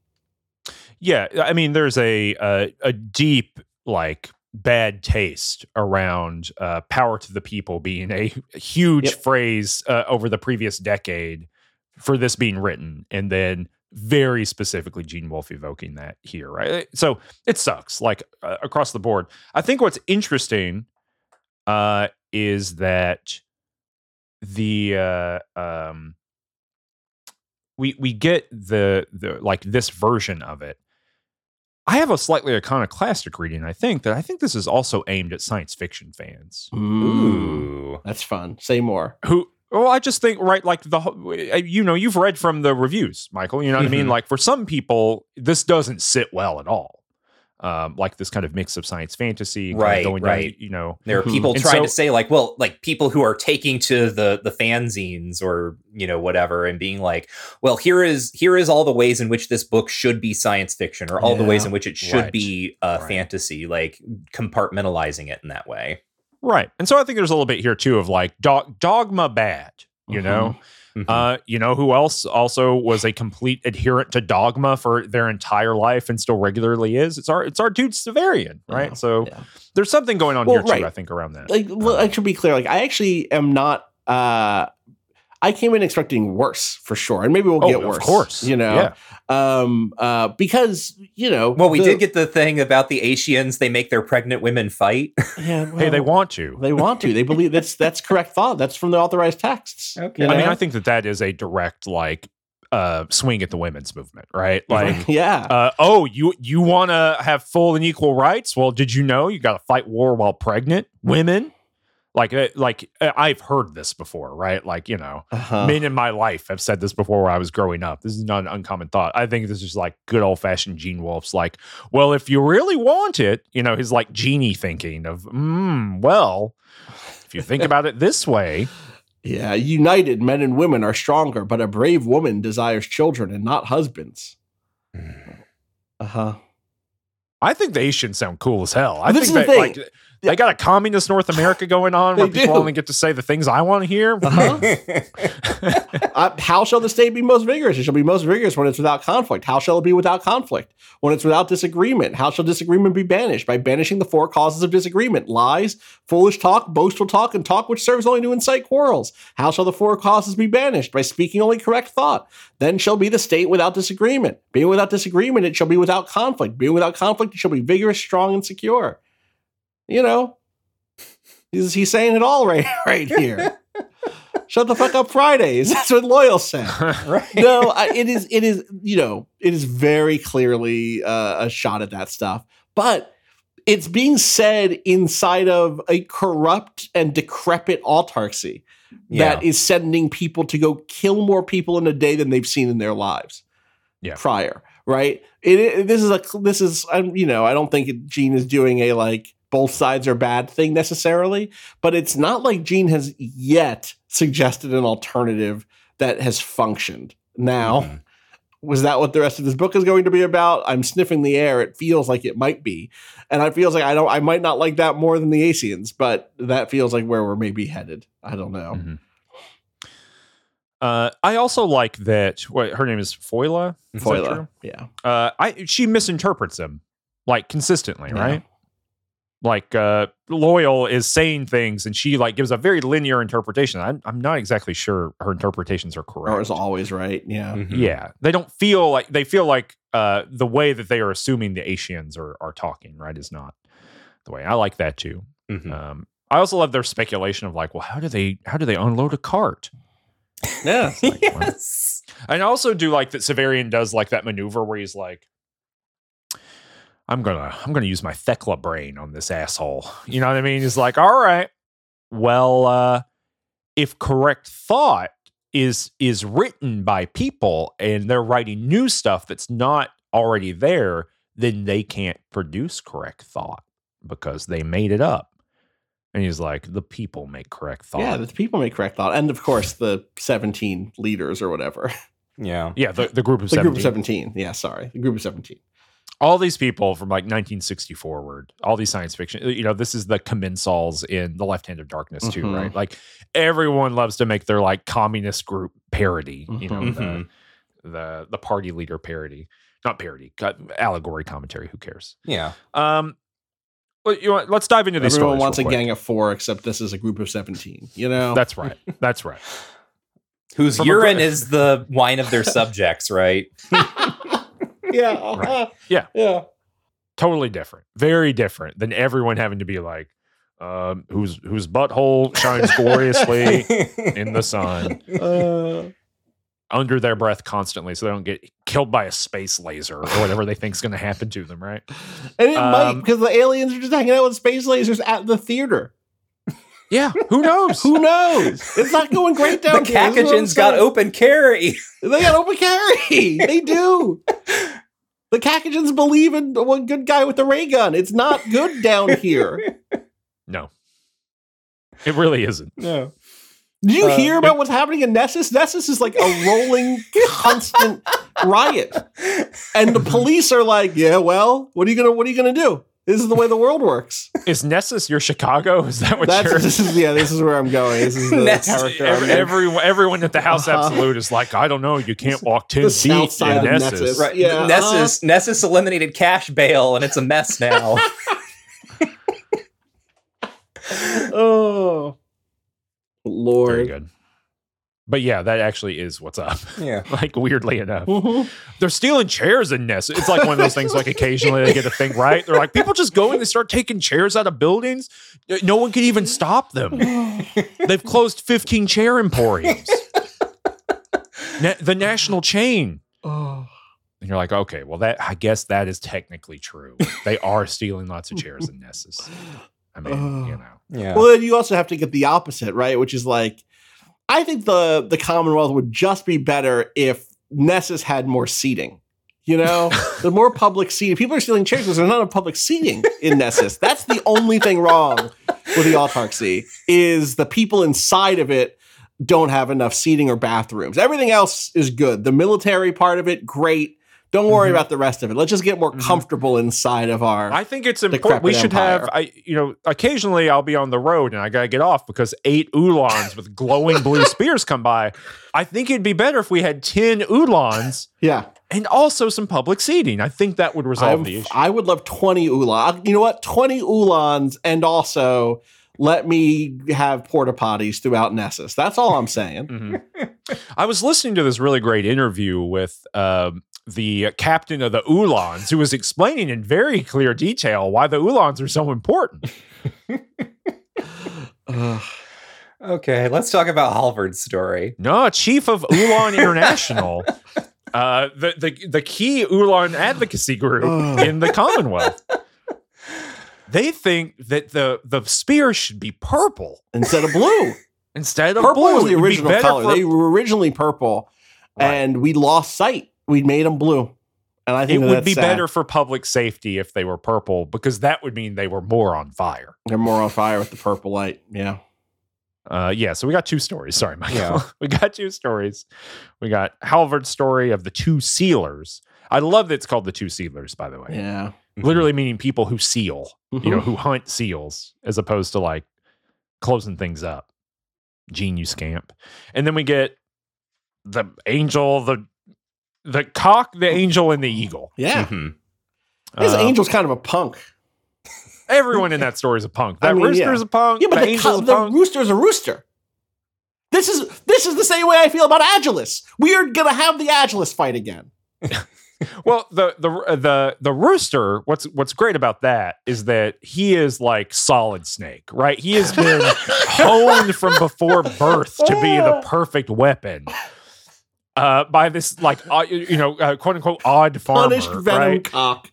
Yeah, I mean, there's a a, a deep like bad taste around uh, "power to the people" being a huge Yep. phrase uh, over the previous decade for this being written, and then very specifically Gene Wolfe evoking that here, right? So it sucks, like uh, across the board. I think what's interesting uh, is that the uh, um, we we get the the like this version of it. I have a slightly iconoclastic reading. I think that I think this is also aimed at science fiction fans Ooh. that's fun. Say more. who. Well, I just think right, like the uh, you know you've read from the reviews, Michael. You know what I mean. Mhm. Like for some people, this doesn't sit well at all. Um, like this kind of mix of science fantasy, kind of Right, going down, right. you know, There are Mhm. people And trying so- to say like, well, like people who are taking to the the fanzines or you know whatever and being like, well, here is here is all the ways in which this book should be science fiction or all the ways in which it should Right. be uh, Right. fantasy, like compartmentalizing it in that way. right. And so I think there's a little bit here too of like dog, dogma bad, you know. Mhm. Uh, you know who else also was a complete adherent to dogma for their entire life and still regularly is? It's our it's our dude Severian, right? Yeah, so yeah. there's something going on Well, here too. I think around that. like well, I should be clear. Like I actually am not. uh I came in expecting worse for sure, and maybe we'll Oh, get of worse. course. you know. Yeah. Um. Uh. Because you know. well, we the- did get the thing about the Ascians. They make their pregnant women fight. Yeah. hey, they want to. They want to. They believe that's that's correct thought. That's from the authorized texts. Okay. you I mean. I think that that is a direct like uh swing at the women's movement, right? Like. yeah. Uh, oh, you you want to have full and equal rights? Well, did you know you got to fight war while pregnant? Women, like, uh, like uh, I've heard this before, right? Like, you know, Uh-huh. men in my life have said this before where I was growing up. This is not an uncommon thought. I think this is like good old fashioned Gene Wolfe's like, well, if you really want it, you know, his like genie thinking of, mm, well, if you think about it this way, Yeah, united men and women are stronger, but a brave woman desires children and not husbands. Uh huh. I think the Ascians sound cool as hell. I This think is that the like thing. they got a communist North America going on where They people do. only get to say the things I want to hear. Uh-huh. Uh, how shall the state be most vigorous? It shall be most vigorous when it's without conflict. How shall it be without conflict? When it's without disagreement. How shall disagreement be banished? By banishing the four causes of disagreement lies, foolish talk, boastful talk, and talk which serves only to incite quarrels. How shall the four causes be banished? By speaking only correct thought. Then shall be the state without disagreement. Being without disagreement, it shall be without conflict. Being without conflict, it shall be vigorous, strong, and secure. You know, he's, he's saying it all right, right here. Shut the fuck up, Fridays. That's what Loyal said. right. No, I, it is. It is. You know, it is very clearly uh, a shot at that stuff, but it's being said inside of a corrupt and decrepit autarky that is sending people to go kill more people in a day than they've seen in their lives. Yeah. Prior, right? It, it- this is a. This is. Um, you know, I don't think Gene is doing a like both sides are bad thing necessarily, but it's not like Gene has yet suggested an alternative that has functioned. Now, Mhm. was that what the rest of this book is going to be about? I'm sniffing the air. It feels like it might be, and I feels like I don't. I might not like that more than the Ascians, but that feels like where we're maybe headed. I don't know. Mhm. Uh, I also like that. What her name is Foila. Foila, yeah, Uh, I she misinterprets him like consistently, Yeah. right? Like uh, loyal is saying things, and she like gives a very linear interpretation. I'm I'm not exactly sure her interpretations are correct. or is always right. Yeah, Mhm. Yeah, they don't feel like they feel like uh, the way that they are assuming the Ascians are are talking, right, is not the way. I like that too. Mhm. Um, I also love their speculation of like, well, how do they how do they unload a cart? yeah. like, well, yes. And I also do like that Severian does like that maneuver where he's like, I'm gonna I'm gonna use my Thecla brain on this asshole. You know what I mean? He's like, all right, well, uh, if correct thought is is written by people and they're writing new stuff that's not already there, then they can't produce correct thought because they made it up. And he's like, the people make correct thought. Yeah, the people make correct thought, and of course the seventeen leaders or whatever. Yeah. yeah, the, the group of The 17. group of seventeen. Yeah, sorry, the group of seventeen. All these people from like 1960 forward, all these science fiction, you know, this is the commensals in The Left Hand of Darkness too, Mhm. right? Like everyone loves to make their like communist group parody, you know, Mhm. the, the the party leader parody, not parody, allegory commentary. Who cares? Yeah. Um, know, let's dive into these Everyone wants a gang of four, except this is a group of seventeen. You know, That's right. That's right. Whose From urine gr- is the wine of their subjects, right? yeah, uh-huh. Yeah. yeah. Totally different. Very different than everyone having to be like, um, whose whose butthole shines gloriously in the sun. Uh, under their breath constantly so they don't get killed by a space laser or whatever they think is going to happen to them, right? and it might Um, because the aliens are just hanging out with space lasers at the theater. Yeah, who knows? Who knows? It's not going great the down here. This is what got open carry. They got open carry. They do. The Cacogens believe in the one good guy with the ray gun. It's not good down here. No, it really isn't. No. Did you Uh, hear about what's happening in Nessus? Nessus is like a rolling, constant riot, and the police are like, "Yeah, well, what are you gonna what are you gonna do? This is the way the world works." Is Nessus your Chicago? Is that what That's you're? this is yeah, this is where I'm going. This is the Nessus- character. Every, I'm everyone, everyone at the House Uh-huh. Absolute is like, I don't know, you can't walk ten The feet south side in of Nessus. Nessus. Right. Yeah, uh-huh. Nessus Nessus eliminated cash bail and it's a mess now. oh, Very Lord. good. But yeah, that actually is what's up. yeah. like weirdly enough, Mhm. they're stealing chairs in Nessus. It's like one of those things. Like occasionally they get a thing right. They're like people just go and they start taking chairs out of buildings. No one can even stop them. They've closed fifteen chair emporiums. Na- the national chain. Oh. And you're like, okay, well, that I guess that is technically true. They are stealing lots of chairs in Nessus. I mean, you know, Yeah. Well, then you also have to get the opposite, right? Which is like, I think the the Commonwealth would just be better if Nessus had more seating. You know, the more public seating. People are stealing chairs because there's not enough public seating in Nessus. That's the only thing wrong with the autarky is the people inside of it don't have enough seating or bathrooms. Everything else is good. The military part of it, great. Don't worry Mhm. about the rest of it. Let's just get more Mhm. comfortable inside of our. I think it's important. We should have. I, you know, occasionally I'll be on the road and I gotta get off because eight Ulans with glowing blue spears come by. I think it'd be better if we had ten Ulans yeah. and also some public seating. I think that would resolve I'm- the issue. I would love 20 Ulan. You know what? 20 Ulans and also let me have porta potties throughout Nessus. That's all I'm saying. Mhm. I was listening to this really great interview with um, the captain of the Ulans, who was explaining in very clear detail why the Ulans are so important. Ugh. Okay, let's talk about Halvard's story. No, chief of Ulan International, uh, the, the the key Ulan advocacy group Ugh. in the Commonwealth. They think that the the spear should be purple Instead of blue. instead of purple blue. was the original color. for- they were originally purple Right. and we lost sight. We made them blue. And I think it would be sad. better for public safety if they were purple because that would mean they were more on fire. They're more on fire with the purple light. Yeah. Uh, yeah, so we got two stories. Sorry, Michael. Yeah. we got two stories. We got Halvard's story of the two sealers. I love that it's called the two sealers, by the way. Yeah. Literally meaning people who seal, you know, Mhm. who hunt seals, as opposed to like closing things up. Gene, you scamp. And then we get the angel, the the cock, the angel, and the eagle. Yeah. Mhm. This Uh, angel's kind of a punk. Everyone in that story is a punk. That I mean, rooster's yeah. a punk. Yeah, but the the, angel's co- a the punk. rooster's a rooster. This is this is the same way I feel about Agilus. We are gonna have the Agilus fight again. Well, the the the the rooster. What's what's great about that is that he is like solid snake, right? He has been honed from before birth to be the perfect weapon. Uh, by this like uh, you know uh, quote unquote odd farmer, Punished venom right? cock.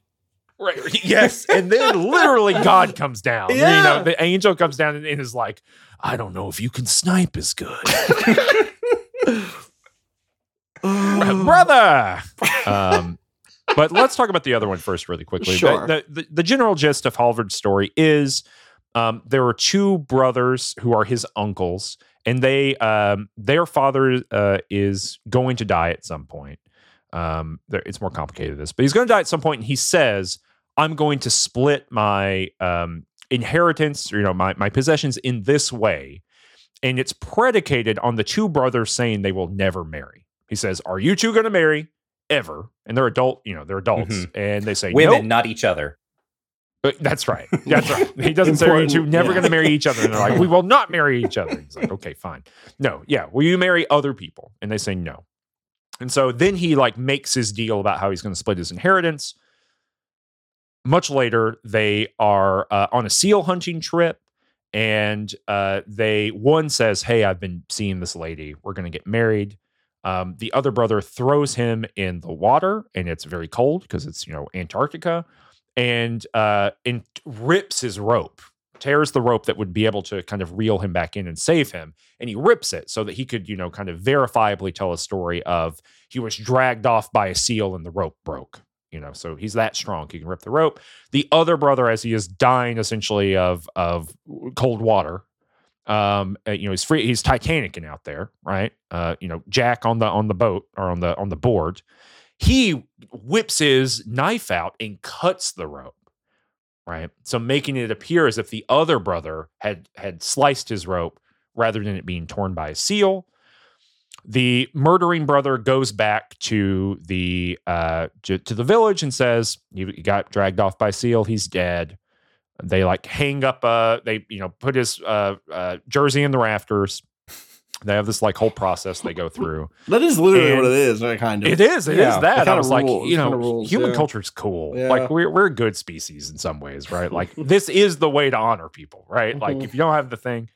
Right. Yes, and then literally God comes down. You Yeah. know, the angel comes down and, and is like, "I don't know if you can snipe as good, brother." Um, but let's talk about the other one first, really quickly. Sure. The, the, the general gist of Halvard's story is um, there are two brothers who are his uncles, and they um, their father uh, is going to die at some point. Um, it's more complicated than this, but he's going to die at some point, and he says, "I'm going to split my um, inheritance, or, you know, my my possessions in this way." And it's predicated on the two brothers saying they will never marry. He says, "Are you two going to marry ever?" And they're adult, you know, they're adults, Mhm. and they say, Women, "Nope." not each other. But that's right. That's right. He doesn't say you two never yeah. going to marry each other. And they're like, we will not marry each other. He's like, okay, fine. No, yeah. Will you marry other people? And they say no. And so then he like makes his deal about how he's going to split his inheritance. Much later, they are uh, on a seal hunting trip, and uh, they one says, "Hey, I've been seeing this lady. We're going to get married." Um, the other brother throws him in the water, and it's very cold because it's you know Antarctica and uh and rips his rope tears the rope that would be able to kind of reel him back in and save him and he rips it so that he could you know kind of verifiably tell a story of he was dragged off by a seal and the rope broke you know, so he's that strong. He can rip the rope. The other brother, as he is dying essentially of of cold water, um, uh, you know, he's free. He's Titanicing out there, right? Uh, you know, Jack on the on the boat or on the on the board. He whips his knife out and cuts the rope, right? So making it appear as if the other brother had had sliced his rope rather than it being torn by a seal. The murdering brother goes back to the uh, to, to the village and says he got dragged off by seal. He's dead. They like hang up. Uh, they you know put his uh, uh, jersey in the rafters. They have this like whole process they go through. That is literally And what it is. Right, kind of. It is. It is Yeah, it that. I was like, rules, you know, rules, human yeah. culture is cool. Yeah. Like we're we're a good species in some ways, right? Like this is the way to honor people, right? Like Mhm. if you don't have the thing,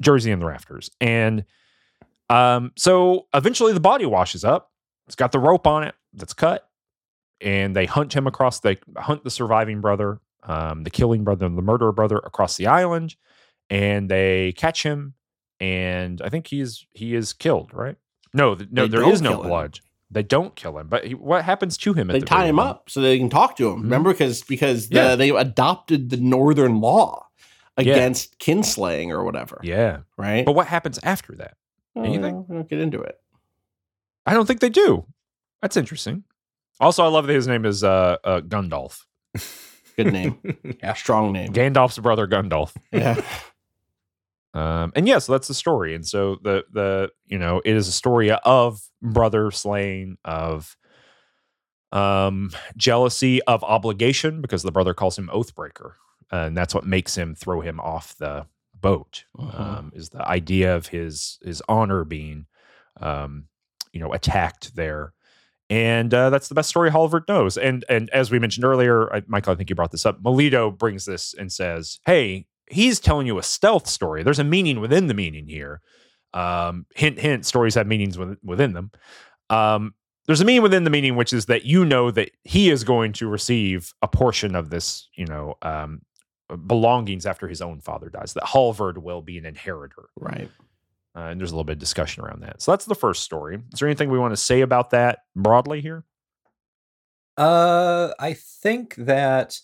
jersey in the rafters, and um, so eventually the body washes up. It's got the rope on it that's cut, and they hunt him across. They hunt the surviving brother, um, the killing brother, the murderer brother across the island, and they catch him. And I think he's he is killed, right? No, th- no, They there no kill him. blood. They don't kill him, but he, what happens to him? At They the tie him end? up so they can talk to him. Mhm. Remember, because because the, Yeah. they adopted the northern law Yeah. against kinslaying or whatever. Yeah, Right. but what happens after that? Oh, anything? We don't get into it. I don't think they do. That's interesting. Also, I love that his name is uh, uh, Gundalf, Good name. yeah. Strong name. Gandalf's brother Gundalf. Yeah. Um, and yeah, so that's the story. And so the the you know it is a story of brother slaying, of um jealousy, of obligation, because the brother calls him Oathbreaker, and that's what makes him throw him off the boat. Mhm. Um, is the idea of his his honor being, um, you know, attacked there. And uh, that's the best story Halvard knows. And and as we mentioned earlier, I, Michael, I think you brought this up. Melito brings this and says, "Hey, he's telling you a stealth story. There's a meaning within the meaning here. Um, hint, hint. Stories have meanings within, within them. Um, there's a meaning within the meaning, which is that you know that he is going to receive a portion of this, you know, um, belongings after his own father dies. That Halvard will be an inheritor." Right. Uh, and there's a little bit of discussion around that. So that's the first story. Is there anything we want to say about that broadly here? Uh, I think that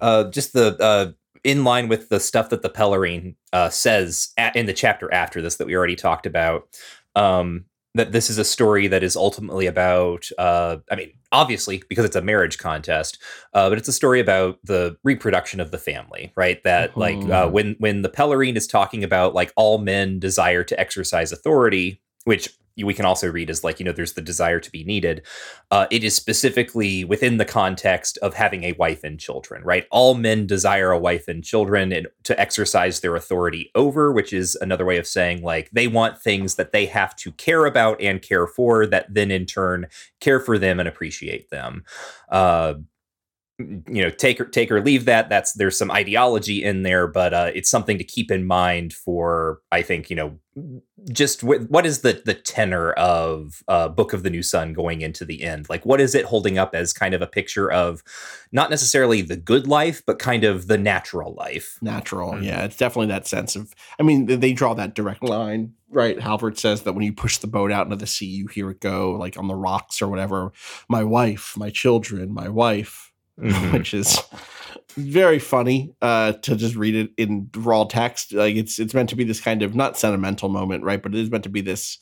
uh, just the uh, in line with the stuff that the Pellerine uh, says at, in the chapter after this that we already talked about. Um, that this is a story that is ultimately about. Uh, I mean, obviously because it's a marriage contest, uh, but it's a story about the reproduction of the family, right? That like uh, Mhm. when when the Pellerine is talking about like all men desire to exercise authority, which we can also read as like you know there's the desire to be needed uh, it is specifically within the context of having a wife and children, right? All men desire a wife and children and to exercise their authority over, which is another way of saying like they want things that they have to care about and care for that then in turn care for them and appreciate them. Uh, you know, take or take or leave that. That's there's some ideology in there, but uh, it's something to keep in mind for I think you know just wh- what is the the tenor of uh, Book of the New Sun going into the end? Like, what is it holding up as kind of a picture of not necessarily the good life, but kind of the natural life? Natural. Mhm. Yeah. It's definitely that sense of, I mean, they- they draw that direct line, right? Halvard says that when you push the boat out into the sea, you hear it go like on the rocks or whatever. My wife, my children, my wife, Mhm. which is very funny uh, to just read it in raw text. Like it's it's meant to be this kind of not sentimental moment, right? But it is meant to be this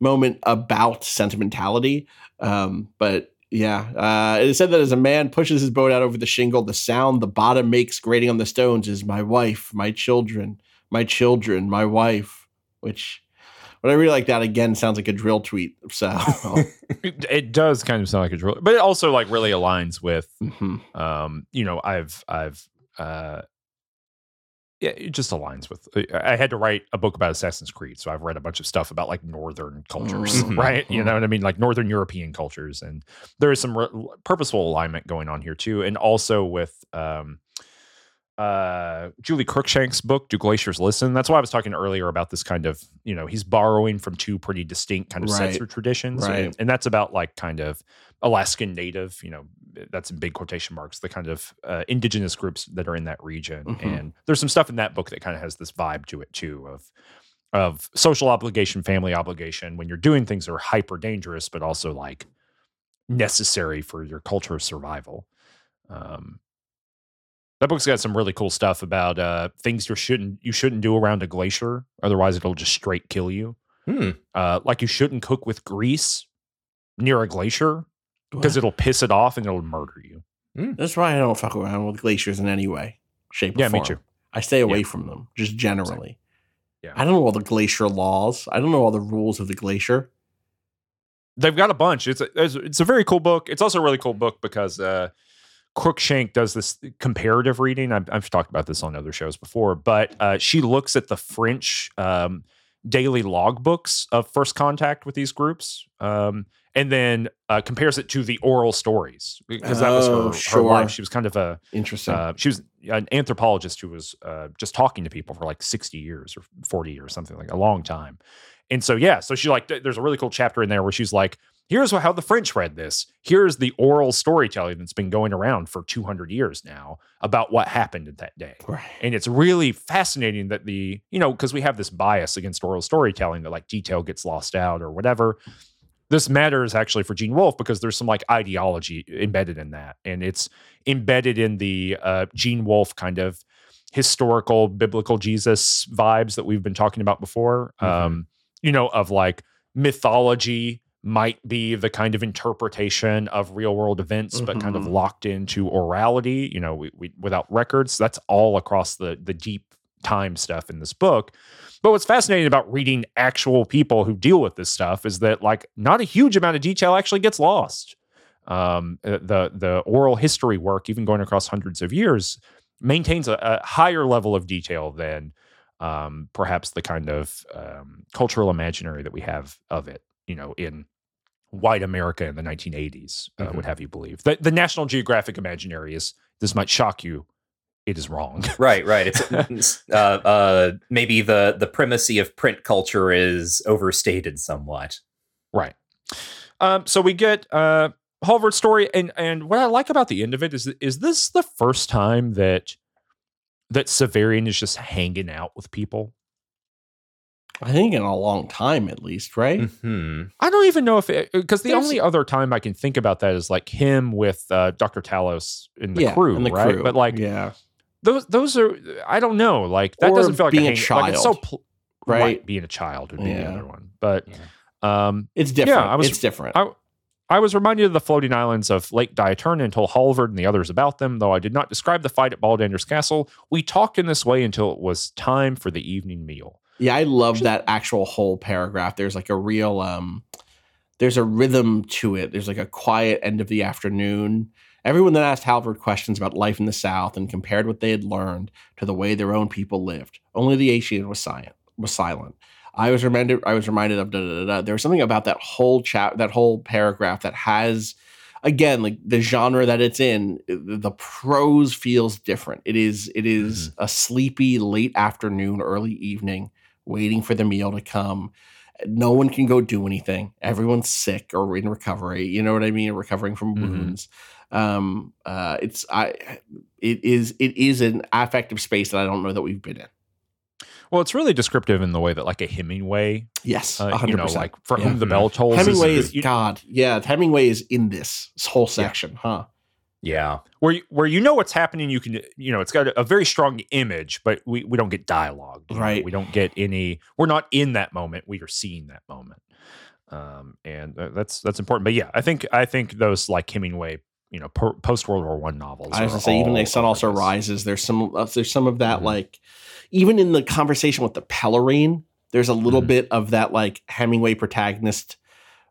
moment about sentimentality. Um, but yeah, uh, it is said that as a man pushes his boat out over the shingle, the sound the bottom makes grating on the stones is "my wife, my children, my children, my wife." Which, when I really like that again, sounds like a drill tweet. So. It, it does kind of sound like a drill, but it also like really aligns with, mhm. um, you know, I've, I've, uh, yeah, it just aligns with. I had to write a book about Assassin's Creed, so I've read a bunch of stuff about like northern cultures, Mhm. right? You know what I mean, like northern European cultures, and there is some re- purposeful alignment going on here too, and also with um, uh, Julie Cruikshank's book, "Do Glaciers Listen?" That's why I was talking earlier about this kind of, you know, he's borrowing from two pretty distinct kind of Right. sets or traditions, Right. and, and that's about like kind of Alaskan Native, you know, that's in big quotation marks, the kind of uh, indigenous groups that are in that region. Mhm. And there's some stuff in that book that kind of has this vibe to it too of of social obligation, family obligation when you're doing things that are hyper dangerous, but also like necessary for your culture's survival. Um, that book's got some really cool stuff about uh, things you shouldn't you shouldn't do around a glacier, otherwise it'll just straight kill you. Hmm. Uh, like you shouldn't cook with grease near a glacier because it'll piss it off and it'll murder you. That's why I don't fuck around with glaciers in any way, shape, or Yeah, me form. too. I stay away from them, just generally. Yeah. I don't know all the glacier laws. I don't know all the rules of the glacier. They've got a bunch. It's a, it's, it's a very cool book. It's also a really cool book because uh, Cruikshank does this comparative reading. I've, I've talked about this on other shows before, but uh, she looks at the French um, daily logbooks of first contact with these groups. Um, and then uh, compares it to the oral stories because that was her, Oh, her life. She was kind of a Interesting. uh, she was an anthropologist who was uh, just talking to people for like 60 years or 40 years, something like a long time. And so, yeah, so she like, there's a really cool chapter in there where she's like, here's how the French read this. Here's the oral storytelling that's been going around for 200 years now about what happened in that day. right. And it's really fascinating that the, you know, because we have this bias against oral storytelling that like detail gets lost out or whatever. This matters actually for Gene Wolfe because there's some like ideology embedded in that. And it's embedded in the uh, Gene Wolfe kind of historical biblical Jesus vibes that we've been talking about before. Mhm. Um, you know, of like mythology might be the kind of interpretation of real world events, but kind of Mhm. locked into orality, you know, we, we, without records. That's all across the the deep time stuff in this book. But what's fascinating about reading actual people who deal with this stuff is that like not a huge amount of detail actually gets lost. Um, uh, the the oral history work, even going across hundreds of years, maintains a, a higher level of detail than um, perhaps the kind of um, cultural imaginary that we have of it. You know, in white America in the 1980s uh, Mhm. would have you believe that the National Geographic imaginary is. This might shock you. It is wrong. Right, right. It's it's, uh, uh, maybe the the primacy of print culture is overstated somewhat. Right. Um, so we get uh Halvard's story, and and what I like about the end of it is is this the first time that that Severian is just hanging out with people? I think in a long time, at least, right? hmm I don't even know if it because the There's- only other time I can think about that is like him with uh, Dr. Talos in the yeah, crew, and the right? crew. But like yeah, those those are I don't know, like that Or doesn't feel like being a a, hang, like it's so child, pl- right? Being a child would be the other one, but um, It's different. I was- it's different. I, I was reminded of the floating islands of Lake Diuturn and told Halvard and the others about them, though I did not describe the fight at Baldanders' castle. We talked in this way until it was time for the evening meal. Yeah, I love that actual whole paragraph. There's like a real um there's a rhythm to it. There's like a quiet end of the afternoon. Everyone that asked Halvard questions about life in the South and compared what they had learned to the way their own people lived. Only the Ascian was silent. Was silent. I was reminded. I was reminded of da, da, da, da. There was something about that whole chat, that whole paragraph that has, again, like the genre that it's in. The prose feels different. It is. It is a sleepy late afternoon, early evening, waiting for the meal to come. No one can go do anything. Everyone's sick or in recovery. You know what I mean? Recovering from Mhm. wounds. Um, uh, it's I. It is. It is an affective space that I don't know that we've been in. Well, it's really descriptive in the way that, like a Hemingway, Yes, uh, 100%. you know, like for Yeah. whom the bell tolls. Hemingway is, is you- God. Yeah, Hemingway is in this whole section, huh? Yeah. where you, where you know what's happening. You can, you know, it's got a, a very strong image, but we we don't get dialogue. you know, Right. We don't get any. We're not in that moment. We are seeing that moment, um, and that's that's important. But yeah, I think I think those like Hemingway, you know, po- post World War One novels. I was gonna say, even the sun also rises. There's some. There's some of that, Mhm. like, even in the conversation with the Pellerine, there's a little Mhm. bit of that, like Hemingway protagonist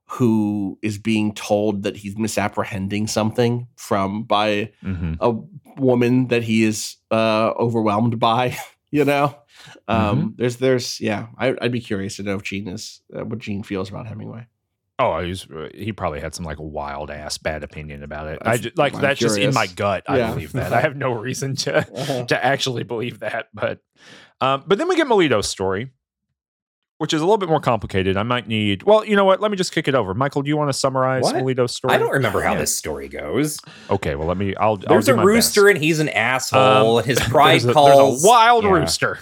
who is being told that he's misapprehending something from by Mhm. a woman that he is uh, overwhelmed by. You know, um, Mm-hmm. there's there's yeah. I, I'd be curious to know if Gene is uh, what Gene feels about Hemingway. Oh, he, was, uh, he probably had some like wild ass bad opinion about it. I That's- just, like I'm that's just in my gut. I Yeah. believe that. I have no reason to Uh-huh. to actually believe that. But um, but then we get Melito's story, which is a little bit more complicated. I might need. Well, you know what? Let me just kick it over. Michael, do you want to summarize What? Melito's story? I don't remember how Yeah. this story goes. Okay, well let me. I'll. There's I'll a my rooster best. and he's an asshole. Um, and his pride there's a, calls. There's a wild Yeah. rooster.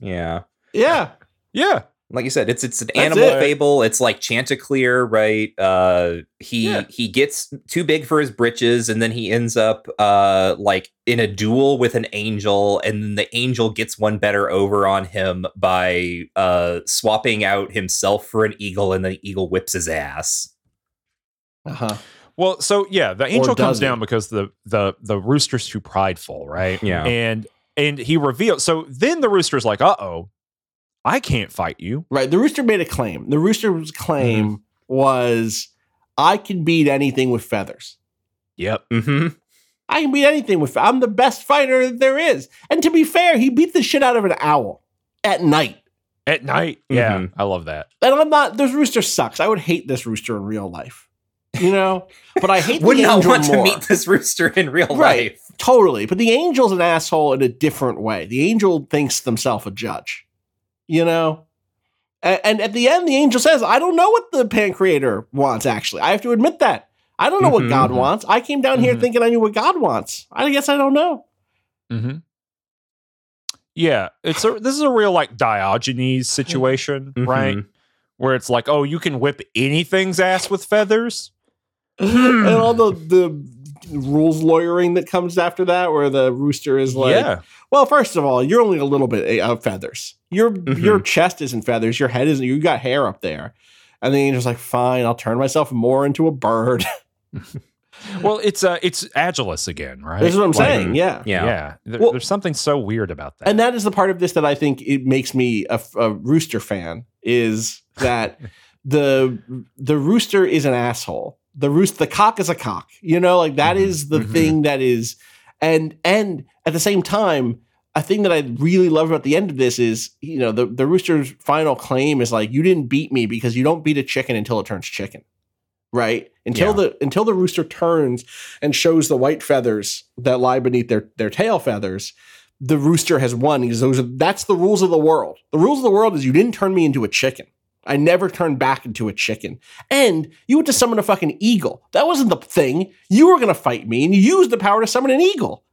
Yeah. Yeah, Yeah. Like you said, it's it's an That's animal it. fable. It's like Chanticleer, right? Uh, he Yeah. he gets too big for his britches, and then he ends up uh like in a duel with an angel, and the angel gets one better over on him by uh swapping out himself for an eagle, and the eagle whips his ass. Uh-huh. Well, so yeah, the angel comes does he? down because the the the rooster's too prideful, right? Yeah. and and he reveals. So then the rooster's like, "Uh oh, I can't fight you." Right. The rooster made a claim. The rooster's claim Mm-hmm. was I can beat anything with feathers. Yep. Mm-hmm. I can beat anything with I'm the best fighter that there is. And to be fair, he beat the shit out of an owl at night. At night. Yeah, Mhm. I love that. And I'm not this rooster sucks. I would hate this rooster in real life. You know? But I hate Would the not angel want more. to meet this rooster in real Right. life. Totally. But the angel's an asshole in a different way. The angel thinks themselves a judge. You know? A- And, at the end, the angel says, I don't know what the Pancreator wants, actually. I have to admit that. I don't know what Mhm. God wants. I came down here Mhm. thinking I knew what God wants. I guess I don't know. hmm Yeah, it's a this is a real like Diogenes situation, right? Mhm. Where it's like, oh, you can whip anything's ass with feathers. and all the, the rules lawyering that comes after that, where the rooster is like, yeah, well, first of all, you're only a little bit eh, of feathers. Your Mhm. your chest isn't feathers. Your head isn't. You got hair up there. And the angel's like, fine, I'll turn myself more into a bird. well, it's uh, it's Agilus again, right? This is what I'm Like, saying. Yeah. Yeah. Yeah, there- Well- there's something so weird about that. And that is the part of this that I think it makes me a, a rooster fan is that the the rooster is an asshole. The roost the cock is a cock. You know, like that Mhm. is the Mhm. thing that is and and at the same time a thing that I really love about the end of this is, you know, the, the rooster's final claim is like, you didn't beat me because you don't beat a chicken until it turns chicken. Right? Until Yeah. the until the rooster turns and shows the white feathers that lie beneath their, their tail feathers, the rooster has won because those are that's the rules of the world. The rules of the world is you didn't turn me into a chicken. I never turned back into a chicken. And you went to summon a fucking eagle. That wasn't the thing. You were gonna fight me, and you used the power to summon an eagle.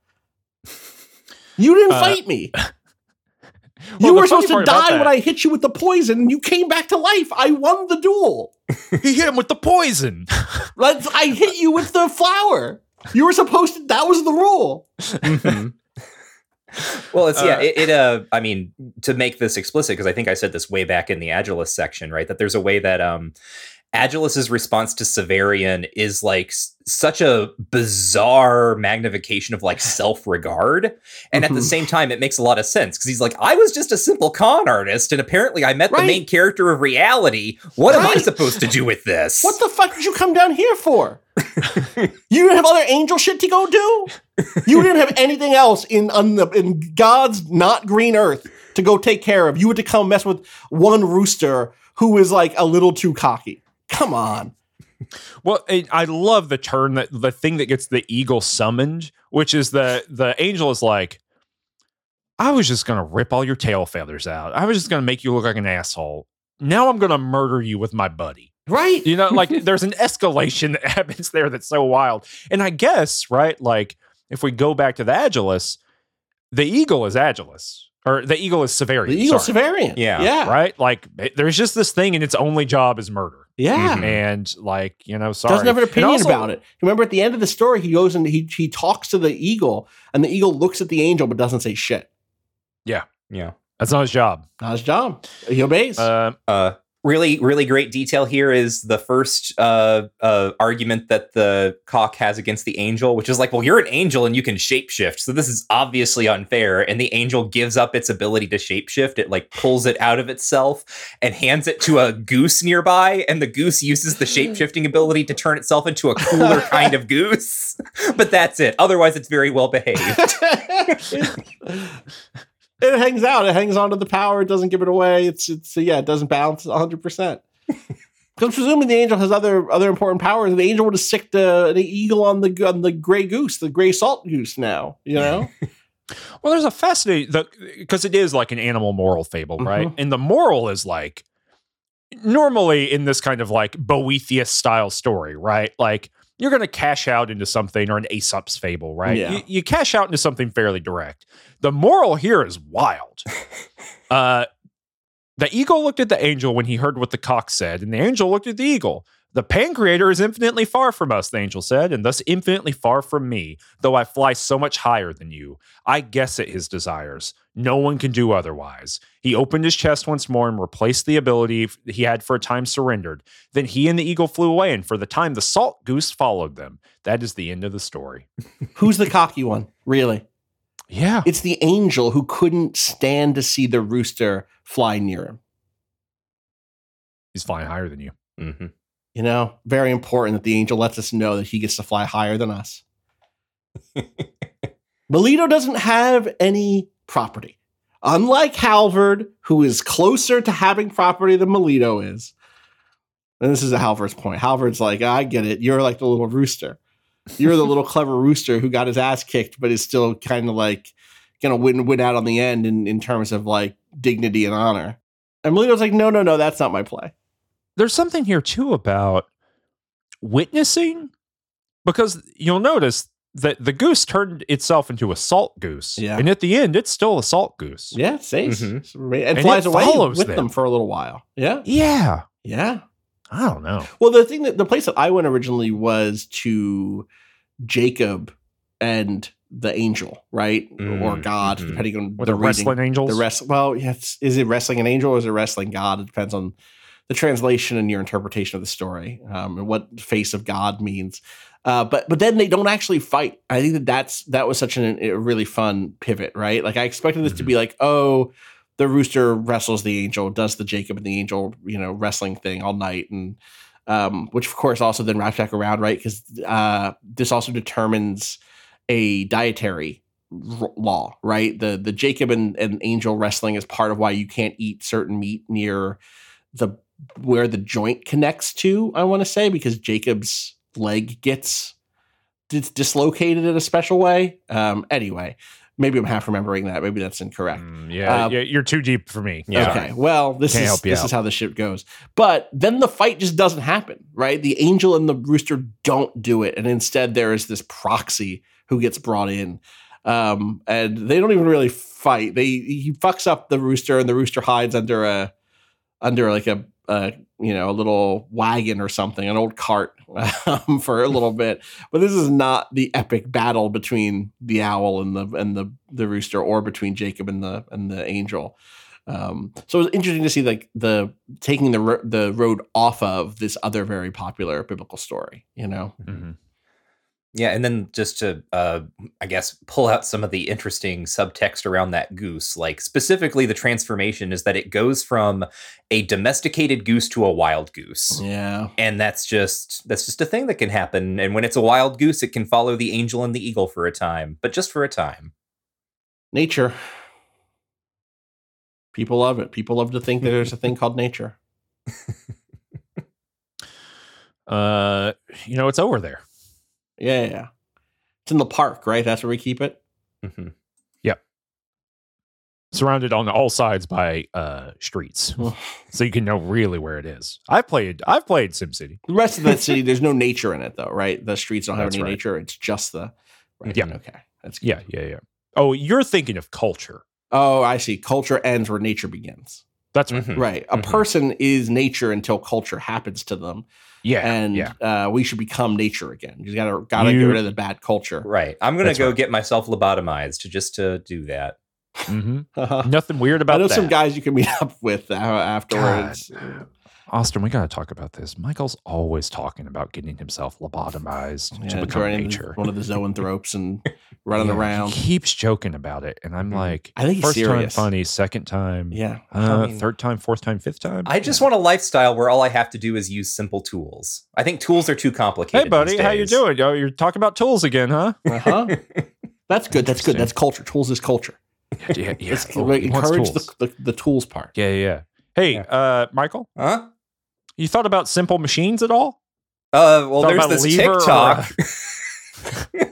You didn't Uh, fight me. Well, you were supposed to die when I hit you with the poison, and you came back to life. I won the duel. he hit him with the poison. I hit you with the flower. You were supposed to. That was the rule. Mhm. Well, it's yeah. Uh, It, it uh, I mean, to make this explicit, because I think I said this way back in the Agilus section, right? That there's a way that um, Agilus's response to Severian is like s- such a bizarre magnification of like self-regard, and at the Mhm. same time, it makes a lot of sense because he's like, I was just a simple con artist, and apparently, I met Right. the main character of reality. What am I supposed to do with this? What the fuck did you come down here for? you didn't have other angel shit to go do. You didn't have anything else in on the, in God's not green earth to go take care of. You had to come mess with one rooster who is like a little too cocky. Come on. Well, I love the turn that the thing that gets the eagle summoned, which is the the angel is like, I was just gonna rip all your tail feathers out. I was just gonna make you look like an asshole. Now I'm gonna murder you with my buddy. Right? You know, like there's an escalation that happens there that's so wild. And I guess, right, like if we go back to the Agilus, the eagle is Agilus. Or the eagle is Severian. The Eagle sorry, Severian. Yeah. Yeah. Right? Like eh, there's just this thing and its only job is murder. Yeah. Mhm. And like, you know, sorry. Doesn't have an opinion also- about it. Remember at the end of the story, he goes and he he talks to the eagle, and the eagle looks at the angel but doesn't say shit. Yeah. Yeah. That's not his job. Not his job. He obeys. Uh, uh really really great detail here is the first uh uh argument that the cock has against the angel which is like well you're an angel and you can shapeshift. So this is obviously unfair. And the angel gives up its ability to shapeshift. It like pulls it out of itself and hands it to a goose nearby. And the goose uses the shapeshifting ability to turn itself into a cooler kind of goose. But that's it. Otherwise it's very well behaved it hangs out. It hangs on to the power. It doesn't give it away. It's it's yeah. It doesn't bounce 100. percent Because presumably the angel has other other important powers. The angel would have sicked uh, the eagle on the on the gray goose, the gray salt goose. Now you know. well, there's a fascinating because it is like an animal moral fable, right? Mhm. And the moral is like normally in this kind of like Boethius style story, right? Like you're going to cash out into something or an Aesop's fable, right? Yeah. You, you cash out into something fairly direct. The moral here is wild. uh, The eagle looked at the angel when he heard what the cock said, and the angel looked at the eagle. The Pancreator is infinitely far from us, the angel said, and thus infinitely far from me, though I fly so much higher than you. I guess at his desires. No one can do otherwise. He opened his chest once more and replaced the ability he had for a time surrendered. Then he and the eagle flew away, and for the time the salt goose followed them. That is the end of the story. Who's the cocky one? Really? Yeah. It's the angel who couldn't stand to see the rooster fly near him. He's flying higher than you. Mhm. You know, very important that the angel lets us know that he gets to fly higher than us. Melito doesn't have any property. Unlike Halvard, who is closer to having property than Melito is. And this is a Halvard's point. Halvard's like, ah, I get it. You're like the little rooster. You're the little clever rooster who got his ass kicked, but is still kind of like gonna win win out on the end in, in terms of like dignity and honor. And Melito's like, no, no, no, that's not my play. There's something here too about witnessing because you'll notice that the goose turned itself into a salt goose. Yeah. And at the end, it's still a salt goose. Yeah, it stays Mhm. and, And flies it away follows with them. them. for a little while. Yeah, Yeah. yeah. I don't know. Well, the thing that the place that I went originally was to Jacob and the angel, right, Mm, or God, mhm. depending on With the the reading. wrestling angels. The rest. Well, yes. Is it wrestling an angel or is it wrestling God? It depends on the translation and your interpretation of the story um, and what face of God means. Uh, but but then they don't actually fight. I think that that's that was such an, a really fun pivot, right? Like I expected this to be like, oh, the rooster wrestles the angel, does the Jacob and the angel, you know, wrestling thing all night, and um, which of course also then wraps back around, right? Because uh, this also determines a dietary r- law, right? The the Jacob and, and angel wrestling is part of why you can't eat certain meat near the where the joint connects to. I want to say because Jacob's leg gets dis- dislocated in a special way. Um, anyway, maybe I'm half remembering that. Maybe that's incorrect. Mm, yeah, Uh, yeah, you're too deep for me. Yeah. Okay. Well, this Can't is help this out. is how the ship goes. But then the fight just doesn't happen, right? The angel and the rooster don't do it, and instead there is this proxy who gets brought in. Um, and they don't even really fight. They he fucks up the rooster, and the rooster hides under a under like a, a you know a little wagon or something, an old cart um, for a little bit. But this is not the epic battle between the owl and the and the the rooster, or between Jacob and the and the angel. Um, so it was interesting to see like the taking the the road off of this other very popular biblical story. You know, Mhm. Yeah, and then just to, uh, I guess, pull out some of the interesting subtext around that goose, like specifically the transformation is that it goes from a domesticated goose to a wild goose. yeah, And that's just that's just a thing that can happen. And when it's a wild goose, it can follow the angel and the eagle for a time, but just for a time. nature. People love it. People love to think that there's a thing called nature. Uh, you know, it's over there. Yeah, yeah, yeah. It's in the park, right? That's where we keep it. Mhm. Surrounded on all sides by uh streets. so you can know really where it is. I've played I've played SimCity. The rest of the city, there's no nature in it, though, right? The streets don't have That's any right. nature. It's just the. Right. Yeah. Okay. That's good. Yeah, yeah, yeah. Oh, you're thinking of culture. Oh, I see. Culture ends where nature begins. That's right. Mhm. Right. A Mhm. person is nature until culture happens to them, Yeah. and yeah. uh, we should become nature again. You gotta gotta You- get rid of the bad culture. Right. I'm gonna That's go right. get myself lobotomized to just to do that. hmm I Nothing weird about I know that. some guys you can meet up with uh, afterwards. Austin, we got to talk about this. Michael's always talking about getting himself lobotomized to become nature. one of the zoanthropes and running Yeah, around. He keeps joking about it, and I'm Mhm. like, I think first serious. time funny, second time, Yeah. uh, I mean- third time, fourth time, fifth time. I just want a lifestyle where all I have to do is use simple tools. I think tools are too complicated. hey, buddy, how you doing? Oh, you're talking about tools again, huh? Uh huh. That's good. That's good. That's culture. Tools is culture. yeah, yeah. Let's Oh, like, he wants encourage the, the the tools part. Yeah, yeah, yeah. Hey, Yeah. uh, Michael, Huh? You thought about simple machines at all? Uh, well, Thought there's this TikTok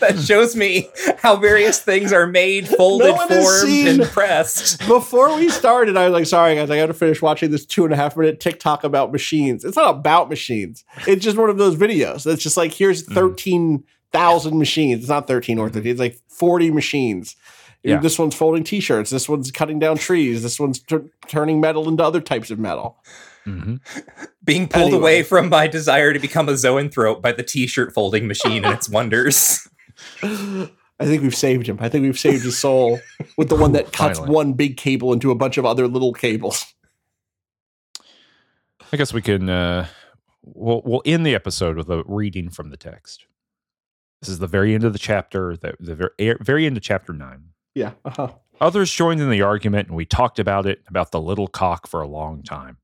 that shows me how various things are made, folded, has formed, and pressed. Before we started, I was like, "Sorry guys, I got to finish watching this two and a half minute TikTok about machines." It's not about machines. It's just one of those videos that's just like, "Here's Mhm. thirteen thousand machines." It's not thirteen or thirteen. It's like forty machines. Yeah. This one's folding T-shirts. This one's cutting down trees. This one's tur- turning metal into other types of metal. Mhm. Being pulled Anyway. away from my desire to become a zoanthrope by the t-shirt folding machine and its wonders. I think we've saved him. I think we've saved his soul with the one that cuts Finally. one big cable into a bunch of other little cables. I guess we can. Uh, we'll we'll end the episode with a reading from the text. This is the very end of the chapter. The the very, very end of chapter nine. Yeah. Uh-huh. Others joined in the argument, and we talked about it about the little cock for a long time.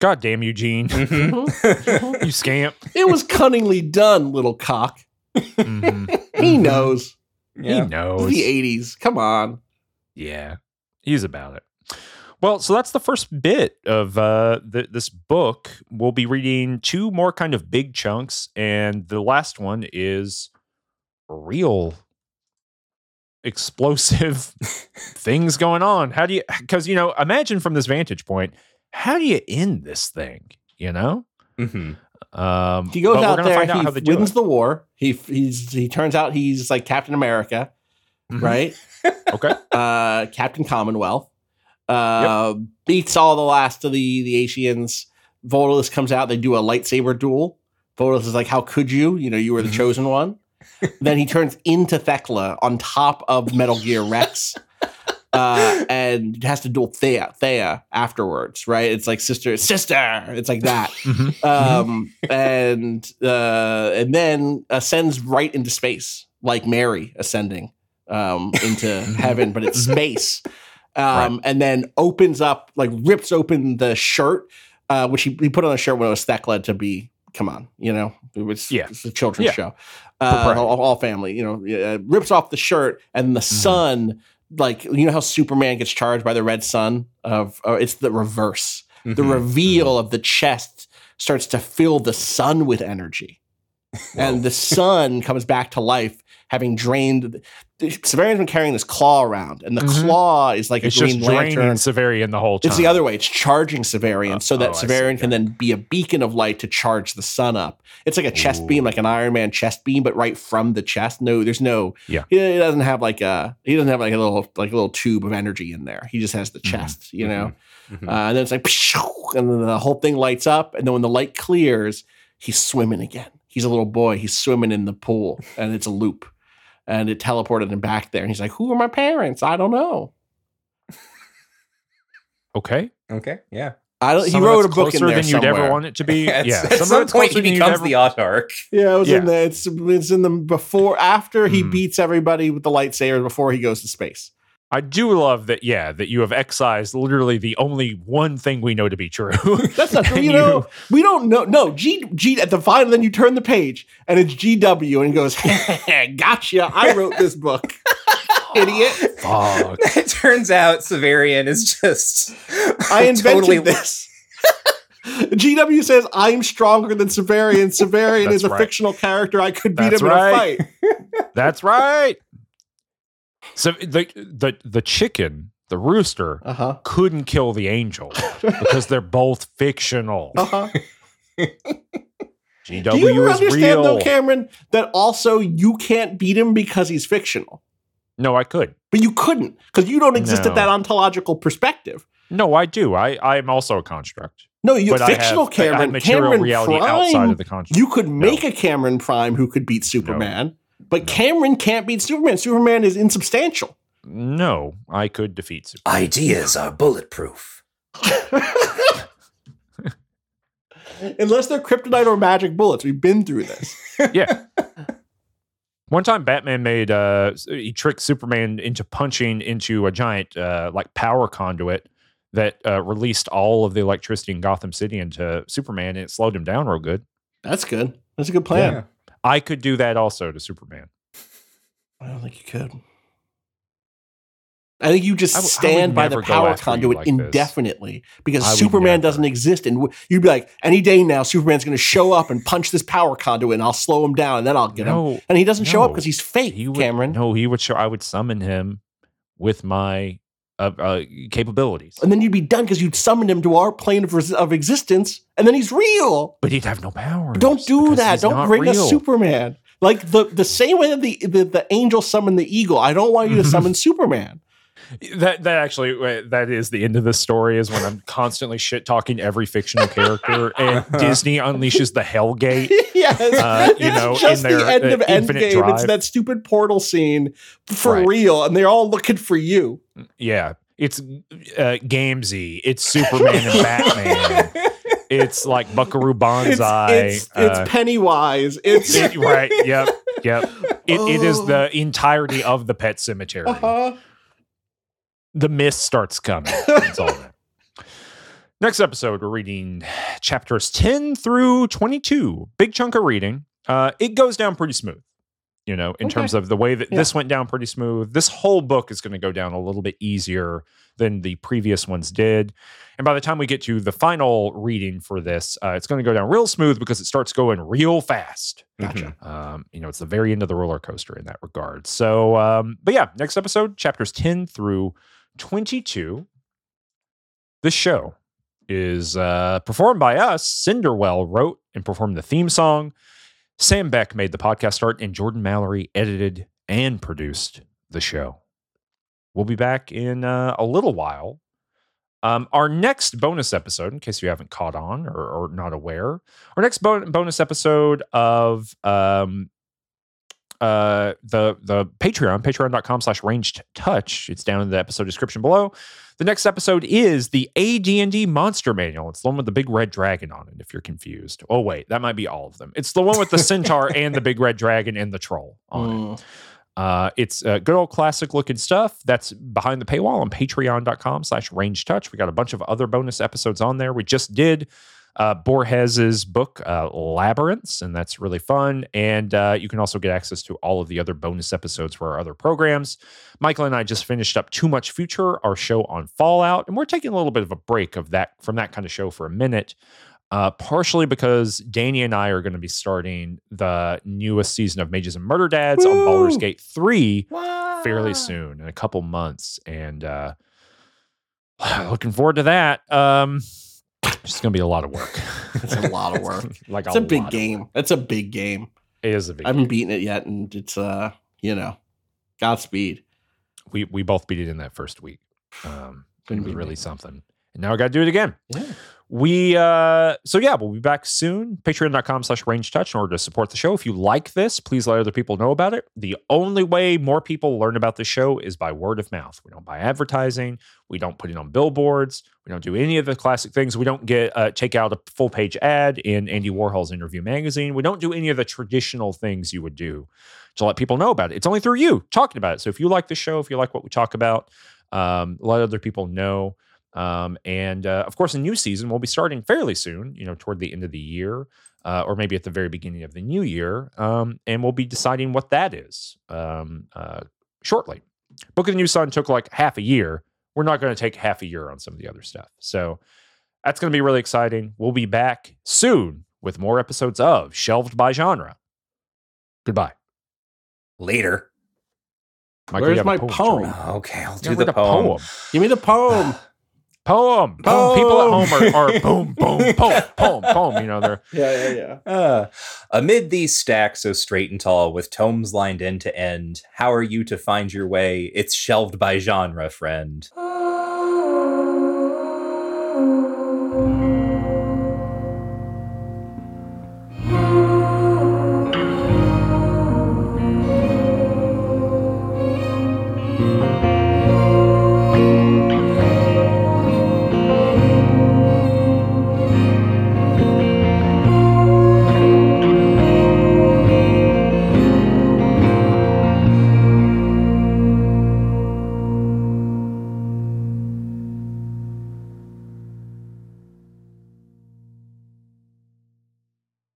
God damn you, Gene! Mhm. you scamp. It was cunningly done, little cock. Mhm. He Mhm. knows. He yeah. It's knows. the 80s. Come on. Yeah, he's about it. Well, so that's the first bit of uh, th- this book. We'll be reading two more kind of big chunks, and the last one is real explosive things going on. How do you? Because you know, imagine from this vantage point, how do you end this thing? You know, Mhm. um, He goes out there, out he wins it. the war. He he's he turns out he's like Captain America, Mhm. right? Okay, uh, Captain Commonwealth. Uh, Beats all the last of the the Ascians. Vodalus comes out. They do a lightsaber duel. Vodalus is like, "How could you? You know, you were the Mhm. chosen one." Then he turns into Thecla on top of Metal Gear Rex, uh, and has to duel Thea. Thea afterwards, right? It's like sister, sister. It's like that Mhm. um, and uh, and then ascends right into space, like Mary ascending um, into heaven, but it's Mhm. space. Um, And then opens up, like rips open the shirt, uh, which he, he put on a shirt when it was Thecla to be. Come on, you know, it was Yeah. it's a children's Yeah. show, uh, all, all family. You know, uh, rips off the shirt, and the sun, like you know how Superman gets charged by the red sun of, uh, it's the reverse the Mhm. reveal of the chest starts to fill the sun with energy. and the sun comes back to life, having drained. Severian's been carrying this claw around, and the Mhm. claw is like it's a just green draining lantern. Severian the whole time. It's the other way. It's charging Severian so that oh, see, Severian can yeah. then be a beacon of light to charge the sun up. It's like a chest beam, like an Iron Man chest beam, but right from the chest. No, there's no. Yeah. He, he doesn't have like a. He doesn't have like a little like a little tube of energy in there. He just has the Mhm. chest. You know. Mhm. Uh, and then it's like, and then the whole thing lights up. And then when the light clears, he's swimming again. He's a little boy. He's swimming in the pool, and it's a loop. And it teleported him back there. And he's like, "Who are my parents? I don't know. okay. Okay. Yeah. I don't." Some he of wrote a it's book in closer there than you'd ever want it to be. At, yeah, at of some point, he becomes ever- the Autarch. Yeah, it was Yeah. in the. It's it's in the before after he Hmm. beats everybody with the lightsaber before he goes to space. I do love that. Yeah, that you have excised literally the only one thing we know to be true. That's not true. And You know, we don't know. No, G G at the final. Then you turn the page and it's GW and he goes, "Gotcha! I wrote this book, idiot. Fuck. it turns out Severian is just I invented totally this." GW says, I'm stronger than Severian. Severian is a right. fictional character. I could beat That's him right. in a fight. That's right. So the the the chicken, the rooster, Uh huh. couldn't kill the angel because they're both fictional. Uh huh. GW Do you ever is understand, real. though, Cameron, that also you can't beat him because he's fictional? no, I could. But you couldn't because you don't exist No. at that ontological perspective. No, I do. I I am also a construct. No, you but fictional have, Cameron. Cameron reality Prime, outside of the construct. You could make a Cameron Prime who could beat Superman, but No. Cameron can't beat Superman. Superman is insubstantial. no, I could defeat Superman. ideas are bulletproof. Unless they're kryptonite or magic bullets. We've been through this. yeah. One time, Batman made uh he tricked Superman into punching into a giant uh like power conduit that uh, released all of the electricity in Gotham City into Superman, and it slowed him down real good. That's good. That's a good plan. I could do that also to Superman. I don't think you could. I think you just I w- I would stand by the power conduit like this. indefinitely because Superman never. doesn't exist, and w- you'd be like, any day now, Superman's going to show up and punch this power conduit, and I'll slow him down, and then I'll get him. And he doesn't show up because he's fake, he would, Cameron. No, he would show. I would summon him with my uh, uh, capabilities, And then you'd be done because you'd summoned him to our plane of, res- of existence, and then he's real. but he'd have no power. Don't do that. Don't bring us real. Superman. Like the the same way that the, the the angel summoned the eagle. I don't want you to summon Superman. That that actually uh, that is the end of the story is when I'm constantly shit talking every fictional character and Disney unleashes the Hellgate. yes, Uh, you it's know, just in their, the end uh, of Endgame. It's that stupid portal scene for Right. real, and they're all looking for you. Yeah, it's uh, Gamesy, it's Superman and Batman. It's like Buckaroo It's, Banzai. it's, it's uh, Pennywise. It's it- right. Yep. Yep. It, it is Oh. the entirety of the pet cemetery. uh-huh. The mist starts coming. That's all that. Next episode, we're reading chapters 10 through 22. Big chunk of reading. Uh, it goes down pretty smooth, you know, in Okay. terms of the way that Yeah. this went down pretty smooth. This whole book is going to go down a little bit easier than the previous ones did. And by the time we get to the final reading for this, uh, it's going to go down real smooth because it starts going real fast. Gotcha. Um, you know, it's the very end of the roller coaster in that regard. So, um, but yeah, next episode, chapters 10 through 22. This show is uh, performed by us. Cinder Well wrote and performed the theme song. Sam Beck made the podcast art, and Jordan Mallory edited and produced the show. We'll be back in uh, a little while. Um, our next bonus episode, in case you haven't caught on or, or not aware, our next bon- bonus episode of um, uh, the the Patreon, patreon.com slash ranged touch. It's down in the episode description below. The next episode is the AD&D Monster Manual. It's the one with the big red dragon on it, if you're confused. Oh, wait, that might be all of them. It's the one with the centaur and the big red dragon and the troll on it. Mm. Uh, it's uh, good old classic looking stuff that's behind the paywall on patreon.com slash range touch. We got a bunch of other bonus episodes on there. We just did uh, Borges's book, uh, Labyrinths, and that's really fun. And uh, you can also get access to all of the other bonus episodes for our other programs. Michael and I just finished up Too Much Future, our show on Fallout, and we're taking a little bit of a break of that from that kind of show for a minute. Uh, partially because Danny and I are going to be starting the newest season of Mages and Murder Dads on Woo! Baldur's Gate 3 What? fairly soon in a couple months. And uh, looking forward to that. Um, it's going to be a lot of work. It's a lot of work. like It's a lot big game. It's a big game. It is a big I haven't beaten it yet, and it's uh, you know, Godspeed. we we both beat it in that first week. Um, it was really something. And now I got to do it again. Yeah. We uh so yeah, we'll be back soon. Patreon.com slash range touch in order to support the show. If you like this, please let other people know about it. The only way more people learn about the show is by word of mouth. We don't buy advertising, we don't put it on billboards, we don't do any of the classic things. We don't get uh take out a full page ad in Andy Warhol's interview magazine. We don't do any of the traditional things you would do to let people know about it. It's only through you talking about it. So if you like the show, if you like what we talk about, um, let other people know. Um, and uh, of course, a new season will be starting fairly soon, you know, toward the end of the year, uh, or maybe at the very beginning of the new year. Um, and we'll be deciding what that is um, uh, shortly. Book of the New Sun took like half a year. We're not going to take half a year on some of the other stuff. So that's going to be really exciting. We'll be back soon with more episodes of Shelved by Genre. Goodbye. Later. Michael, Where's you have a my poem poem? read. Okay, I'll do gotta the read a poem. Give me the poem. Poem. Poem. People at home are, are boom, boom, poem, poem, poem. You know, they're yeah, yeah, yeah. Uh, amid these stacks so straight and tall, with tomes lined end to end, how are you to find your way? It's shelved by genre, friend.